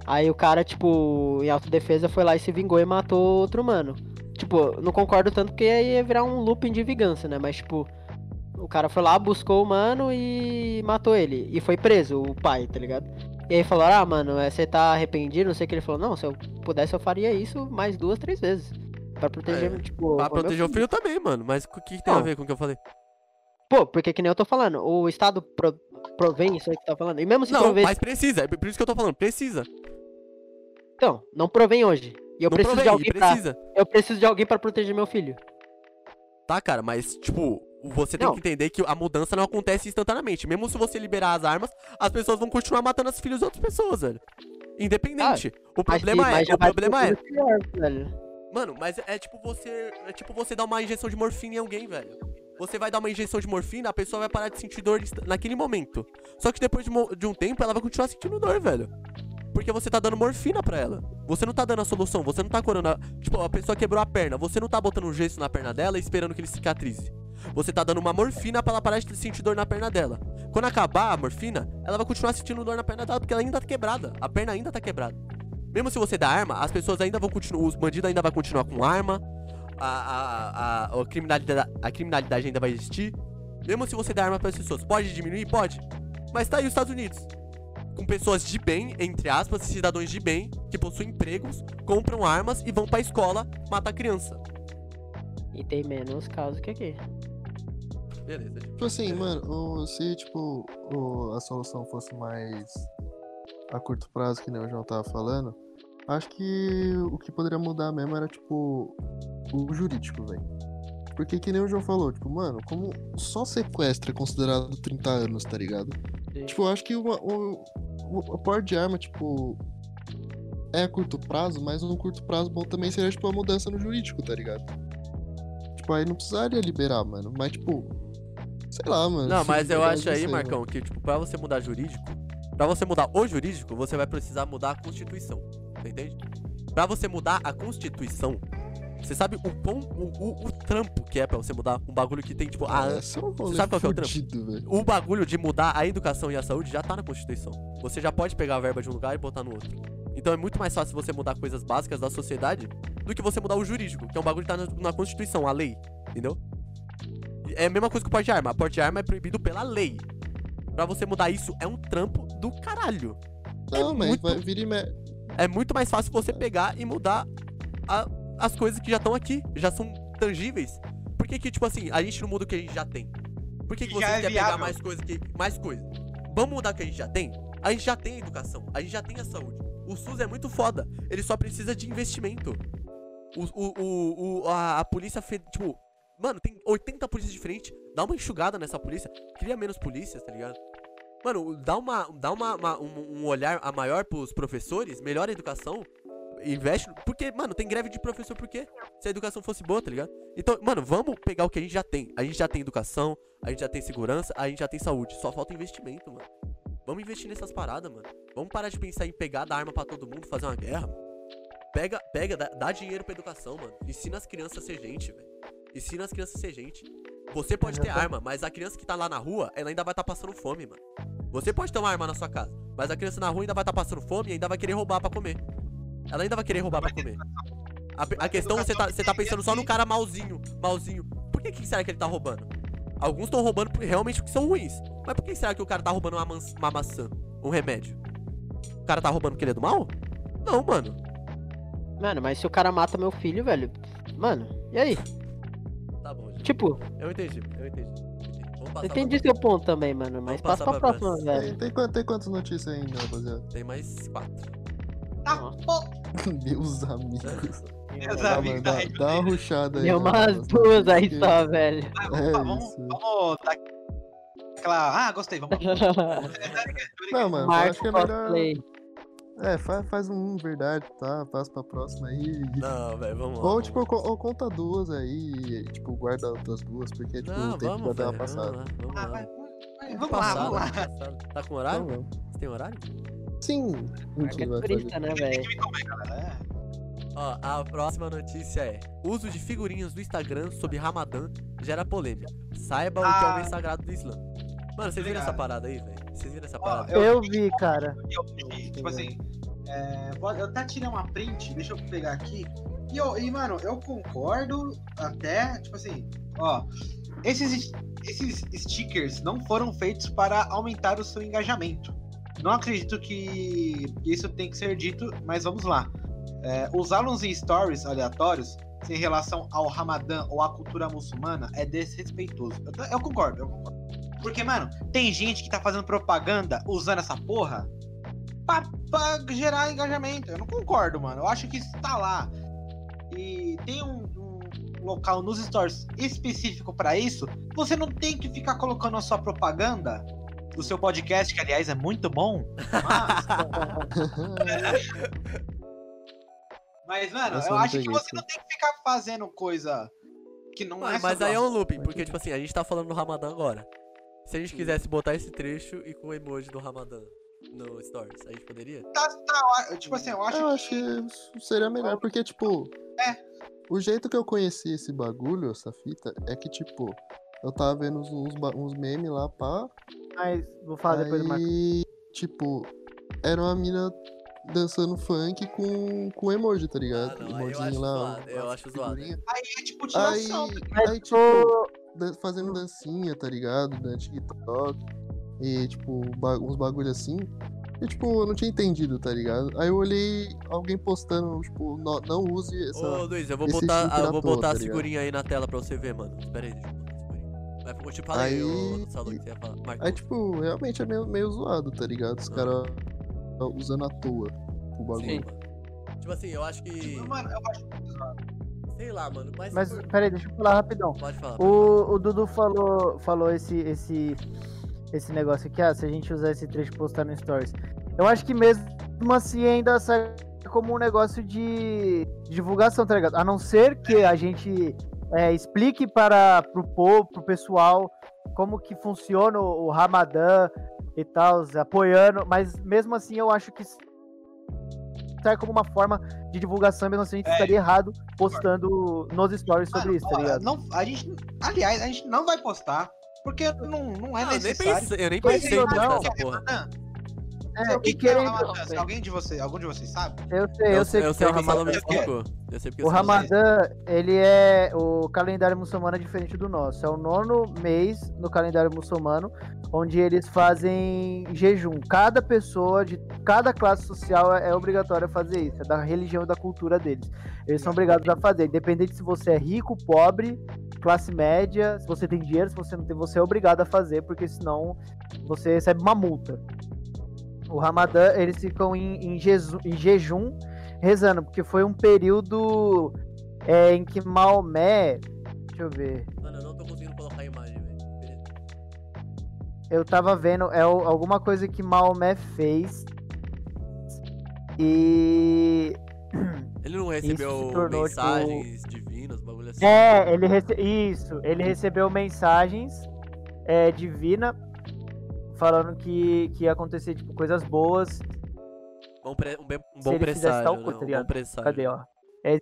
Aí o cara, tipo, em autodefesa foi lá e se vingou e matou outro mano. Tipo, não concordo tanto porque aí ia virar um looping de vingança, né? Mas, tipo, o cara foi lá, buscou o mano e matou ele. E foi preso, o pai, tá ligado? E aí falaram, ah, mano, é, você tá arrependido? Não sei o que. Ele falou, não, se eu pudesse eu faria isso mais duas, três vezes. Pra proteger, É, tipo. Pra proteger o filho também, mano. Mas o que, que tem a Não. ver com o que eu falei? Pô, porque que nem eu tô falando, o Estado pro- provém isso aí que tá falando. E mesmo se Não, prover, mas precisa. É por isso que eu tô falando. Precisa. então, não provém hoje. E eu não preciso provém, de alguém pra, precisa. eu preciso de alguém para proteger meu filho. Tá, cara, mas, tipo, você tem Não. que entender que a mudança não acontece instantaneamente. Mesmo se você liberar as armas, as pessoas vão continuar matando os filhos de outras pessoas, velho. Independente. o Mas, problema mas é, já o problema pro é, pior, mano, mas é tipo você, é tipo você dar uma injeção de morfina em alguém, velho. Você vai dar uma injeção de morfina, a pessoa vai parar de sentir dor naquele momento. Só que depois de, de um tempo, ela vai continuar sentindo dor, velho. Porque você tá dando morfina pra ela. Você não tá dando a solução, você não tá curando a... Tipo, a pessoa quebrou a perna, você não tá botando um gesso na perna dela e esperando que ele cicatrize. Você tá dando uma morfina pra ela parar de sentir dor na perna dela. Quando acabar a morfina, ela vai continuar sentindo dor na perna dela porque ela ainda tá quebrada. A perna ainda tá quebrada. Mesmo se você dá arma, as pessoas ainda vão continuar. Os bandidos ainda vão continuar com arma. A, a, a, a, criminalidade, a criminalidade ainda vai existir. Mesmo se você dá arma para as pessoas. Pode diminuir? Pode. Mas tá aí os Estados Unidos. Com pessoas de bem, entre aspas, cidadãos de bem, que possuem empregos, compram armas e vão pra escola matar criança. E tem menos casos que aqui. Beleza. Tipo assim, mano, o- se tipo a solução fosse mais a curto prazo, que nem o João tava falando, acho que o que poderia mudar mesmo era tipo o jurídico, velho. Porque que nem o João falou, tipo, mano, como só sequestro é considerado 30 anos, tá ligado? Sim. Tipo, eu acho que uma, o, o, o porte de arma, tipo, é a curto prazo, mas um curto prazo bom também seria, tipo, a mudança no jurídico, tá ligado? Tipo, aí não precisaria liberar, mano. Mas, tipo, sei lá, mano. Não, mas eu acho aí, Marcão, mano. que, tipo, pra você mudar jurídico, pra você mudar o jurídico, você vai precisar mudar a Constituição. Você entende? Pra você mudar a Constituição, você sabe o quão. O, o, o trampo que é pra você mudar um bagulho que tem, tipo, a, é só um rolê sabe qual é o trampo? velho. o bagulho de mudar a educação e a saúde já tá na Constituição. Você já pode pegar a verba de um lugar e botar no outro. Então é muito mais fácil você mudar coisas básicas da sociedade do que você mudar o jurídico, que é um bagulho que tá na, na Constituição, a lei. Entendeu? É a mesma coisa que o porte de arma. A porte de arma é proibido pela lei. Pra você mudar isso é um trampo do caralho. Não, mas muito- vai vir e me... É muito mais fácil você pegar e mudar a- as coisas que já estão aqui, já são tangíveis. Por que que, tipo assim, a gente não muda o que a gente já tem? Por que, que você é quer pegar viável. mais coisa que mais coisa? Vamos mudar o que a gente já tem? A gente já tem a educação, a gente já tem a saúde. O SUS é muito foda, ele só precisa de investimento. O, o, o, o- a, a polícia, fe- tipo, mano, tem 80 polícias diferentes, dá uma enxugada nessa polícia, cria menos polícias, tá ligado? Mano, dá, uma, dá uma, uma- um, um olhar a maior pros professores, melhora a educação, investe. Porque, mano, tem greve de professor por quê? Se a educação fosse boa, tá ligado? Então, mano, vamos pegar o que a gente já tem. A gente já tem educação, a gente já tem segurança, a gente já tem saúde. Só falta investimento, mano. Vamos investir nessas paradas, mano. Vamos parar de pensar em pegar, dar arma pra todo mundo, fazer uma guerra. Pega, pega, dá, dá dinheiro pra educação, mano. Ensina as crianças a ser gente, velho. Ensina as crianças a ser gente. Você pode ter arma, mas a criança que tá lá na rua, ela ainda vai estar passando fome, mano. Você pode ter uma arma na sua casa, mas a criança na rua ainda vai estar passando fome e ainda vai querer roubar pra comer. Ela ainda vai querer roubar pra comer. A, a questão você tá, você tá pensando só no cara malzinho, malzinho. Por que, que será que ele tá roubando? Alguns estão roubando por- realmente porque são ruins. Mas por que será que o cara tá roubando uma, uma maçã? Um remédio? O cara tá roubando porque ele é do mal? Não, mano. Mano, mas se o cara mata meu filho, velho. Mano, e aí? Tá bom, gente. Tipo, Eu entendi, eu entendi. entendi. Vamos passar entendi pra seu ponto também, mano. Mas passa pra pra próxima, velho. Tem, tem, tem quantas notícias ainda, rapaziada? Tem mais quatro. Tá. Meus amigos. Meus Dá, amigos mano, da dá, Red dá uma ruchada aí. Deu umas duas aí só, velho. Ah, É vamos, isso. vamos dar aquela. Ah, gostei, vamos. Não, mano, eu acho Marco que é melhor. cosplay. É, faz, faz um verdade, tá? Passa pra próxima aí. Não, velho, vamos lá. Ou, vamos tipo, ou conta duas aí, e, tipo, guarda outras duas, porque, tipo, Não, o tempo vamos, vai dar uma passada. Vamos lá, vamos Ah, lá. vamos lá, vamos lá. passado. Tá com horário? vamos. Você tem horário? Sim, Marco gente é vai turista, fazer. né, velho? É. Ó, a próxima notícia é: uso de figurinhas do Instagram sobre Ramadã gera polêmica. Saiba o que é o Ah. mês sagrado do Islã. Mano, vocês viram essa parada aí, velho? Vocês viram essa Ó, parada? eu- Eu vi, cara. Eu vi, tipo assim, é, eu até tirei uma print, deixa eu pegar aqui. E, eu, e, mano, eu concordo até, tipo assim, ó, esses, esses stickers não foram feitos para aumentar o seu engajamento. Não acredito que isso tem que ser dito, mas vamos lá. É, Usá-los em stories aleatórios, sem relação ao Ramadã ou à cultura muçulmana, é desrespeitoso. Eu, eu concordo, eu concordo. Porque, mano, tem gente que tá fazendo propaganda usando essa porra pra, pra gerar engajamento. Eu não concordo, mano. Eu acho que isso tá lá. E tem um, um local nos stores específico pra isso. Você não tem que ficar colocando a sua propaganda do seu podcast, que aliás é muito bom. Mas, mas mano, eu eu acho que você não tem que ficar fazendo coisa que não Mano, é mas aí é o um looping, porque, tipo assim, a gente tá falando do Ramadã agora. Se a gente quisesse botar esse trecho e com o emoji do Ramadã no Stories, a gente poderia? Tá, tá, tipo assim, eu acho Eu que. acho que seria melhor, porque, tipo. É. O jeito que eu conheci esse bagulho, essa fita, é que, tipo, eu tava vendo uns, uns, memes lá, pá. Mas vou falar depois do Marco. Aí, tipo, era uma mina dançando funk com, com emoji, tá ligado? Ah, não, aí eu Emojinho acho lá. zoado, eu acho zoado. Aí é tipo Aí, tiração. tá Mas, aí, tipo, fazendo dancinha, tá ligado? No TikTok. E, tipo, uns bagulho assim. E, tipo, eu não tinha entendido, tá ligado? Aí eu olhei alguém postando, tipo, não, não use essa. Ô, Luiz, eu vou botar, eu vou toa, botar tá a figurinha aí na tela pra você ver, mano. Espera aí, deixa eu eu te falei, Aí- ô, Saulo, que você ia falar. Marcos. Aí, tipo, realmente é meio, meio zoado, tá ligado? Os Ah. caras usando à toa o bagulho. Sim. Tipo assim, eu acho que. Mano, eu acho Sei lá, mano. Mas. Mas, for- peraí, deixa eu falar rapidão. Pode falar. O, o Dudu falou, falou esse, esse, esse negócio aqui, ah, se a gente usar esse trecho e postar no Stories. Eu acho que mesmo assim ainda sai como um negócio de divulgação, tá ligado? A não ser que a gente é, explique para pro povo, pro pessoal, como que funciona o, o Ramadã e tal, apoiando, mas mesmo assim eu acho que sai como uma forma de divulgação, mesmo assim a gente É. estaria errado postando nos stories sobre Mano, isso, tá ligado? Não, a gente, aliás, a gente não vai postar, porque não, não é Ah, eu nem necessário. pensei, eu nem pensei em não, postar não. essa porra. É, o que, que é o Ramadã? Se Alguém de vocês, algum de vocês sabe? Eu sei, eu, sei eu que sei é o Saulo me Ramadã. explicou. Eu sei porque O eu. Ramadã, ele é. O calendário muçulmano é diferente do nosso. É o nono mês no calendário muçulmano, onde eles fazem jejum. Cada pessoa de cada classe social é, é obrigatória a fazer isso. É da religião e da cultura deles. Eles são obrigados a fazer. Independente se você é rico, pobre, classe média, se você tem dinheiro, se você não tem, você é obrigado a fazer, porque senão você recebe uma multa. O Ramadã, eles ficam em, em jeju- em jejum rezando, porque foi um período é, em que Maomé. Deixa eu ver. Mano, eu não tô conseguindo colocar a imagem, velho. Eu tava vendo, é o- alguma coisa que Maomé fez. E. Ele não recebeu tornou, mensagens divinas, bagulho assim. É, ele rece... Isso, ele recebeu mensagens é, divina falando que, que ia acontecer tipo, coisas boas. Bom pre- um, um bom presságio, tal né? coisa, tá Um bom presságio. Cadê, ó? É,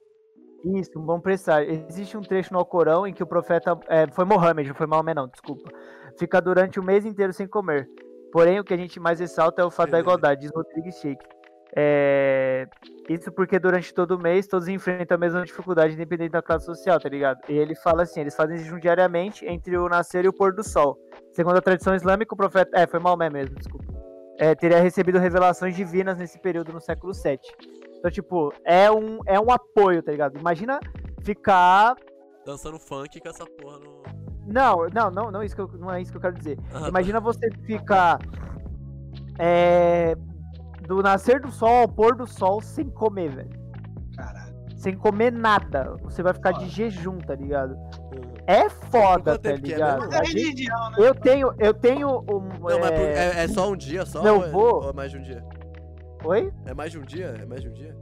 isso, um bom presságio. Existe um trecho no Alcorão em que o profeta. é, foi Mohammed, não foi Maomé, não, desculpa. Fica durante o mês inteiro sem comer. Porém, o que a gente mais ressalta é o fato da igualdade, diz Rodrigues Sheik. É, Isso porque durante todo o mês todos enfrentam a mesma dificuldade, independente da classe social, tá ligado? E ele fala assim: eles fazem jejum diariamente entre o nascer e o pôr do sol. Segundo a tradição islâmica, o profeta. É, foi Maomé mesmo, desculpa. É, teria recebido revelações divinas nesse período no século VII. Então, tipo, é um, é um apoio, tá ligado? Imagina ficar. Dançando funk com essa porra no. Não, não, não, não, isso que eu- não é isso que eu quero dizer. Ah, Imagina você ficar. é, do nascer do sol ao pôr do sol sem comer, velho. Caralho. Sem comer nada. Você vai ficar de Foda. jejum, tá ligado? Uhum. É foda, tá é ligado? É gente- religião, né? Eu tenho, eu tenho um. Não, mas por- é, é, é só um dia só? Meu ou, é, vô- ou é mais de um dia? Oi? É mais de um dia? É mais de um dia?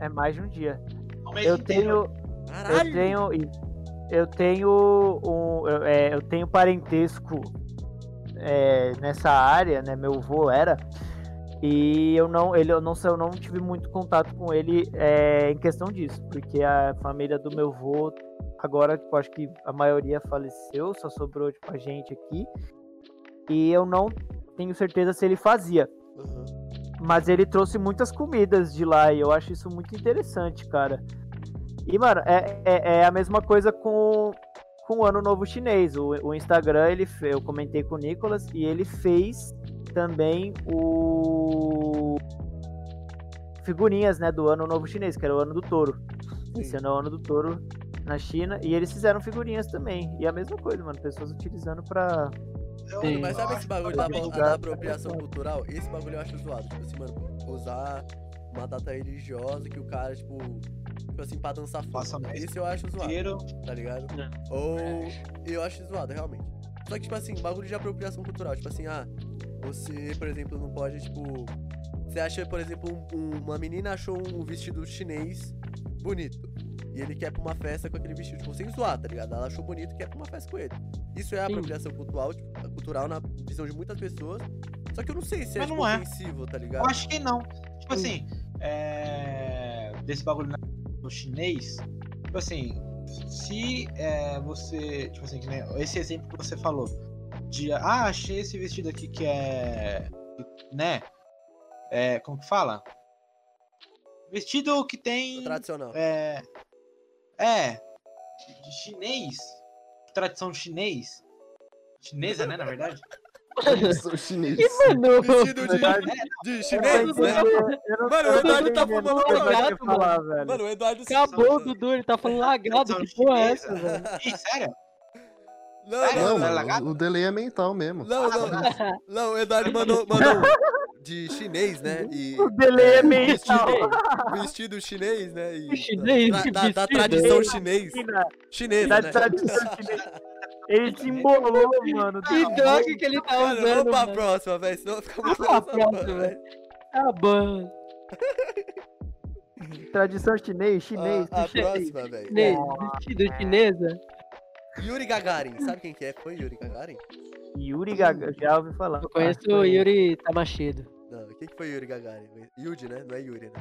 É mais de um dia. Mês Eu inteiro. tenho. Eu Caralho! tenho. Eu tenho um. Eu, é, eu tenho parentesco é, nessa área, né? Meu avô era. E eu não, ele, eu não sei, eu não tive muito contato com ele é, em questão disso, porque a família do meu avô, agora, tipo, acho que a maioria faleceu, só sobrou tipo, a gente aqui. E eu não tenho certeza se ele fazia. Uhum. Mas ele trouxe muitas comidas de lá e eu acho isso muito interessante, cara. E, mano, é, é, é a mesma coisa com, com o Ano Novo Chinês. O, o Instagram, ele, eu comentei com o Nicolas e ele fez também o. Figurinhas, né, do Ano Novo Chinês, que era o Ano do Touro. Esse ano é o Ano do Touro na China. E eles fizeram figurinhas também. E é a mesma coisa, mano. Pessoas utilizando Mano, mas sabe esse bagulho da, da apropriação cultural? Esse bagulho eu acho zoado. Tipo assim, mano, usar uma data religiosa que o cara, tipo, tipo assim, pra dançar mais Esse eu acho zoado, tá ligado? Não. Ou eu acho zoado, realmente. Só que, tipo assim, bagulho de apropriação cultural. Tipo assim, ah, você, por exemplo, não pode, tipo. Você acha, por exemplo, um- um- uma menina achou um vestido chinês bonito. E ele quer pra uma festa com aquele vestido. Tipo, sem zoar, tá ligado? Ela achou bonito e quer pra uma festa com ele. Isso é Sim. apropriação cultural, tipo, cultural na visão de muitas pessoas. Só que eu não sei se é, Mas tipo, é. ofensivo, tá Eu ligado? acho que não. Tipo assim, é... desse bagulho no chinês, tipo assim, se é, você, tipo assim, esse exemplo que você falou, de, ah, achei esse vestido aqui que é, né, é, como que fala? Vestido que O tem. tradicional. É. É. de- de Chinês. Tradição chinês. Chinesa, né, na verdade? Sou chinês. Mano, Vestido de, de chinês, né? Mano, o Eduardo tá que falar, velho. Mano, o Eduardo... acabou o Dudu, ele tá falando lagado. Que porra é essa, velho? Ih, sério? Não, não, Não, o delay é mental mesmo. Não, não. Não, o Eduardo mandou, mandou de chinês, né? E O delay é mental. vestido chinês, né? E, Chinês, da, da, da vestido. tradição chinês. Chinesa, Da né? tradição chinesa. Ele se embolou, mano. Que droga que ele tá Mano, usando, vamos pra mano. próxima, velho. Senão fica muito Vamos pra próxima, velho. Tá bom. Tradição chinês, chinês. A, a chinês. próxima, velho. Chinês, vestido chinesa. Yuri Gagarin. Sabe quem que é? Foi Yuri Gagarin? Yuri Gaga, já ouvi falar. Eu conheço Ah, o foi Yuri Tamashido. Não, quem que foi Yuri Gagarin? Yudi, né? Não é Yuri, né?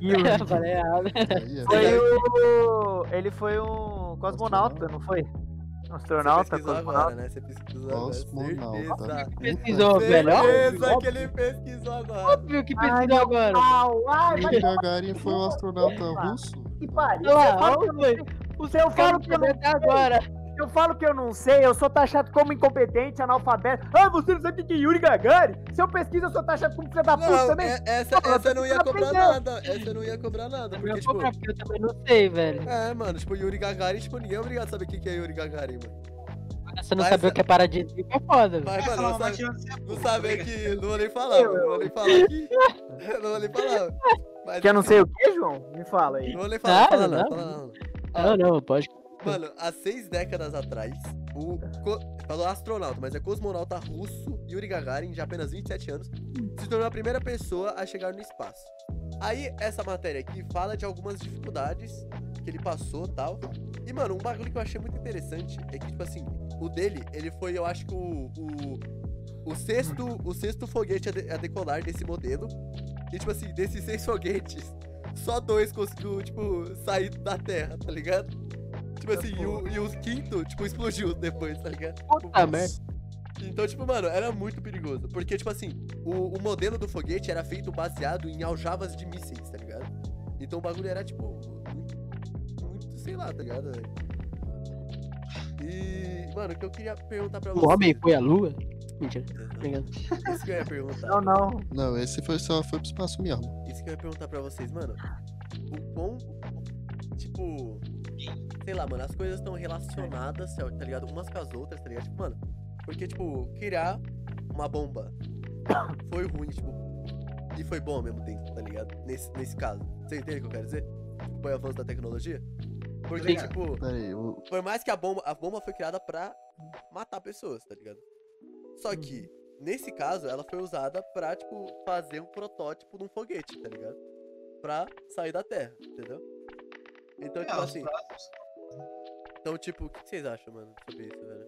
Yuri. Falei errado. Aí, é. Foi o. Ele foi um cosmonauta, não foi? Um Você astronauta, pesquisou agora, cosmonauta. né? Você pesquisou agora. Cosmonauta. Certeza. Pesquisou, velho. Certeza que ele pesquisou agora. Óbvio que pesquisou agora. Ai, Yuri Gagarin foi um astronauta russo? que pariu. Olha Eu lá, falo, olha, velho. se eu falo que até agora. Eu falo que eu não sei, eu sou taxado como incompetente, analfabeto. Ah, você não sabe o que é Yuri Gagarin? Se eu pesquiso, eu sou taxado como filho da puta Não, também. é- essa, Pô, essa não ia cobrar aprendeu. nada. Essa eu não ia cobrar nada. Eu Porque, vou tipo. cobrar, porque eu também não sei, velho. É, mano, tipo, Yuri Gagarin, tipo, ninguém é obrigado a saber o que é Yuri Gagarin, mano. Você não Mas saber é- o que é paradisíaco é foda, velho. Mas, mano, é não sabe, não saber que. Não vou nem falar, mano. Não vou nem falar aqui. Não vou nem falar. Mas, Que eu não sei o que, João? Me fala aí. Não vou nem falar, Nada, fala não, nada. fala não. Não, não, pode. Mano, há seis décadas atrás, o. Falou astronauta, mas é cosmonauta russo Yuri Gagarin, de apenas 27 anos, se tornou a primeira pessoa a chegar no espaço. Aí, essa matéria aqui fala de algumas dificuldades que ele passou tal. E, mano, um bagulho que eu achei muito interessante é que, tipo assim, o dele, ele foi, eu acho que o. o, o sexto, o sexto foguete a, de- a decolar desse modelo. E, tipo assim, desses seis foguetes, só dois conseguiu, tipo, sair da Terra, tá ligado? Tipo assim, e o, e o quinto, tipo, explodiu depois, tá ligado? Puta merda. Então, tipo, mano, era muito perigoso. Porque, tipo assim, o, o modelo do foguete era feito baseado em aljavas de mísseis, tá ligado? Então o bagulho era, tipo, muito, muito sei lá, tá ligado? velho? E, mano, o que eu queria perguntar pra vocês... O homem foi à lua? Mentira, obrigado. Isso que eu ia perguntar. Não, não. Não, esse foi, só foi pro espaço mesmo. Isso que eu ia perguntar pra vocês, mano. O quão. Tipo. Sei lá, mano, as coisas estão relacionadas, tá ligado? Umas com as outras, tá ligado? Tipo, mano. Porque, tipo, criar uma bomba foi ruim, tipo. E foi bom ao mesmo tempo, tá ligado? Nesse, nesse caso. Você entende o que eu quero dizer? Tipo, foi o avanço da tecnologia? Porque, ligado. tipo, Pera aí, o, por mais que a bomba. A bomba foi criada pra matar pessoas, tá ligado? Só que, nesse caso, ela foi usada pra, tipo, fazer um protótipo de um foguete, tá ligado? Pra sair da Terra, entendeu? Então, É, tipo assim. Então, tipo, o que vocês acham, mano, sobre isso, velho?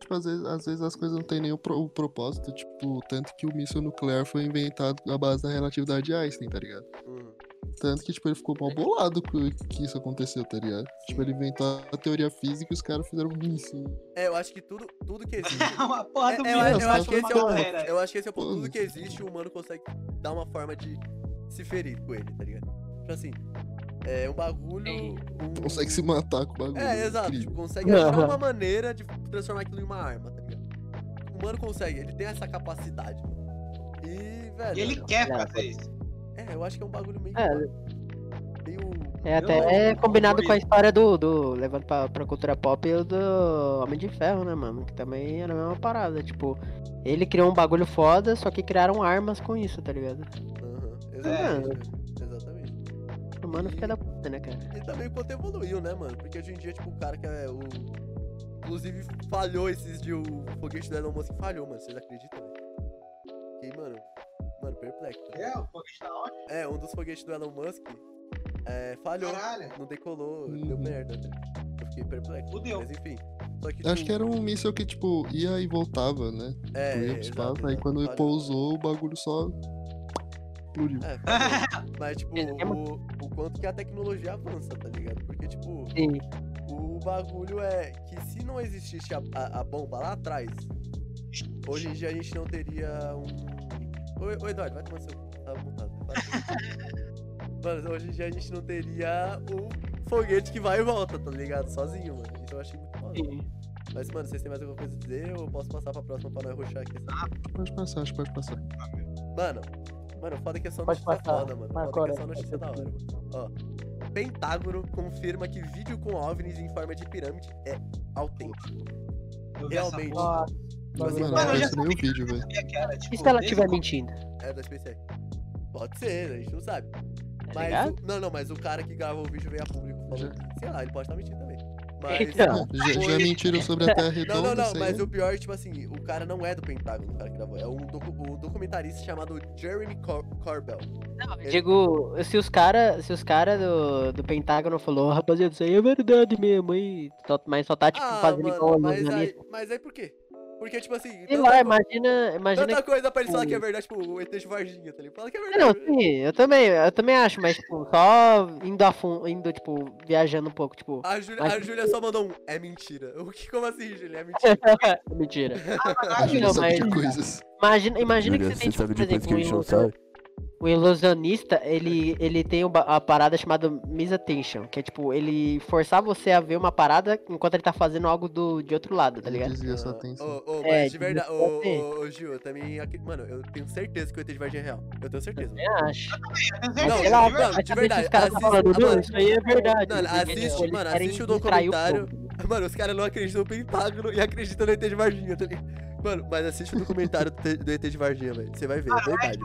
tipo, às vezes, às vezes as coisas não tem nem o, pro- o propósito, tipo, tanto que o míssil nuclear foi inventado à base da relatividade de Einstein, tá ligado? Uhum. Tanto que, tipo, ele ficou mal bolado que, que isso aconteceu, tá ligado? Tipo, ele inventou a teoria física e os caras fizeram um míssil. É, eu acho que tudo, tudo que existe. Uma porra É, do eu, Minas, eu acho que esse é o ponto. Eu acho que esse é o ponto. Tudo que existe, o humano consegue dar uma forma de se ferir com ele, tá ligado? Tipo assim, é um bagulho. Um... Consegue se matar com o bagulho. É, exato. Tipo, consegue achar uma maneira de transformar aquilo em uma arma, tá ligado? O humano consegue, ele tem essa capacidade. E, velho. E ele quer fazer isso. É, eu acho que é um bagulho meio. É. meio. É até é combinado com a história do, do levando pra, pra cultura pop o do Homem de Ferro, né, mano? Que também era a mesma parada. Tipo, ele criou um bagulho foda, só que criaram armas com isso, tá ligado? Aham, É. exatamente. Exatamente. O mano fica da puta, né, cara? E também o quanto evoluiu, né, mano? Porque hoje em dia, tipo, o cara que é o. Inclusive, falhou esses dias o foguete do Elon Musk falhou, mano. Vocês acreditam, velho? Fiquei, mano. Mano, perplexo. tá É, o foguete tá ótimo. É, um dos foguetes do Elon Musk é, falhou. Caralho. Não decolou, deu Uhum. merda. né? Eu fiquei perplexo. Fudeu. Mas enfim. Só que, Eu Acho tipo, que era um míssil que, tipo, ia e voltava, né? É, Tipo, ia é, pro exato, espaço, aí exato, quando falhou. pousou, o bagulho só explodiu. É, falhou. Mas, tipo, É, o quanto que a tecnologia avança, tá ligado? Porque, tipo, Sim. O bagulho é que se não existisse a, a, a bomba lá atrás, hoje em dia a gente não teria um. Ô, ô Eduardo, vai tomar seu. Tá montado. Mano, hoje em dia a gente não teria o foguete que vai e volta, tá ligado? Sozinho, mano. Isso eu achei muito foda. Mas, mano, vocês têm mais alguma coisa a dizer ou eu posso passar pra próxima pra não rushar aqui? Pode passar, acho que pode passar. Mano, mano, foda que é só Pode notícia passar. foda, mano. Foda que é só notícia da hora, mano. Ó. Pentágono confirma que vídeo com OVNIs em forma de pirâmide é autêntico. Realmente. Nossa, Tipo assim, Mano, Mano, não eu já nem o vídeo, velho. sabia tipo, E se ela estiver mentindo? É da SpaceX. Pode ser, a gente não sabe. Tá Mas o- não, não, mas o cara que gravou o vídeo veio a público falando sei lá, ele pode estar mentindo também. Mas. Então. Já, já Foi- mentiram sobre a Terra Não, redonda, não, não, aí, mas o pior, tipo assim, o cara não é do Pentágono, o cara que gravou. É um docu- o documentarista chamado Jeremy Cor Corbell. Não, eu digo, se os caras se os cara do, do Pentágono falou, rapaziada, isso aí é verdade mesmo, aí. Só- mas só tá, tipo, ah, fazendo igual mano, a mas aí, mas aí por quê? Porque, tipo assim. Sei lá, imagina. Imagina Tanta que. coisa pra ele falar que é verdade, tipo, o ET de Varginha, tá ligado? Fala que é Ah, verdade. Não, sim, eu também, eu também acho, mas tipo, só indo a fundo, indo, tipo, viajando um pouco, tipo. A Júlia, Mas- a Júlia só mandou um. É mentira. O que, como assim, Júlia? É mentira. Mentira. A gente não, mas- coisas. Imagina, imagina Júlia, que você tem, você tipo, sabe por de coisa exemplo, que a um gente não ilusor- sabe? O ilusionista, ele, ele tem uma, a parada chamada misattention, que é tipo, ele forçar você a ver uma parada enquanto ele tá fazendo algo do, de outro lado, tá ligado? desvia sua atenção. Ô, ô, mas É, de verdade, ô, ô, ô, Gil, eu também. Mano, eu tenho certeza que o ET de Varginha é real. Eu tenho certeza. Eu acho. Eu Não, verdade. não, Vai de verdade, os caras assiste- falando, não, mano, isso aí é verdade. Mano, assiste- eles mano, assiste o documentário. povo. Mano, os caras não acreditam no Pentágono e acreditam no ET de Varginha, tá ligado? Mano, mas assiste o documentário do ET de Varginha, velho. Você vai ver, é verdade.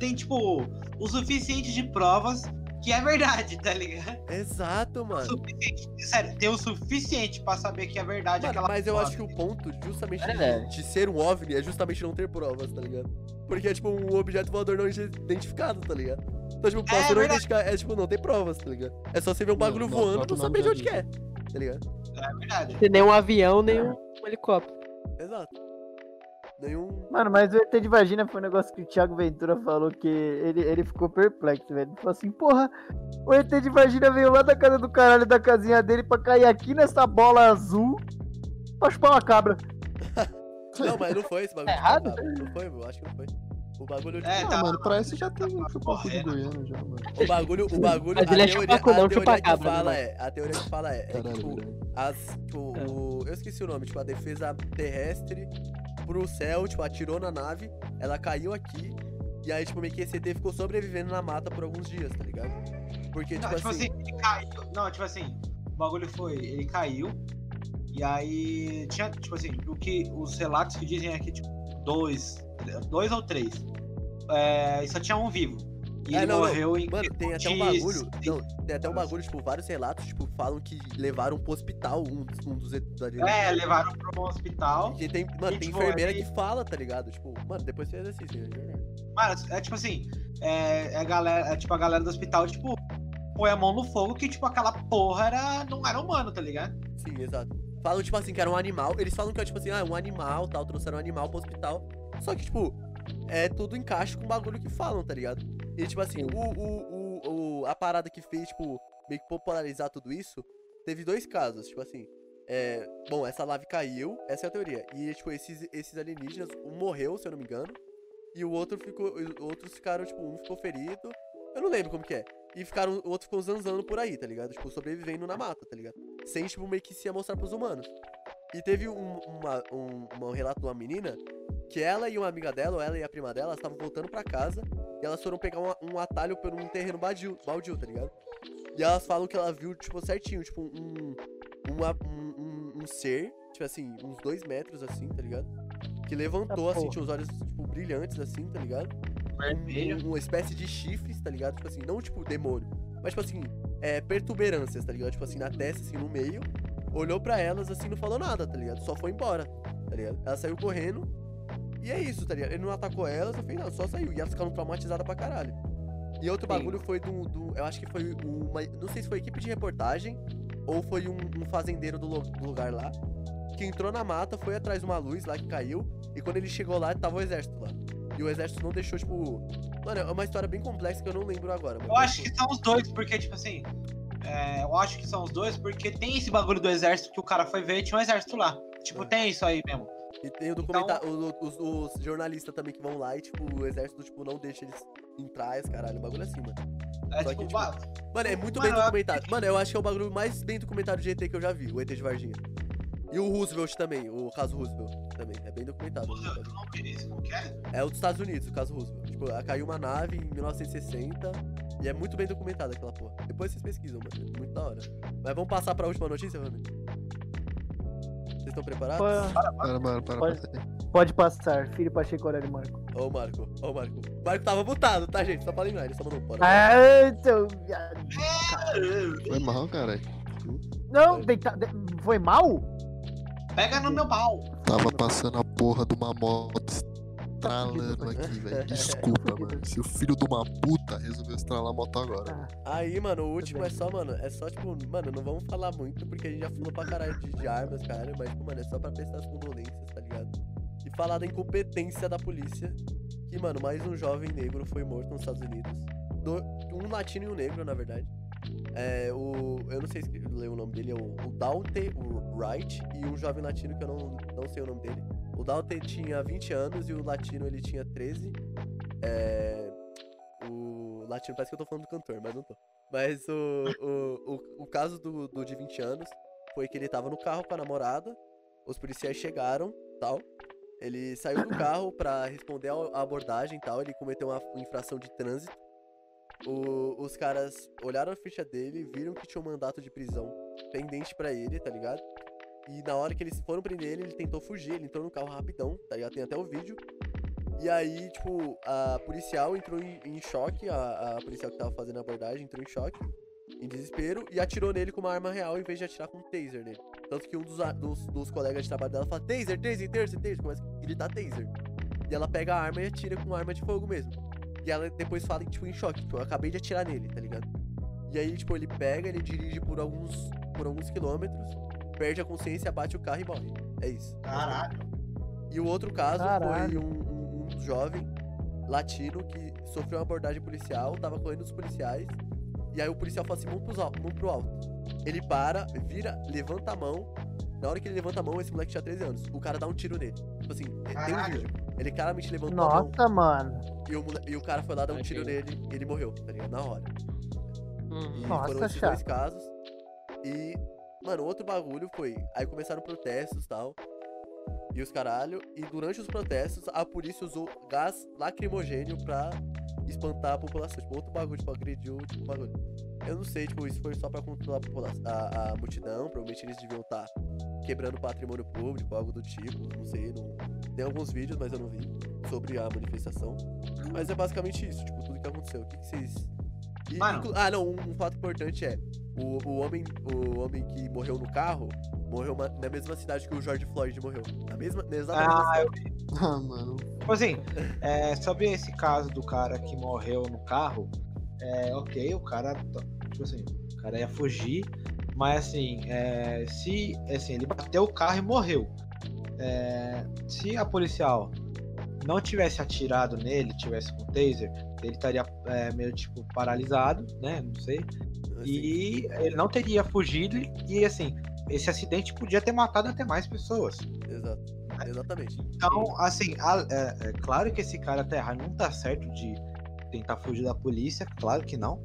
Tem, tipo, o suficiente de provas que é verdade, tá ligado? Exato, O mano. suficiente, sério, tem o suficiente pra saber que é verdade Mano, aquela mas eu prova. acho que o ponto, justamente É, de, ser um OVNI, é justamente não ter provas, tá ligado? Porque é tipo um objeto voador não identificado, tá ligado? Então, tipo, pra É, não identificar, é tipo, não tem provas, tá ligado? É só você ver um bagulho não, voando e próprio não saber de onde que é, tá ligado? É verdade. Tem nem um avião, nem um helicóptero. Exato. Nenhum. Mano, mas o ET de Vagina foi um negócio que o Thiago Ventura falou que ele, ele ficou perplexo, velho. Ele falou assim, porra, o ET de Vagina veio lá da casa do caralho da casinha dele pra cair aqui nessa bola azul pra chupar uma cabra. Não, mas não foi esse bagulho. Tá de errado? cabra. Não foi, eu acho que não foi. O bagulho de. É, Ah, tá. mano, pra esse já tem chupar cu de correndo. Goiânia já, mano. O bagulho, o bagulho, Mas a ele é teoria, chupacu, a teoria que fala né, é, a teoria que fala é, é Caralho, tipo, as, tipo, É. o, eu esqueci o nome, tipo, a defesa terrestre pro céu, tipo, atirou na nave, ela caiu aqui, e aí, tipo, meio que esse ET ficou sobrevivendo na mata por alguns dias, tá ligado? Porque, tipo, Não, tipo assim, assim, ele caiu. Não, tipo assim, o bagulho foi. Ele caiu. E aí. Tinha, tipo assim, o que. Os relatos que dizem é que, tipo, dois. Dois ou três. É, e só tinha um vivo. E É, ele não, não. morreu em. Mano, tem até um de- bagulho. Não, tem até um bagulho, tipo, vários relatos, tipo, falam que levaram pro hospital um, um dos da É, levaram pro hospital. Que tem, mano, E, tem tipo, enfermeira ele- que fala, tá ligado? Tipo, mano, depois você assiste, é verdade. Mano, é tipo assim, é, é a galera, é tipo a galera do hospital, tipo, põe a mão no fogo que, tipo, aquela porra era, não era humano, tá ligado? Sim, exato. Falam, tipo assim, que era um animal. Eles falam que é, tipo assim, ah, um animal, tal, trouxeram um animal pro hospital. Só que, tipo, é tudo encaixa com o bagulho que falam, tá ligado? E, tipo assim, o, o, o, o- a parada que fez, tipo, meio que popularizar tudo isso, teve dois casos, tipo assim. É, bom, essa nave caiu, essa é a teoria. E, tipo, esses, esses alienígenas, um morreu, se eu não me engano. E o outro ficou. os Outros ficaram, tipo, um ficou ferido. Eu não lembro como que é. E ficaram, o outro ficou zanzando por aí, tá ligado? Tipo, sobrevivendo na mata, tá ligado? Sem, tipo, meio que se amostrar pros humanos. E teve um, uma, um, um relato de uma menina que ela e uma amiga dela, ou ela e a prima dela, estavam voltando pra casa e elas foram pegar um, um atalho por um terreno baldio, baldio, tá ligado? E elas falam que ela viu, tipo, certinho, tipo, um, uma- um, um, um ser, tipo assim, uns dois metros assim, tá ligado? Que levantou, Ah, assim, tinha os olhos, tipo, brilhantes, assim, tá ligado? Um- uma espécie de chifres, tá ligado? Tipo assim, não tipo demônio, mas tipo assim, é, pertuberâncias, tá ligado? Tipo assim, na testa, assim, no meio, olhou pra elas, assim, não falou nada, tá ligado? Só foi embora, tá ligado? Ela saiu correndo, e é isso, tá ligado? Ele não atacou elas, não fez nada, só saiu, e elas ficaram traumatizadas pra caralho. E outro Sim. bagulho foi do, do- eu acho que foi uma, não sei se foi equipe de reportagem, ou foi um, um fazendeiro do, lo- do lugar lá, que entrou na mata, foi atrás de uma luz lá que caiu, e quando ele chegou lá, tava o exército lá. E o exército não deixou, tipo. Mano, é uma história bem complexa que eu não lembro agora. Eu acho que são os dois, porque, tipo assim. É, eu acho que são os dois, porque tem esse bagulho do exército que o cara foi ver e tinha um exército lá. Tipo, É. tem isso aí mesmo. E tem o Então- documentário. os, os jornalistas também que vão lá e, tipo, o exército, tipo, não deixa eles entrar, esse caralho. Um bagulho assim, mano. É tipo, que, tipo, ba- Mano, é muito Mano, bem eu- documentado. Mano, eu acho que é o bagulho mais bem documentado de ET que eu já vi, o ET de Varginha. E o Roosevelt também, o caso Roosevelt também. É bem documentado. Porra, eu não vi isso, como que é? É o dos Estados Unidos, o caso Roosevelt. Tipo, caiu uma nave em 1960 e é muito bem documentada aquela porra. Depois vocês pesquisam, mano. É muito da hora. Mas vamos passar pra última notícia, Rami? Vocês estão preparados? Pô, Para, para, para. Pode. para. Pode passar, filho Pacheco Aurélio Marco. Ó o Marco, ó o Marco. O Marco tava mutado, tá, gente? Só pra lembrar, ele só mandou fora. Ah, então. Foi mal, caralho. Não, deita- de- foi mal? Pega no meu pau. Tava passando a porra de uma moto estralando aqui, velho. Desculpa, mano. Seu filho de uma puta resolveu estralar a moto agora. Aí, mano, o último é só, mano, é só tipo, mano, não vamos falar muito porque a gente já falou pra caralho de, de armas, cara, mas, tipo, mano, é só pra prestar as condolências, tá ligado? E falar da incompetência da polícia, que, mano, mais um jovem negro foi morto nos Estados Unidos. Do- um latino e um negro, na verdade. É, o. Eu não sei se ler o nome dele, é o, o Daunte Wright e um jovem latino que eu não, não sei o nome dele. O Daunte tinha 20 anos e o latino ele tinha 13. É, o latino parece que eu tô falando do cantor, mas não tô. Mas o, o, o, o caso do, do de 20 anos foi que ele tava no carro com a namorada, os policiais chegaram, tal. Ele saiu do carro pra responder a abordagem e tal, ele cometeu uma infração de trânsito. O- os caras olharam a ficha dele, viram que tinha um mandato de prisão pendente pra ele, tá ligado? E na hora que eles foram prender ele, ele tentou fugir, ele entrou no carro rapidão, tá ligado? Tem até o vídeo. E aí, tipo, a policial entrou em, em choque, a, a policial que tava fazendo a abordagem entrou em choque, em desespero, e atirou nele com uma arma real em vez de atirar com um taser nele. Tanto que um dos, dos, dos colegas de trabalho dela fala, taser, taser, taser, taser, começa a gritar taser. E ela pega a arma e atira com arma de fogo mesmo. E ela depois fala, tipo, em choque, tipo, eu acabei de atirar nele, tá ligado? E aí, tipo, ele pega, ele dirige por alguns, por alguns quilômetros, perde a consciência, bate o carro e morre. É isso. Caralho. E o outro caso foi Caralho. um, um- um jovem latino que sofreu uma abordagem policial, tava correndo dos policiais, e aí o policial fala assim, vamos, pros al- vamos pro alto. Ele para, vira, levanta a mão, na hora que ele levanta a mão, esse moleque tinha 13 anos, o cara dá um tiro nele. Tipo assim, tem um Caralho. vídeo. Ele claramente levantou a mão, Nossa, mano. e o, e o cara foi lá dar um Ai, tiro nele, e ele morreu, tá ligado? Na hora. E Uhum. Nossa, foram esses chato. dois casos. E, mano, outro bagulho foi. Aí começaram protestos e tal. E os caralho. E durante os protestos, a polícia usou gás lacrimogênio pra espantar a população. Tipo, outro bagulho, tipo, agrediu tipo, o bagulho. Eu não sei, tipo, isso foi só pra controlar a, a, a multidão. Provavelmente eles deviam estar quebrando patrimônio público, algo do tipo. Não sei. Não... Tem alguns vídeos, mas eu não vi. Sobre a manifestação. Mas é basicamente isso, tipo, tudo que aconteceu. O que, que vocês. E, Mano. inclu- Ah, não, um, um fato importante é. O, o, homem, o homem que morreu no carro morreu ma- na mesma cidade que o George Floyd morreu. Na mesma. Na exata mesma Ah. Ah, mano. Tipo assim, é, sobre esse caso do cara que morreu no carro, é ok, o cara, tipo assim, o cara ia fugir, mas assim, é, se assim, ele bateu o carro e morreu. É, se a policial não tivesse atirado nele, tivesse com taser, ele estaria é, meio tipo paralisado, né? Não sei. E ele não teria fugido e, e, assim, esse acidente podia ter matado até mais pessoas. Exato. Exatamente. Então, assim, a- é, é claro que esse cara tá errado, não tá certo de tentar fugir da polícia, claro que não.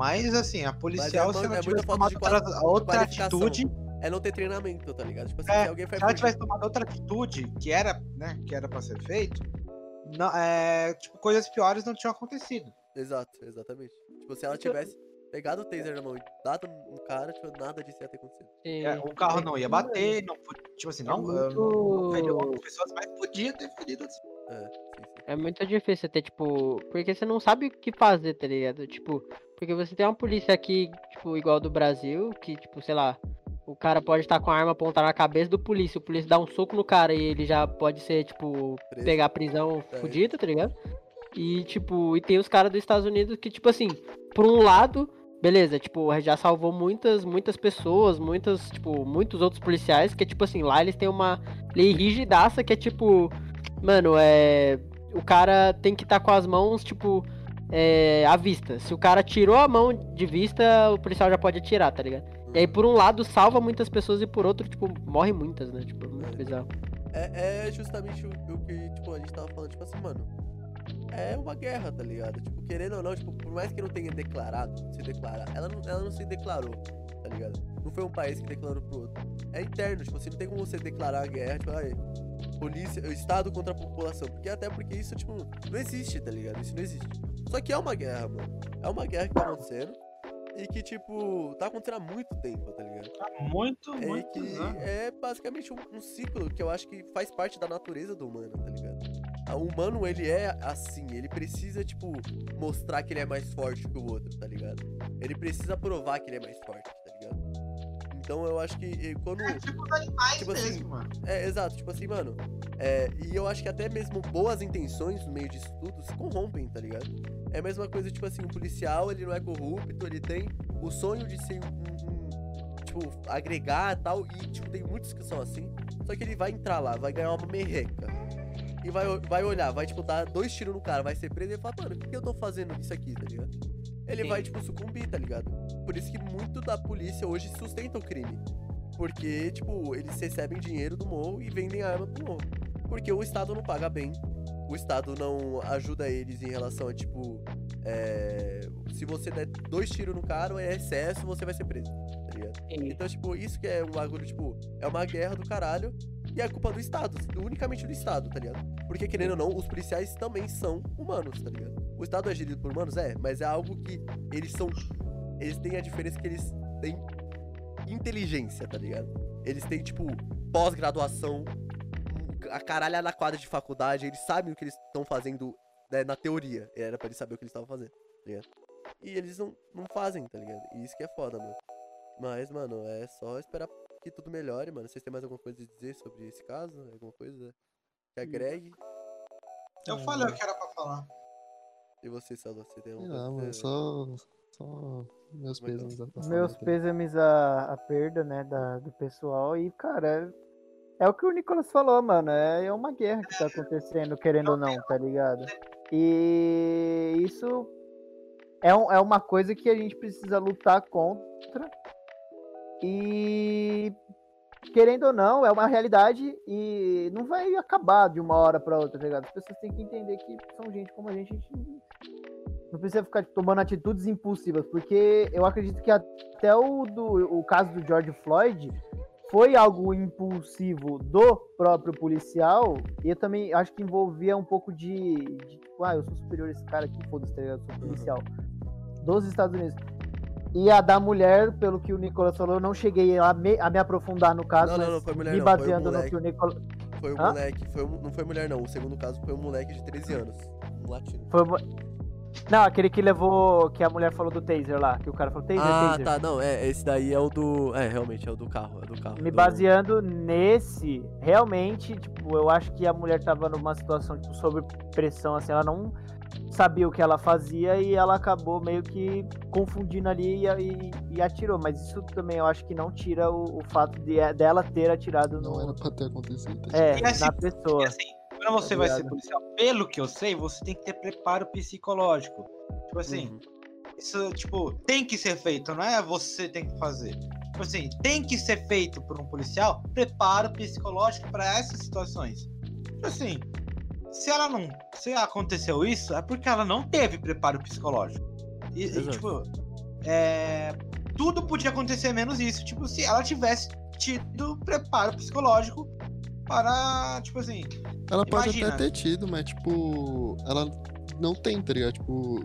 Mas, assim, a policial, é se mu- ela é tivesse tomado outra, atitude, É não ter treinamento, tá ligado? Tipo assim, É, se alguém vai se ela tivesse tomado outra atitude que era, né, que era pra ser feito, não, é, tipo, coisas piores não tinham acontecido. Exato, exatamente. Tipo, se ela tivesse pegado o taser na mão e dado no cara, tipo, nada disso ia ter acontecido. Sim. É, o carro não ia bater, não, tipo assim, não, É não, não feriu pessoas, mas podia ter ferido outras É, sim, sim. É muito difícil ter, tipo. Porque você não sabe o que fazer, tá ligado? Tipo, porque você tem uma polícia aqui, tipo, igual do Brasil, que, tipo, sei lá, o cara pode estar com a arma apontada na cabeça do polícia, o polícia dá um soco no cara e ele já pode ser, tipo, Preso. pegar prisão É. fudida, tá ligado? E, tipo, e tem os caras dos Estados Unidos que, tipo assim, por um lado, beleza, tipo, já salvou muitas, muitas pessoas, muitas, tipo, muitos outros policiais, que, tipo assim, lá eles têm uma lei rigidaça que é, tipo, mano, é. O cara tem que estar com as mãos, tipo, é, à vista. Se o cara tirou a mão de vista, o policial já pode atirar, tá ligado? E aí, por um lado, salva muitas pessoas e por outro, tipo, morre muitas, né? Tipo, muito bizarro. É, é justamente o, o que, tipo, a gente tava falando, tipo assim, mano. é uma guerra, tá ligado? Tipo, querendo ou não, tipo, por mais que não tenha declarado, se declarar, ela não, ela não se declarou, tá ligado? Não foi um país que declarou pro outro. É interno, tipo, assim, não tem como você declarar a guerra, tipo, aí, polícia, o Estado contra a população. Porque até porque isso, tipo, não existe, tá ligado? Isso não existe. Só que é uma guerra, mano. É uma guerra que tá acontecendo. E que, tipo, tá acontecendo há muito tempo, tá ligado? Muito, É muito. que é basicamente um, um ciclo que eu acho que faz parte da natureza do humano, tá ligado? Ah, O humano, ele é assim, ele precisa, tipo, mostrar que ele é mais forte que o outro, tá ligado? Ele precisa provar que ele é mais forte, tá ligado? Então eu acho que quando. É tipo os animais Tipo assim, mesmo, mano. É, exato, tipo assim, mano. É, e eu acho que até mesmo boas intenções no meio disso tudo se corrompem, tá ligado? É a mesma coisa, tipo assim, um policial, ele não é corrupto, ele tem o sonho de ser um, um- tipo, agregar e tal, e, tipo, tem muitos que são assim, só que ele vai entrar lá, vai ganhar uma merreca, e vai, vai olhar, vai, tipo, dar dois tiros no cara, vai ser preso e vai falar, mano, por que eu tô fazendo isso aqui, tá ligado? Ele Sim. vai, tipo, sucumbir, tá ligado? Por isso que muito da polícia hoje sustenta o crime. Porque, tipo, eles recebem dinheiro do morro e vendem arma pro morro. Porque o Estado não paga bem. O Estado não ajuda eles em relação a, tipo, é, se você der dois tiros no cara, é excesso, você vai ser preso, tá ligado? Então, tipo, isso que é um bagulho, tipo, é uma guerra do caralho e é culpa do Estado, unicamente do Estado, tá ligado? Porque, querendo ou não, os policiais também são humanos, tá ligado? O Estado é gerido por humanos? É, mas é algo que eles são. Eles têm a diferença que eles têm inteligência, tá ligado? Eles têm, tipo, pós-graduação, a caralha na quadra de faculdade, eles sabem o que eles estão fazendo né, na teoria. Era pra eles saber o que eles estavam fazendo, tá ligado? E eles não, não fazem, tá ligado? E isso que é foda, mano. Mas, mano, é só esperar que tudo melhore, mano. Vocês têm mais alguma coisa a dizer sobre esse caso? Alguma coisa que agregue? Eu falei o que era pra falar. E você, Salva, você tem alguma coisa? mano, só, só meus Muito pêsames. a Meus pêsames a, a perda, né, da, do pessoal. E, cara, é o que o Nicolas falou, mano. É, é uma guerra que tá acontecendo, querendo ou não, tá ligado? E isso é, um- é uma coisa que a gente precisa lutar contra. E querendo ou não, é uma realidade e não vai acabar de uma hora pra outra, tá ligado? As pessoas têm que entender que são gente como a gente, a gente não precisa ficar tomando atitudes impulsivas, porque eu acredito que até o, do, o caso do George Floyd foi algo impulsivo do próprio policial, e eu também acho que envolvia um pouco de, de tipo, ah, eu sou superior a esse cara aqui, foda-se, tá ligado? Eu sou policial. Dos Estados Unidos. E a da mulher, pelo que o Nicolas falou, eu não cheguei a me, a me aprofundar no caso, Não, não, não foi mulher me não, foi o baseando no moleque. que o Nicolas. Foi o Hã? moleque, foi não foi mulher não. O segundo caso foi um moleque de 13 anos. Um latino. Foi, não, aquele que levou. Que a mulher falou do taser lá. Que o cara falou taser, Ah, taser. tá, não, é, esse daí é o do. É, realmente, é o do carro, é do carro. Me do- baseando nesse, realmente, tipo, eu acho que a mulher tava numa situação, tipo, sob pressão, assim, ela não sabia o que ela fazia e ela acabou meio que confundindo ali e, e- e atirou. Mas isso também eu acho que não tira o, o fato de, é, dela ter atirado Não no, era pra ter acontecido. é, E assim, na pessoa. E assim, quando você Tá vai ser ligado? policial, pelo que eu sei, você tem que ter preparo psicológico. Tipo assim, Uhum. isso, tipo, tem que ser feito, não é você tem que fazer. Tipo assim, tem que ser feito por um policial preparo psicológico para essas situações. Tipo assim, se ela não. Se aconteceu isso, é porque ela não teve preparo psicológico. E, e, tipo, é, tudo podia acontecer menos isso. Tipo, se ela tivesse tido preparo psicológico para, tipo assim, Ela pode Imagina. até ter tido, mas tipo, ela não tem, tá ligado? Tipo,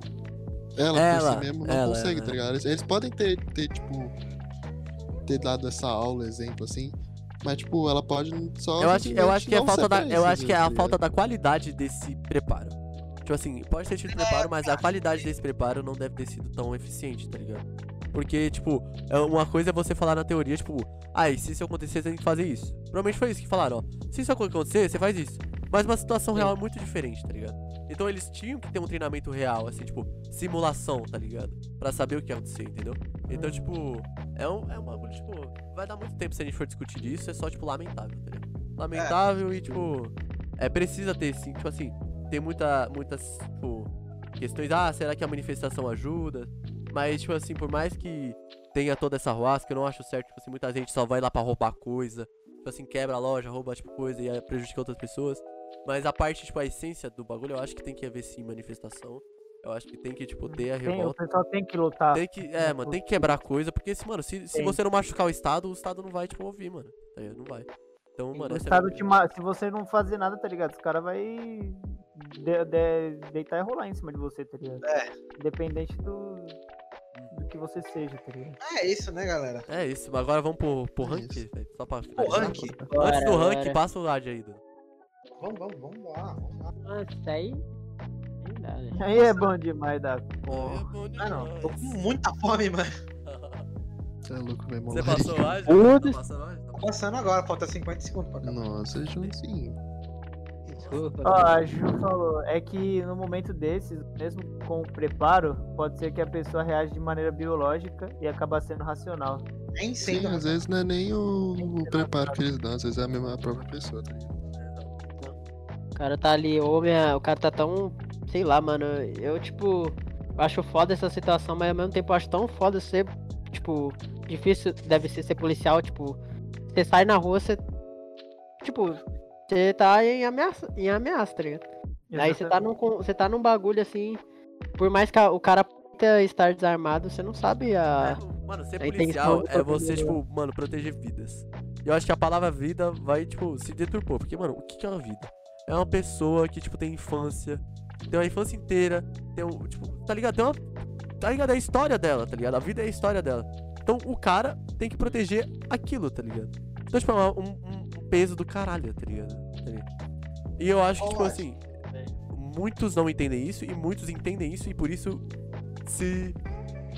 ela, Ela, por si mesmo não ela, consegue, ela. tá ligado? Eles, eles podem ter, ter, tipo, ter dado essa aula, exemplo, assim, mas tipo, ela pode só. Eu acho, eu acho que é falta da, eu acho que é a falta da qualidade desse preparo. Tipo assim, pode ter tido preparo, mas a qualidade desse preparo não deve ter sido tão eficiente, tá ligado? Porque, tipo, é uma coisa é você falar na teoria, tipo, ah, e se isso acontecer, você tem que fazer isso. Provavelmente foi isso que falaram, ó. Se isso acontecer, você faz isso. Mas uma situação real é muito diferente, tá ligado? Então eles tinham que ter um treinamento real, assim, tipo, simulação, tá ligado? Pra saber o que ia acontecer, entendeu? Então, tipo, é um, é um bagulho, tipo, vai dar muito tempo se a gente for discutir disso, é só, tipo, lamentável, tá ligado? Lamentável e, tipo, é, precisa ter, sim, tipo assim, tem muita, muitas, tipo, questões, ah, será que a manifestação ajuda? Mas, tipo assim, por mais que tenha toda essa ruasca, eu não acho certo, tipo assim, muita gente só vai lá pra roubar coisa, tipo assim, quebra a loja, rouba, tipo, coisa e prejudica outras pessoas. Mas a parte, tipo, a essência do bagulho, eu acho que tem que haver sim manifestação. Eu acho que tem que, tipo, ter a Tem, o revolta. pessoal tem que lutar. Tem que, é, mano, tem que quebrar coisa, porque, se, mano, se, se Tem. você não machucar o Estado, o Estado não vai, tipo, ouvir, mano. Tá? Não vai. Então, O mano, essa é a Estado minha te ma- Se você não fazer nada, tá ligado? Os caras vai de- de- deitar e rolar em cima de você, tá ligado? É. Independente do, do que você seja, tá ligado? É isso, né, galera? É isso, mas agora vamos pro, pro É rank, velho. Só pra O rank. Antes Bora, do rank, bora. passa o ad aí, Dan. Vamos, vamos, vamos lá. Vamos lá. Nossa, isso aí. Né? Aí é bom demais da É porra. bom Ah, não. Tô com demais. muita fome, mano. Você é louco, velho. Você passou? Foda-se. Tá passando ad? Tá Tô passando agora, falta 50 segundos pra acabar. Nossa, Junzinho. Desculpa. Ó, a Ju falou, é que no momento desses, mesmo com o preparo, pode ser que a pessoa reage de maneira biológica e acaba sendo racional. Nem Sim, sei, às vezes não é nem o, o preparo que eles dão, às vezes é a mesma a própria pessoa, tá ligado? O cara tá ali, minha, o cara tá tão. Sei lá, mano. Eu, tipo. Acho foda essa situação, mas ao mesmo tempo eu acho tão foda ser. Tipo, difícil deve ser ser policial. Tipo, você sai na rua, você. Tipo, você tá em ameaça, em ameaça, tá ligado? Aí você tá, num, você tá num bagulho assim. Por mais que o cara possa estar desarmado, você não sabe a. É, mano, ser policial é você, proteger, tipo, mano, proteger vidas. E eu acho que a palavra vida vai, tipo, se deturpou. Porque, mano, o que que é uma vida? É uma pessoa que, tipo, tem infância, tem uma infância inteira, tem um, tipo, tá ligado? Tem uma. Tá ligado? É a história dela, tá ligado? A vida é a história dela. Então o cara tem que proteger aquilo, tá ligado? Então, tipo, é uma- um, um peso do caralho, tá ligado? Tá ligado? E eu acho que, tipo assim, muitos não entendem isso e muitos entendem isso e por isso se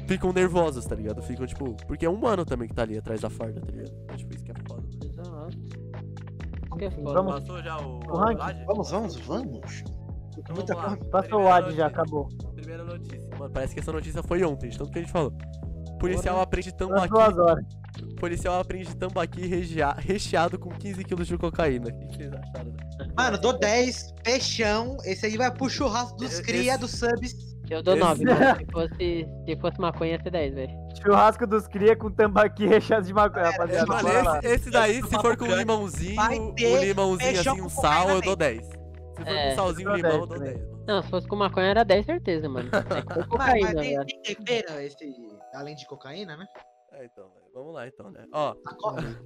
ficam nervosos, tá ligado? Ficam, tipo, porque é um humano também que tá ali atrás da farda, tá ligado? É, tipo, isso que é foda. Exato. Que é foda. vamos- Passou já o, O ranking? Vamos, vamos, vamos. Então muita vamos. Passou o ad já, acabou. Primeira notícia. Mano, parece que essa notícia foi ontem, de tanto que a gente falou. Policial aprende tambaqui. duas horas. Policial aprende tambaqui rechea- recheado com 15 quilos de cocaína. O que vocês acharam? né? Mano, dou 10, peixão. Esse aí vai pro churrasco dos Esse- cria, dos subs. Eu dou Esse- 9, mano. Se fosse, se fosse maconha, ia ser 10, velho. Churrasco dos cria com tambaqui recheado de maconha, rapaziada. Mano, esse, esse daí, se for com Vai limãozinho, um limãozinho assim, um com sal, cocaína eu dou 10. Se for É, com salzinho e eu dou limão, eu 10 dou também. 10. mano. Não, se fosse com maconha era 10, certeza, mano. É Mano, mas cocaína, tem, velho. tem tempero esse, além de cocaína, né? É, então, velho. Vamos lá, então, né? Ó,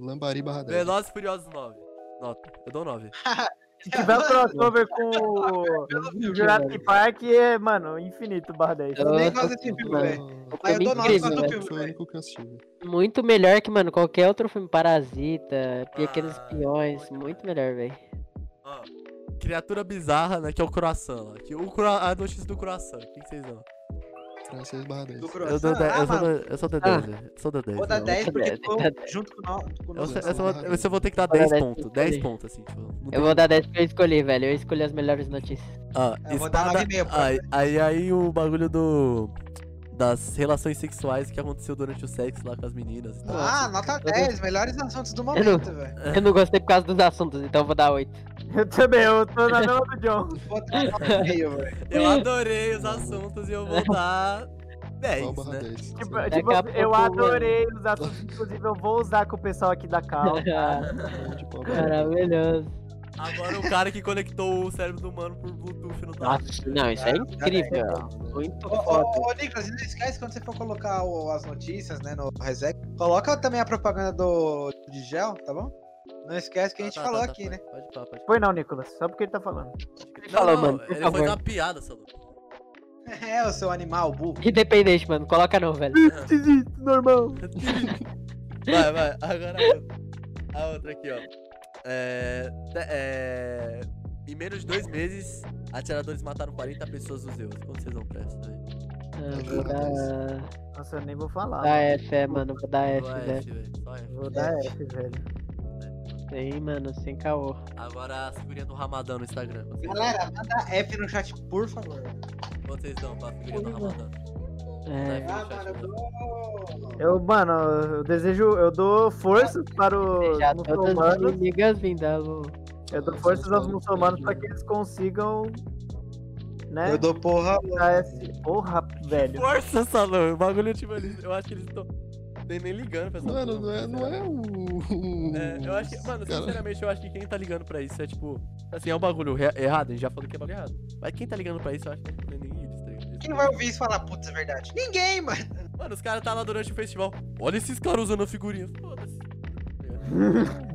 Lambari barra 10. Velozes e Furiosos 9. Nota. Eu dou 9. Se tiver um crossover com o Jurassic Park, é, mano, infinito barra 10. Eu nem gosto desse filme, velho. O Mas eu dou nove incrível, quanto velho. filme, o velho. Muito melhor que, mano, qualquer outro filme. Parasita, Pequenos Ah, Espiões. muito Muito melhor, velho. Ó, criatura bizarra, né? Que é o croissant lá. Que o. A notícia do croissant. O que que vocês dão? Francês barra 10. Do Eu croissant. dou 10. Ah, eu, sou eu sou Ah. 10, velho. Eu sou do 10. Vou dar eu- 10 porque dez, ficou dá dez. junto com nós. Com Eu, só- vou ter que dar Vou dar 10 dez pontos. pontos 10 ali. pontos, assim, tipo. Eu vou dar 10 porque eu escolhi, velho. Eu escolhi as melhores notícias. Ah, Eu vou dar espada... 9,5 pra aí, aí, aí o bagulho do... Das relações sexuais que aconteceu durante o sexo lá com as meninas e tal. Ah, nota 10, melhores assuntos do momento, velho. Eu não gostei por causa dos assuntos, então eu vou dar 8. Eu também, eu tô na mesma do John. Vou dar 9,5, velho. Eu adorei os assuntos e eu vou dar 10, Qual barra né? 10? Tipo, tipo, eu adorei os assuntos, inclusive eu vou usar com o pessoal aqui da Cal. De qual barra 10? Maravilhoso. Agora o cara que conectou o cérebro do humano por Bluetooth no dado. Nossa, não, isso é incrível. Muito Ô, foda. ô, ô, Nicolas, e não esquece quando você for colocar o- as notícias, né, no Reset, coloca também a propaganda do de gel, tá bom? Não esquece que a gente Ah, tá, falou tá, tá, aqui, né? Pode, pode, pode. Foi não, Nicolas, só porque ele tá falando. Não, Falou, não, mano, ele favor. fez uma piada, Salu. É, o seu animal burro. Independente, mano. Coloca não, velho. Normal. Vai, vai. Agora a outra. A outra aqui, ó. É, te- é, Em menos de dois meses, atiradores mataram 40 pessoas nos Zeus. Quanto vocês vão pra essa vou dar. Nossa, eu nem vou falar. Dar F, é, mano. Vou dar F, Só velho. Vou dar F, velho. Sim, mano, sem caô. Agora a figurinha do Ramadão no Instagram. Galera, manda F no chat, por favor. vocês dão pra figurinha do Ramadão? É. Ah, eu mano, eu desejo, eu dou forças para os muçulmanos. Eu dou forças aos muçulmanos para que eles consigam, né? Eu dou porra. esse- Porra, velho. Força, Salão. O bagulho, tipo, eles, eu acho que eles estão. Tem nem ligando pra essa Mano, porra, não é, não é o. É, eu acho que, mano, Cara, sinceramente, eu acho que quem tá ligando pra isso é tipo. Assim, é um bagulho errado, a gente já falou que é bagulho errado. Mas quem tá ligando pra isso, eu acho que não é nem tá? Quem vai ouvir isso e falar, putz, é verdade? Ninguém, mano. Mano, os caras tá lá durante o festival. Olha esses caras usando a figurinha. Foda-se.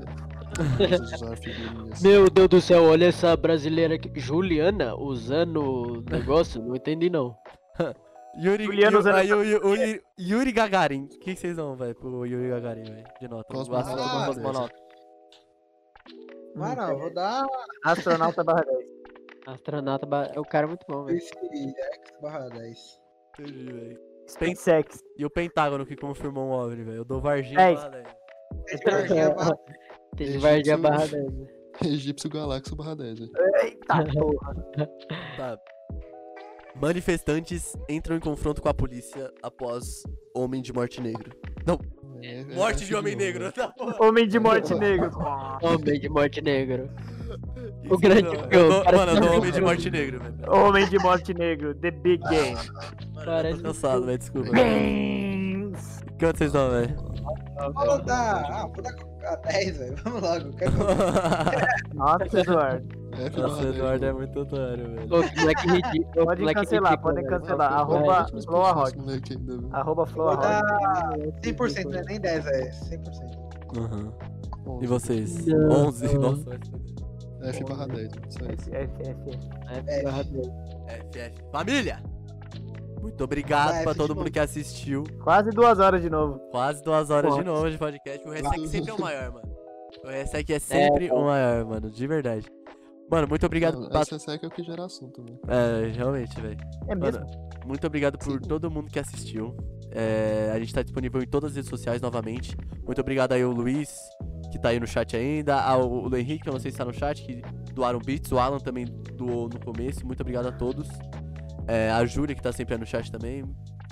Meu Deus do céu, olha essa brasileira aqui. Juliana usando o negócio? Não entendi não. Yuri, Juliano Yu- usando aí, o Yu- o Yuri, Yuri Gagarin. O que vocês dão, velho, pro Yuri Gagarin, velho? De nota. Cosmonauta. Mano, eu vou dar Astronauta barra 10. Astronauta, ba- o cara é muito bom, velho. esse X barra 10. Entendi, velho. SpaceX. E o Pentágono que confirmou um OVNI, velho. Eu dou Varginha barra 10. Esse Varginha barra Tem de Varginha barra 10. né? Egípcio Galáxio barra 10, velho. Eita porra. Tá. Manifestantes entram em confronto com a polícia após homem de morte negro. É- é Morte de essa homem negro. velho. Tá porra. Homem de morte negro. Homem de morte negro. Que O que grande não? Eu parece Mano, eu dou que- homem de morte negro, velho. Homem de morte negro. The Big Game. Mano, eu Parece tô cansado, velho. Desculpa. Games. Quanto vocês dão, velho? Vou dar. Ah, vou dar a 10, velho. Vamos logo. Que Nossa, Eduardo. Nossa, o 10, Eduardo é muito otário, velho. Ô, que moleque ridículo. ô, Pode moleque cancelar, ridículo, podem cancelar. Arroba Vai, deixa eu Floa expulsar Rock. esse moleque ainda, velho. Arroba Floa Vou Rock. dar 100%, não é nem 10, é 100%. Aham. Onze. E vocês? Não. 11? Nossa, vai se fuder. F barra 10, só isso. F, F, F, F. É, barra 10. FF. Família! Muito obrigado Vai, pra F todo mundo novo. que assistiu. Quase duas horas de novo. Quase duas horas de novo de podcast. O Resec sempre é o maior, mano. O Resec é sempre o maior, mano. De verdade. Mano, muito obrigado Não, pra... Essa seca é o que gera assunto, né? É, realmente, velho. É mesmo? Mano, muito obrigado por todo mundo que assistiu. É, a gente tá disponível em todas as redes sociais novamente. Muito obrigado aí ao Luiz, que tá aí no chat ainda. Ao o Henrique, que eu não sei se tá no chat, que doaram beats. O Alan também doou no começo. Muito obrigado a todos. É, a Júlia, que tá sempre aí no chat também.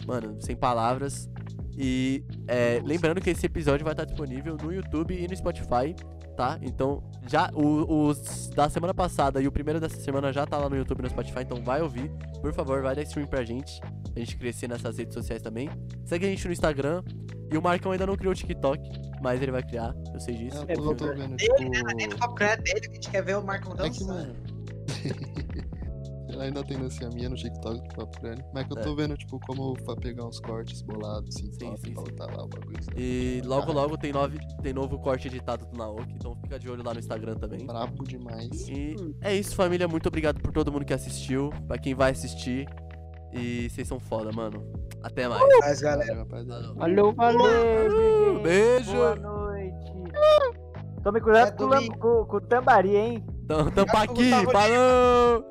Mano, sem palavras. E é, lembrando que esse episódio vai estar disponível no YouTube e no Spotify, tá? Então, já o- os da semana passada e o primeiro dessa semana já tá lá no YouTube e no Spotify, então vai ouvir. Por favor, vai dar stream pra gente. A gente crescer nessas redes sociais também. Segue a gente no Instagram. E o Marcão ainda não criou o TikTok, mas ele vai criar, eu sei disso. É, eu tô vendo, tipo. Dele, né? Dentro do papo é dele, que a gente quer ver o Marcão É que, dançando. mano. Ela ainda tem dancinha no TikTok do Papo Grande. Mas que eu tô vendo, tipo, como pra pegar uns cortes bolados, assim, Sim, top, sim, pra botar lá o bagulho. sabe? E logo logo tem, nove, tem novo corte editado do Naoki, então fica de olho lá no Instagram também. Brabo demais. E é isso, família. Muito obrigado por todo mundo que assistiu. Pra quem vai assistir. E vocês são foda, mano. Até mais. Mas, galera. Valeu. Valeu. Beijo. Boa noite. Tome cuidado É com, o com, com o tambari, hein? Tam- Tampa Acho que aqui. o Gustavo Falou!